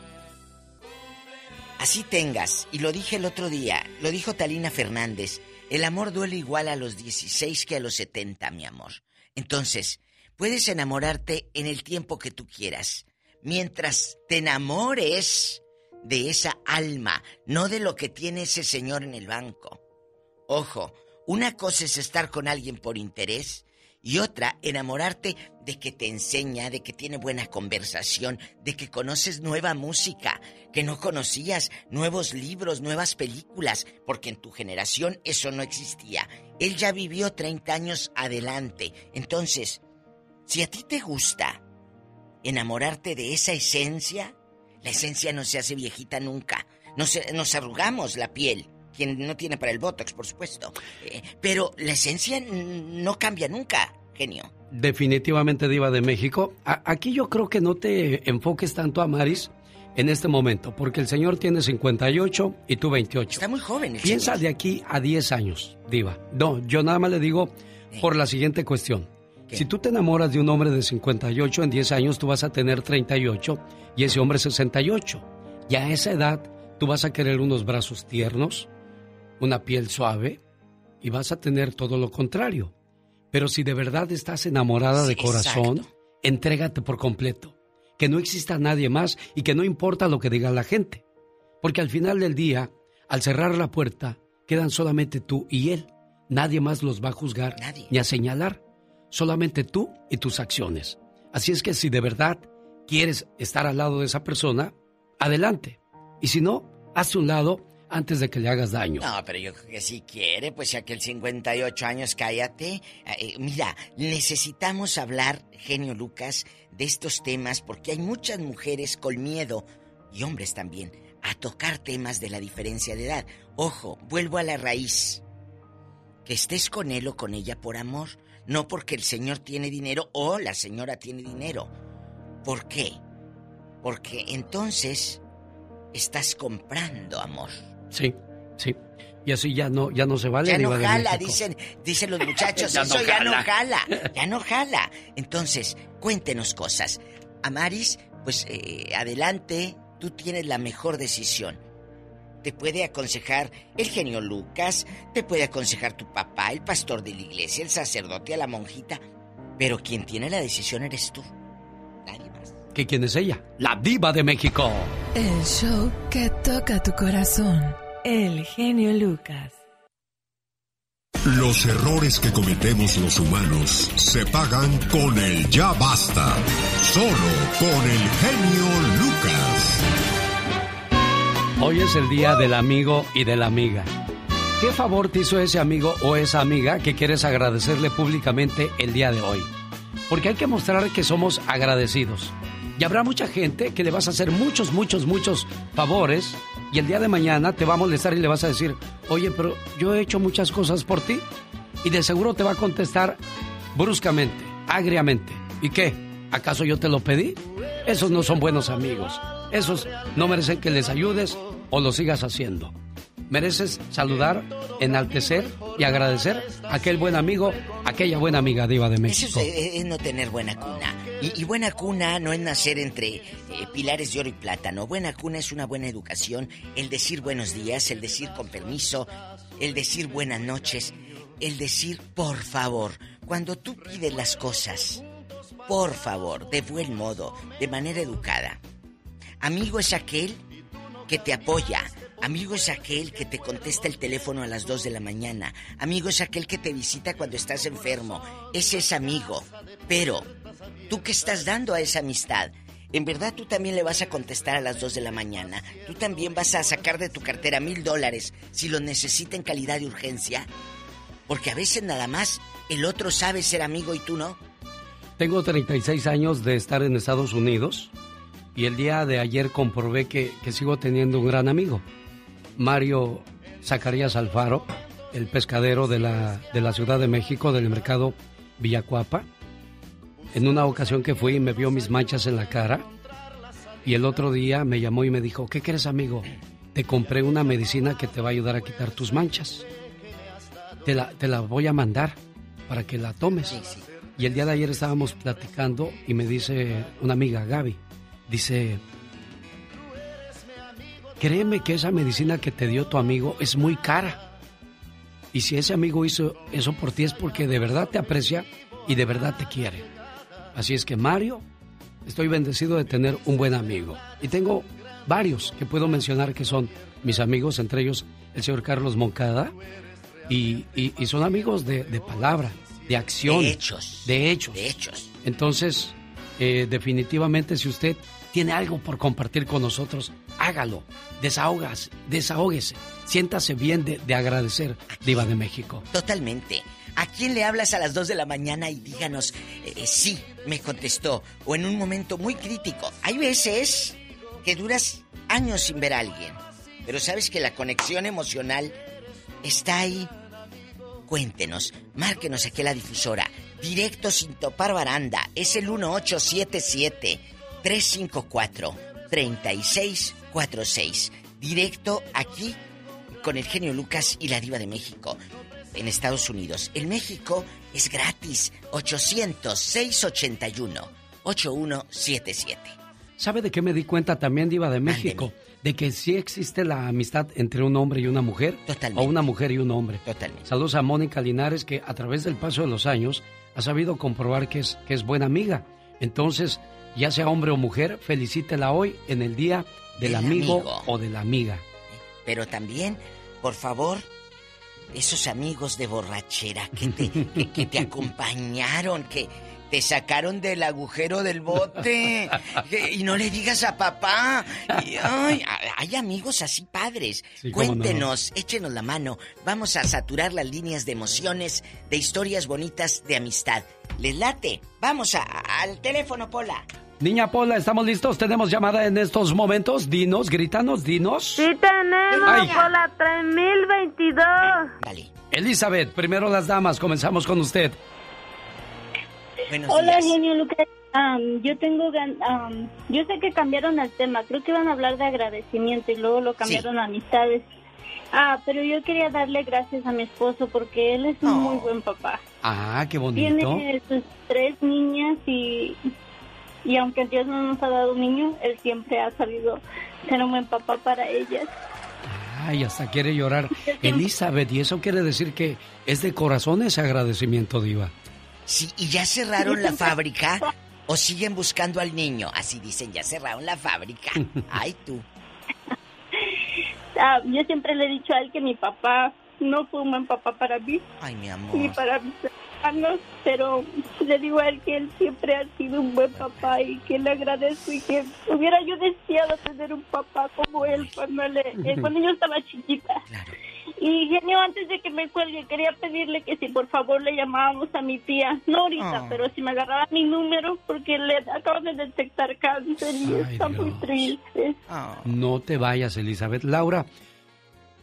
Así tengas, y lo dije el otro día, lo dijo Talina Fernández, el amor duele igual a los 16 que a los 70, mi amor. Entonces, puedes enamorarte en el tiempo que tú quieras, mientras te enamores de esa alma, no de lo que tiene ese señor en el banco. Ojo, una cosa es estar con alguien por interés y otra enamorarte de que te enseña, de que tiene buena conversación, de que conoces nueva música que no conocías, nuevos libros, nuevas películas, porque en tu generación eso no existía. Él ya vivió 30 años adelante. Entonces, si a ti te gusta enamorarte de esa esencia, la esencia no se hace viejita nunca. Nos, nos arrugamos la piel. Quien no tiene para el Botox, por supuesto. Eh, pero la esencia no cambia nunca, genio. Definitivamente diva de México. A- aquí yo creo que no te enfoques tanto a Maris en este momento, porque el señor tiene 58 y tú 28. Está muy joven el Piensa señor. de aquí a 10 años, diva. No, yo nada más le digo por la siguiente cuestión. Si tú te enamoras de un hombre de 58 en 10 años, tú vas a tener 38 y ese hombre 68. Y a esa edad, tú vas a querer unos brazos tiernos, una piel suave y vas a tener todo lo contrario. Pero si de verdad estás enamorada de corazón, entrégate por completo. Que no exista nadie más y que no importa lo que diga la gente. Porque al final del día, al cerrar la puerta, quedan solamente tú y él. Nadie más los va a juzgar ni a señalar. Solamente tú y tus acciones. Así es que si de verdad quieres estar al lado de esa persona, adelante. Y si no, hazte un lado antes de que le hagas daño. No, pero yo creo que si quiere, pues ya que el 58 años, cállate. Eh, mira, necesitamos hablar, genio Lucas, de estos temas porque hay muchas mujeres con miedo, y hombres también, a tocar temas de la diferencia de edad. Ojo, vuelvo a la raíz. Que estés con él o con ella por amor, no porque el señor tiene dinero o la señora tiene dinero. ¿Por qué? Porque entonces estás comprando amor. Sí, sí. Y así ya no, ya no se vale. Ya no jala, dicen, dicen los muchachos, eso ya no jala, ya no jala. Entonces, cuéntenos cosas. Amaris, pues eh, adelante, tú tienes la mejor decisión. Te puede aconsejar el genio Lucas, te puede aconsejar tu papá, el pastor de la iglesia, el sacerdote, a la monjita. Pero quien tiene la decisión eres tú. ¿Que quién es ella? La diva de México. El show que toca tu corazón. El genio Lucas. Los errores que cometemos los humanos se pagan con el ya basta. Solo con el genio Lucas. Hoy es el día del amigo y de la amiga. ¿Qué favor te hizo ese amigo o esa amiga que quieres agradecerle públicamente el día de hoy? Porque hay que mostrar que somos agradecidos. Y habrá mucha gente que le vas a hacer muchos, muchos, muchos favores y el día de mañana te va a molestar y le vas a decir, oye, pero yo he hecho muchas cosas por ti. Y de seguro te va a contestar bruscamente, agriamente. ¿Y qué? ¿Acaso yo te lo pedí? Esos no son buenos amigos. Esos no merecen que les ayudes o lo sigas haciendo. Mereces saludar, enaltecer y agradecer a aquel buen amigo, aquella buena amiga diva de México. Eso es, no tener buena cuna. Y, buena cuna no es nacer entre eh, pilares de oro y plátano. Buena cuna es una buena educación, el decir buenos días, el decir con permiso, el decir buenas noches, el decir por favor. Cuando tú pides las cosas, por favor, de buen modo, de manera educada. Amigo es aquel que te apoya, Amigo es aquel que te contesta el teléfono a las 2 de la mañana. Amigo es aquel que te visita cuando estás enfermo. Ese es amigo. Pero, ¿tú qué estás dando a esa amistad? ¿En verdad tú también le vas a contestar a las 2 de la mañana? ¿Tú también vas a sacar de tu cartera mil dólares si lo necesita en calidad de urgencia? Porque a veces nada más el otro sabe ser amigo y tú no. Tengo 36 años de estar en Estados Unidos y el día de ayer comprobé que, que sigo teniendo un gran amigo. Mario Zacarías Alfaro, el pescadero de la, de la Ciudad de México, del mercado Villacuapa. En una ocasión que fui me vio mis manchas en la cara y el otro día me llamó y me dijo, ¿qué quieres amigo? Te compré una medicina que te va a ayudar a quitar tus manchas. Te la, te la voy a mandar para que la tomes. Y el día de ayer estábamos platicando y me dice una amiga, Gaby, dice, Créeme que esa medicina que te dio tu amigo es muy cara. Y si ese amigo hizo eso por ti es porque de verdad te aprecia y de verdad te quiere. Así es que Mario, estoy bendecido de tener un buen amigo. Y tengo varios que puedo mencionar que son mis amigos, entre ellos el señor Carlos Moncada. Y, son amigos de, palabra, de acción. De hechos. De hechos. De hechos. Entonces, eh, definitivamente si usted tiene algo por compartir con nosotros, hágalo. Desahogas, desahógese. Siéntase bien de, agradecer, Diva de México. Totalmente. ¿A quién le hablas a las 2 de la mañana y díganos, eh, sí, me contestó? O en un momento muy crítico. Hay veces que duras años sin ver a alguien. Pero sabes que la conexión emocional está ahí. Cuéntenos, márquenos aquí la difusora. Directo sin topar baranda. Es el 1877 354 3646. Directo aquí con el genio Lucas y la diva de México en Estados Unidos. En México es gratis. 800-681-8177. ¿Sabe de qué me di cuenta también, diva de México? de que sí existe la amistad entre un hombre y una mujer. Totalmente. O una mujer y un hombre. Totalmente. Saludos a Mónica Linares, que a través del paso de los años ha sabido comprobar que es, que es buena amiga. Entonces, ya sea hombre o mujer, felicítela hoy en el día del, amigo, amigo. o de la amiga. Pero también, por favor, esos amigos de borrachera que te, que, que te acompañaron, que te sacaron del agujero del bote que- y no le digas a papá. Y, ay, hay amigos así padres. Sí, cómo no. Cuéntenos, échenos la mano. Vamos a saturar las líneas de emociones, de historias bonitas de amistad. ¿Les late? Vamos a- al teléfono, Pola. Niña Pola, ¿estamos listos? Tenemos llamada en estos momentos. Dinos, grítanos, dinos. Sí tenemos Ay. por la 3022. Dale. Elizabeth, primero las damas, comenzamos con usted. Buenos Hola, genio Lucas. Am, yo tengo gan- am, yo sé que cambiaron el tema. Creo que iban a hablar de agradecimiento y luego lo cambiaron a amistades. Ah, pero yo quería darle gracias a mi esposo porque él es un muy buen papá. Ah, qué bonito. Tiene sus tres niñas y y aunque Dios no nos ha dado un niño, él siempre ha sabido ser un buen papá para ellas. Ay, hasta quiere llorar. Elizabeth, y eso quiere decir que es de corazón ese agradecimiento, Diva. Sí, ¿y ya cerraron la fábrica? ¿O siguen buscando al niño? Así dicen, ya cerraron la fábrica. Ay, tú. Ah, yo siempre le he dicho a él que mi papá no fue un buen papá para mí. Ay, mi amor. ni para mis pero le digo a él que él siempre ha sido un buen papá y que le agradezco y que hubiera yo deseado tener un papá como él cuando, él, eh, cuando yo estaba chiquita. Y genio, antes de que me cuelgue, quería pedirle que si por favor le llamábamos a mi tía, no ahorita, Ah. pero si me agarraba mi número, porque le acaban de detectar cáncer y Ay, está muy triste. No te vayas, Elizabeth. Laura,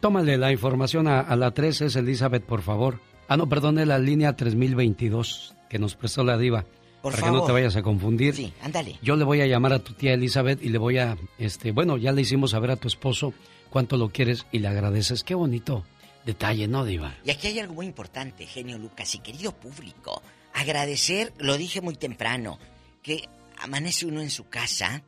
tómale la información a, a la 3, es Elizabeth, por favor. Ah, no, perdone, la línea 3022 que nos prestó la diva. Por para que no te vayas a confundir. Sí, ándale. Yo le voy a llamar a tu tía Elizabeth y le voy a, este, bueno, ya le hicimos saber a tu esposo cuánto lo quieres y le agradeces. Qué bonito detalle, ¿no, diva? Y aquí hay algo muy importante, genio Lucas y querido público. Agradecer, lo dije muy temprano, que amanece uno en su casa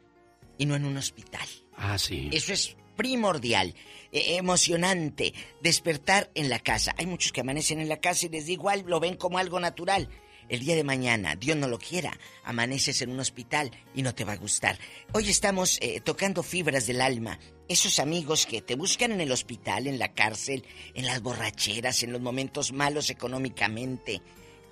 y no en un hospital. Ah, sí. Eso es primordial, eh, emocionante, despertar en la casa. Hay muchos que amanecen en la casa y les igual, lo ven como algo natural. El día de mañana, Dios no lo quiera, amaneces en un hospital y no te va a gustar. Hoy estamos eh, tocando fibras del alma. Esos amigos que te buscan en el hospital, en la cárcel, en las borracheras, en los momentos malos económicamente.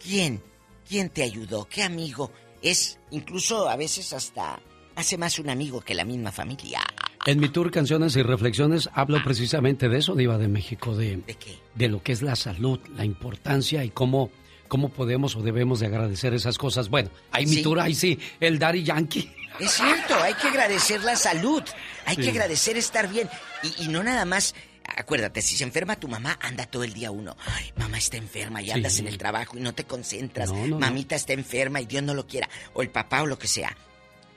¿Quién? ¿Quién te ayudó? ¿Qué amigo? Es incluso a veces hasta hace más un amigo que la misma familia. En mi tour Canciones y Reflexiones hablo precisamente de eso, Diva de México, de, ¿De qué? de lo que es la salud, la importancia y cómo, cómo podemos o debemos de agradecer esas cosas. Bueno, ahí mi tour, ahí sí, el Daddy Yankee. Es cierto, hay que agradecer la salud, hay Sí. que agradecer estar bien. Y, y no nada más, acuérdate, si se enferma tu mamá, anda todo el día uno. Ay, mamá está enferma y Sí. andas en el trabajo y no te concentras. No, no, no. Mamita está enferma y Dios no lo quiera. O el papá o lo que sea.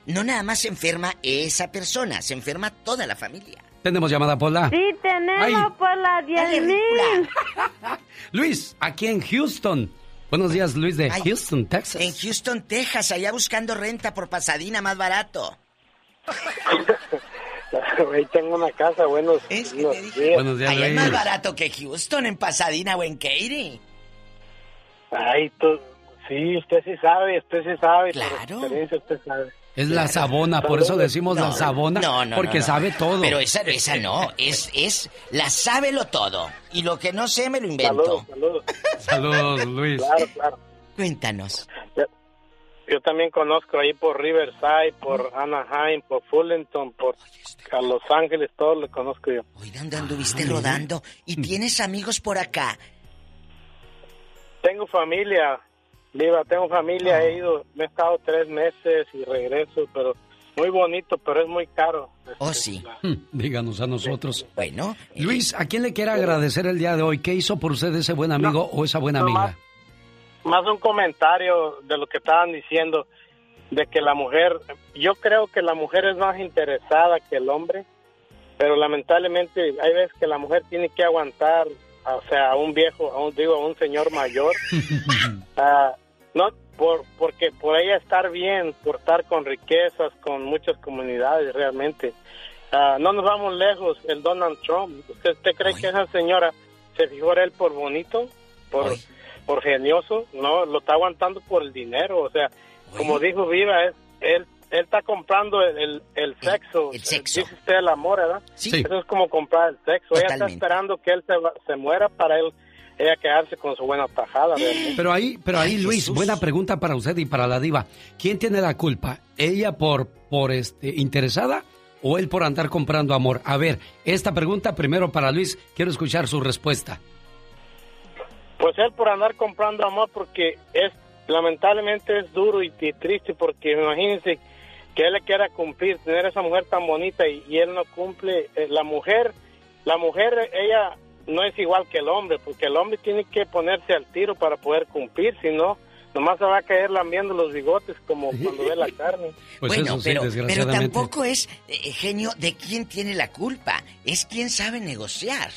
No nada más se enferma esa persona, se enferma toda la familia. Tenemos llamada Pola. Sí tenemos Ay. por la 10.000. Luis, aquí en Houston. Buenos días, Luis de Ay. Houston, Texas. En Houston, Texas, allá buscando renta por Pasadena más barato. Ahí tengo una casa, buenos, buenos días. Buenos días, Allá es más barato que Houston, en Pasadena o en Katy. Ay, tú, sí, usted sí sabe, usted sí sabe. por Claro. experiencia usted sabe. Es la sabona, por eso decimos la sabona, No, no, porque no, no. sabe todo. Pero esa, esa no, es, es, la sábelo todo. Y lo que no sé me lo invento. Saludos, saludos. Saludos, Luis. Claro, claro. Cuéntanos. Yo, yo también conozco ahí por Riverside, por Anaheim, por Fullerton, por a Los Ángeles, todo lo conozco yo. ¿Y dónde anduviste rodando? ¿Y tienes amigos por acá? Tengo familia, Viva, tengo familia, he ido, me he estado tres meses y regreso, pero muy bonito, pero es muy caro. Oh, sí. Hmm, Díganos a nosotros. Bueno. Luis, ¿a quién le quiere agradecer el día de hoy? ¿Qué hizo por usted ese buen amigo o esa buena no amiga? Más un comentario de lo que estaban diciendo, de que la mujer, yo creo que la mujer es más interesada que el hombre, pero lamentablemente hay veces que la mujer tiene que aguantar, o sea, a un viejo, a un, digo, a un señor mayor, ah, no por porque por ella estar bien, por estar con riquezas, con muchas comunidades realmente, ah, no nos vamos lejos, el Donald Trump. ¿Usted, usted cree que esa señora se fijó en él por bonito, por, por genioso? No, lo está aguantando por el dinero. O sea, como dijo Viva, es, él, él está comprando el, el, el sexo. el sexo. Dice usted el amor, ¿verdad? Sí. Eso es como comprar el sexo. Ella está esperando que él se, va- se muera para él ella quedarse con su buena tajada. Pero ahí, pero ahí, Luis, buena pregunta para usted y para la diva. ¿Quién tiene la culpa? ¿Ella por, por este, interesada o él por andar comprando amor? A ver, esta pregunta primero para Luis, quiero escuchar su respuesta. Pues él por andar comprando amor porque es lamentablemente es duro y, y triste porque imagínense que él le quiera cumplir, tener esa mujer tan bonita y, y él no cumple. Eh, La mujer, la mujer, ella no es igual que el hombre porque el hombre tiene que ponerse al tiro para poder cumplir, si no, nomás se va a caer lambiendo los bigotes como cuando ve la carne. Pues bueno, eso sí, pero, tampoco es, eh, genio, de quién tiene la culpa. Es quien sabe negociar.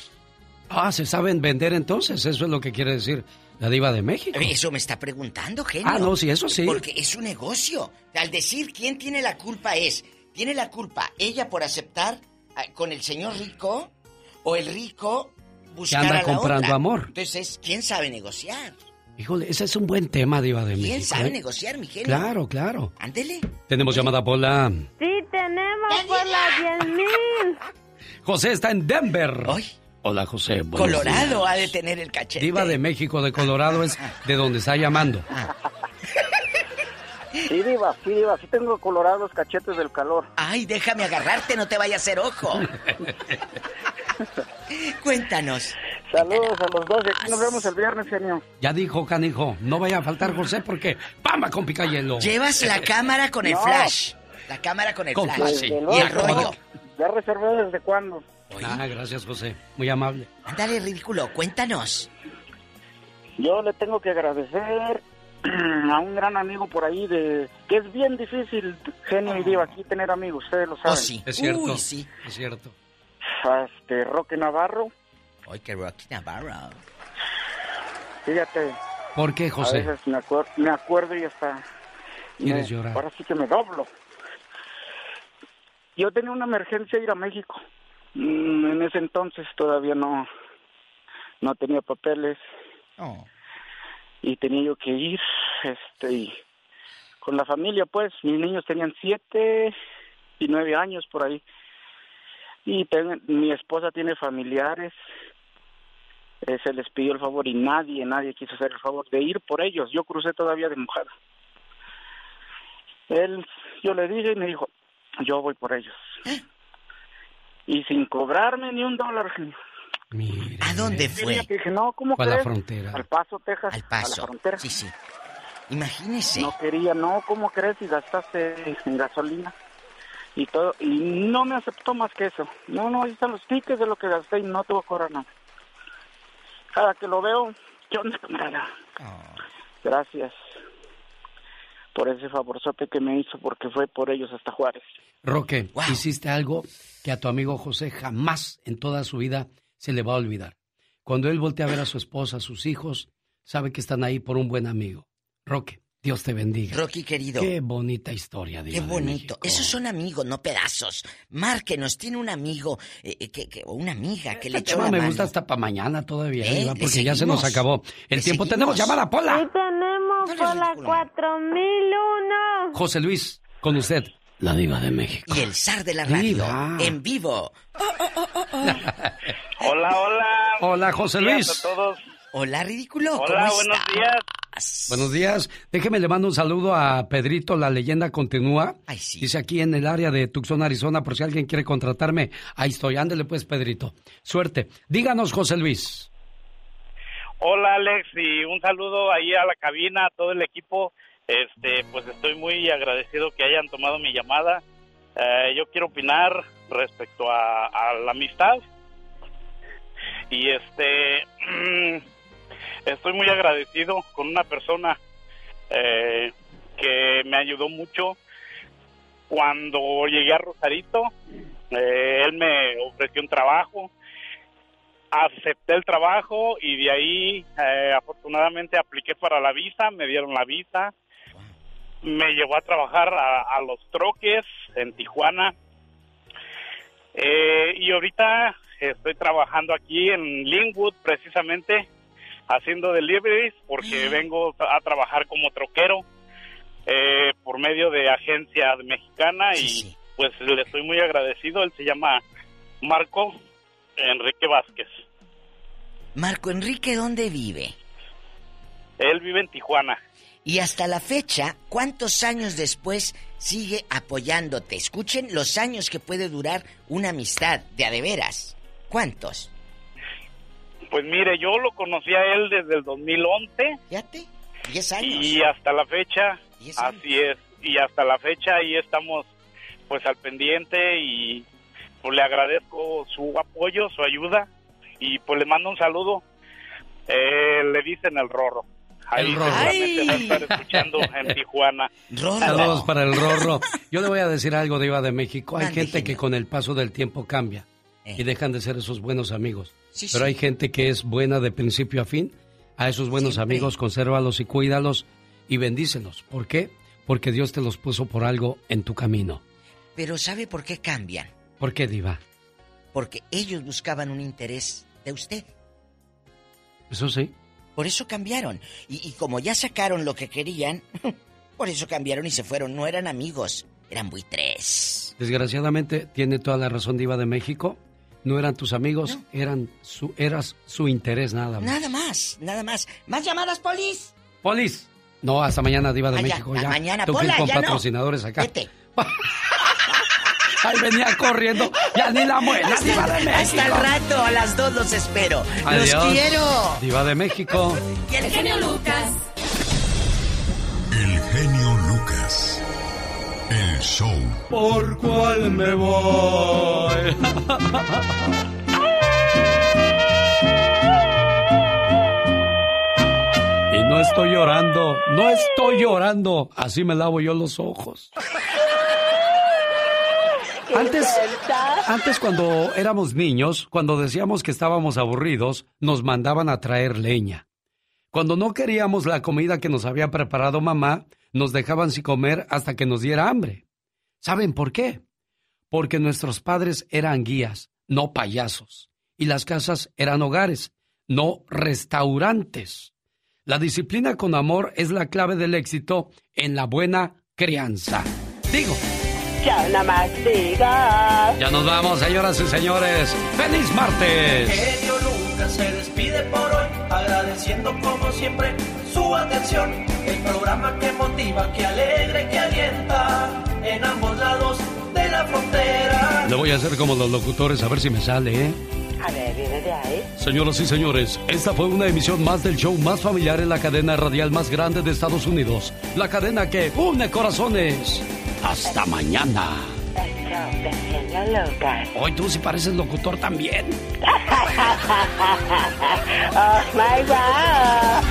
Ah, se saben vender entonces, eso es lo que quiere decir la diva de México. Eso me está preguntando, genio. Ah, no, sí, eso sí. Porque es un negocio. Al decir quién tiene la culpa es, ¿tiene la culpa ella por aceptar ah, con el señor rico o el rico buscar anda a la comprando otra? amor. Entonces, ¿quién sabe negociar? Híjole, ese es un buen tema, diva de ¿Quién México. sabe ¿eh? negociar, mi genio? Claro, claro. Ándele. Tenemos llamada Pola. Sí, tenemos por las 10 mil. José está en Denver. Hola, José. Colorado días. ha de tener el cachete. Diva de México, de Colorado, es de donde está llamando. Sí, Diva, sí, Diva, sí tengo colorados cachetes del calor. Ay, déjame agarrarte, no te vaya a hacer ojo. Cuéntanos. Saludos a los dos y aquí nos vemos el viernes, genio. Ya dijo, canijo, no vaya a faltar José porque ¡pamba con picayelo! Llevas la cámara con el No. flash. La cámara con el Con flash. flash, sí. Y el rollo. Ya reservé desde cuándo. Ah, gracias, José. Muy amable. Ándale, ridículo, cuéntanos. Yo le tengo que agradecer a un gran amigo por ahí de que es bien difícil, genio y diva, aquí tener amigos, ustedes lo saben. Es cierto. Uy, sí. Es cierto. Este, Roque Navarro, Ay, que Rocky Navarro. fíjate. ¿Por qué, José? A veces me, acuer- me acuerdo y hasta... ¿Quieres me- llorar? Ahora sí que me doblo. Yo tenía una emergencia ir a México. Mm, En ese entonces todavía no, no tenía papeles Oh. y tenía yo que ir, este, y con la familia, pues, mis niños tenían siete y nueve años por ahí. Y ten- mi esposa tiene familiares, eh, se les pidió el favor y nadie, nadie quiso hacer el favor de ir por ellos. Yo crucé todavía de mojada. Él, yo le dije y me dijo, yo voy por ellos. Y sin cobrarme ni un dólar. ¿A dónde fue? Dije, no, ¿cómo a la crees? frontera. Al Paso, Texas. Al Paso. A la frontera. Sí, sí. Imagínese. No quería, no, ¿cómo crees? Y gastaste en gasolina y todo. Y no me aceptó más que eso. No, no, ahí están los tickets de lo que gasté y no te voy a cobrar nada. Cada que lo veo, ¿qué onda, camarada? Gracias por ese favorzote que me hizo porque fue por ellos hasta Juárez. Roque, hiciste algo que a tu amigo José jamás en toda su vida se le va a olvidar. Cuando él voltea a ver a su esposa, a sus hijos, sabe que están ahí por un buen amigo. Roque, Dios te bendiga. Rocky, querido. Qué bonita historia, Qué Diva de bonito. Esos son amigos, no pedazos. Márquenos, tiene un amigo eh, eh, que, que- o una amiga que le echó la me mano. gusta hasta para mañana todavía, ¿Eh? Diva, ¿Le porque ya se nos acabó el ¿Le tiempo. seguimos? Tenemos llamada, Pola. Y tenemos por la 4001. José Luis, con usted, la diva de México. Y el zar de la radio, Diva. en vivo. Hola, hola. Hola, José Luis. días a todos. Hola, ridículo. Hola, ¿cómo buenos está? días. Buenos días. Déjeme le mando un saludo a Pedrito, la leyenda continúa. Dice aquí en el área de Tucson, Arizona, por si alguien quiere contratarme. Ahí estoy, ándele pues, Pedrito. Suerte. Díganos, José Luis. Hola Alex y un saludo ahí a la cabina, a todo el equipo. Este, pues estoy muy agradecido que hayan tomado mi llamada. Eh, yo quiero opinar respecto a, a la amistad y este estoy muy agradecido con una persona eh, que me ayudó mucho cuando llegué a Rosarito. Eh, él me ofreció un trabajo acepté el trabajo y de ahí eh, afortunadamente apliqué para la visa, me dieron la visa, me llevó a trabajar a, a los troques en Tijuana Eh, y ahorita estoy trabajando aquí en Linwood, precisamente, haciendo deliveries, porque vengo a trabajar como troquero eh, por medio de agencia mexicana y pues le estoy muy agradecido. Él se llama Marco Enrique Vázquez. Marco Enrique, ¿dónde vive? Él vive en Tijuana. Y hasta la fecha, ¿cuántos años después sigue apoyándote? Escuchen los años que puede durar una amistad de a de veras. ¿Cuántos? Pues mire, yo lo conocí a él desde el 2011. Fíjate, 10 años. Y hasta la fecha, así es. Y hasta la fecha ahí estamos pues al pendiente y pues le agradezco su apoyo, su ayuda y pues le mando un saludo. Eh, le dicen el Rorro. Ahí El Rorro. va a estar escuchando en Tijuana. Saludos para el Rorro. Yo le voy a decir algo, Diva de México. Hay gente que con el paso del tiempo cambia y dejan de ser esos buenos amigos. Eh. Sí, Pero sí. hay gente que es buena de principio a fin. A esos buenos amigos, consérvalos y cuídalos y bendícelos. ¿Por qué? Porque Dios te los puso por algo en tu camino. Pero ¿sabe por qué cambian? ¿Por qué, Diva? Porque ellos buscaban un interés de usted. Eso sí. Por eso cambiaron. Y, y como ya sacaron lo que querían, por eso cambiaron y se fueron. No eran amigos, eran buitres. Desgraciadamente, tiene toda la razón, Diva de México. No eran tus amigos, eran su, eras su interés nada más. Nada más, nada más. ¿Más llamadas, polis? Polis. No, hasta mañana, Diva de Ah, México. Ya. mañana, Pola, con ya no. patrocinadores acá. Vete. Ay, venía corriendo. Ya ni la muela, Hasta, Diva de México. hasta el rato, a las dos los espero. Adiós. Los quiero. Diva de México. Y el genio Lucas. El genio Lucas. El show. ¿Por cuál me voy? Y no estoy llorando, no estoy llorando. Así me lavo yo los ojos. Antes, antes cuando éramos niños, cuando decíamos que estábamos aburridos, nos mandaban a traer leña. Cuando no queríamos la comida que nos había preparado mamá, nos dejaban sin comer hasta que nos diera hambre. ¿Saben por qué? Porque nuestros padres eran guías, no payasos, y las casas eran hogares, no restaurantes. La disciplina con amor es la clave del éxito en la buena crianza. Digo, Ya nada más digas. ya nos vamos, señoras y señores. ¡Feliz martes! genio Lucas se despide por hoy, agradeciendo como siempre su atención. El programa que motiva, que alegra, que alienta en ambos lados de la frontera. Le voy a hacer como los locutores a ver si me sale, ¿eh? A ver, viene de ahí. Señoras y señores, esta fue una emisión más del show más familiar en la cadena radial más grande de Estados Unidos. La cadena que une corazones. Hasta mañana. Hoy tú sí pareces locutor también. oh my God.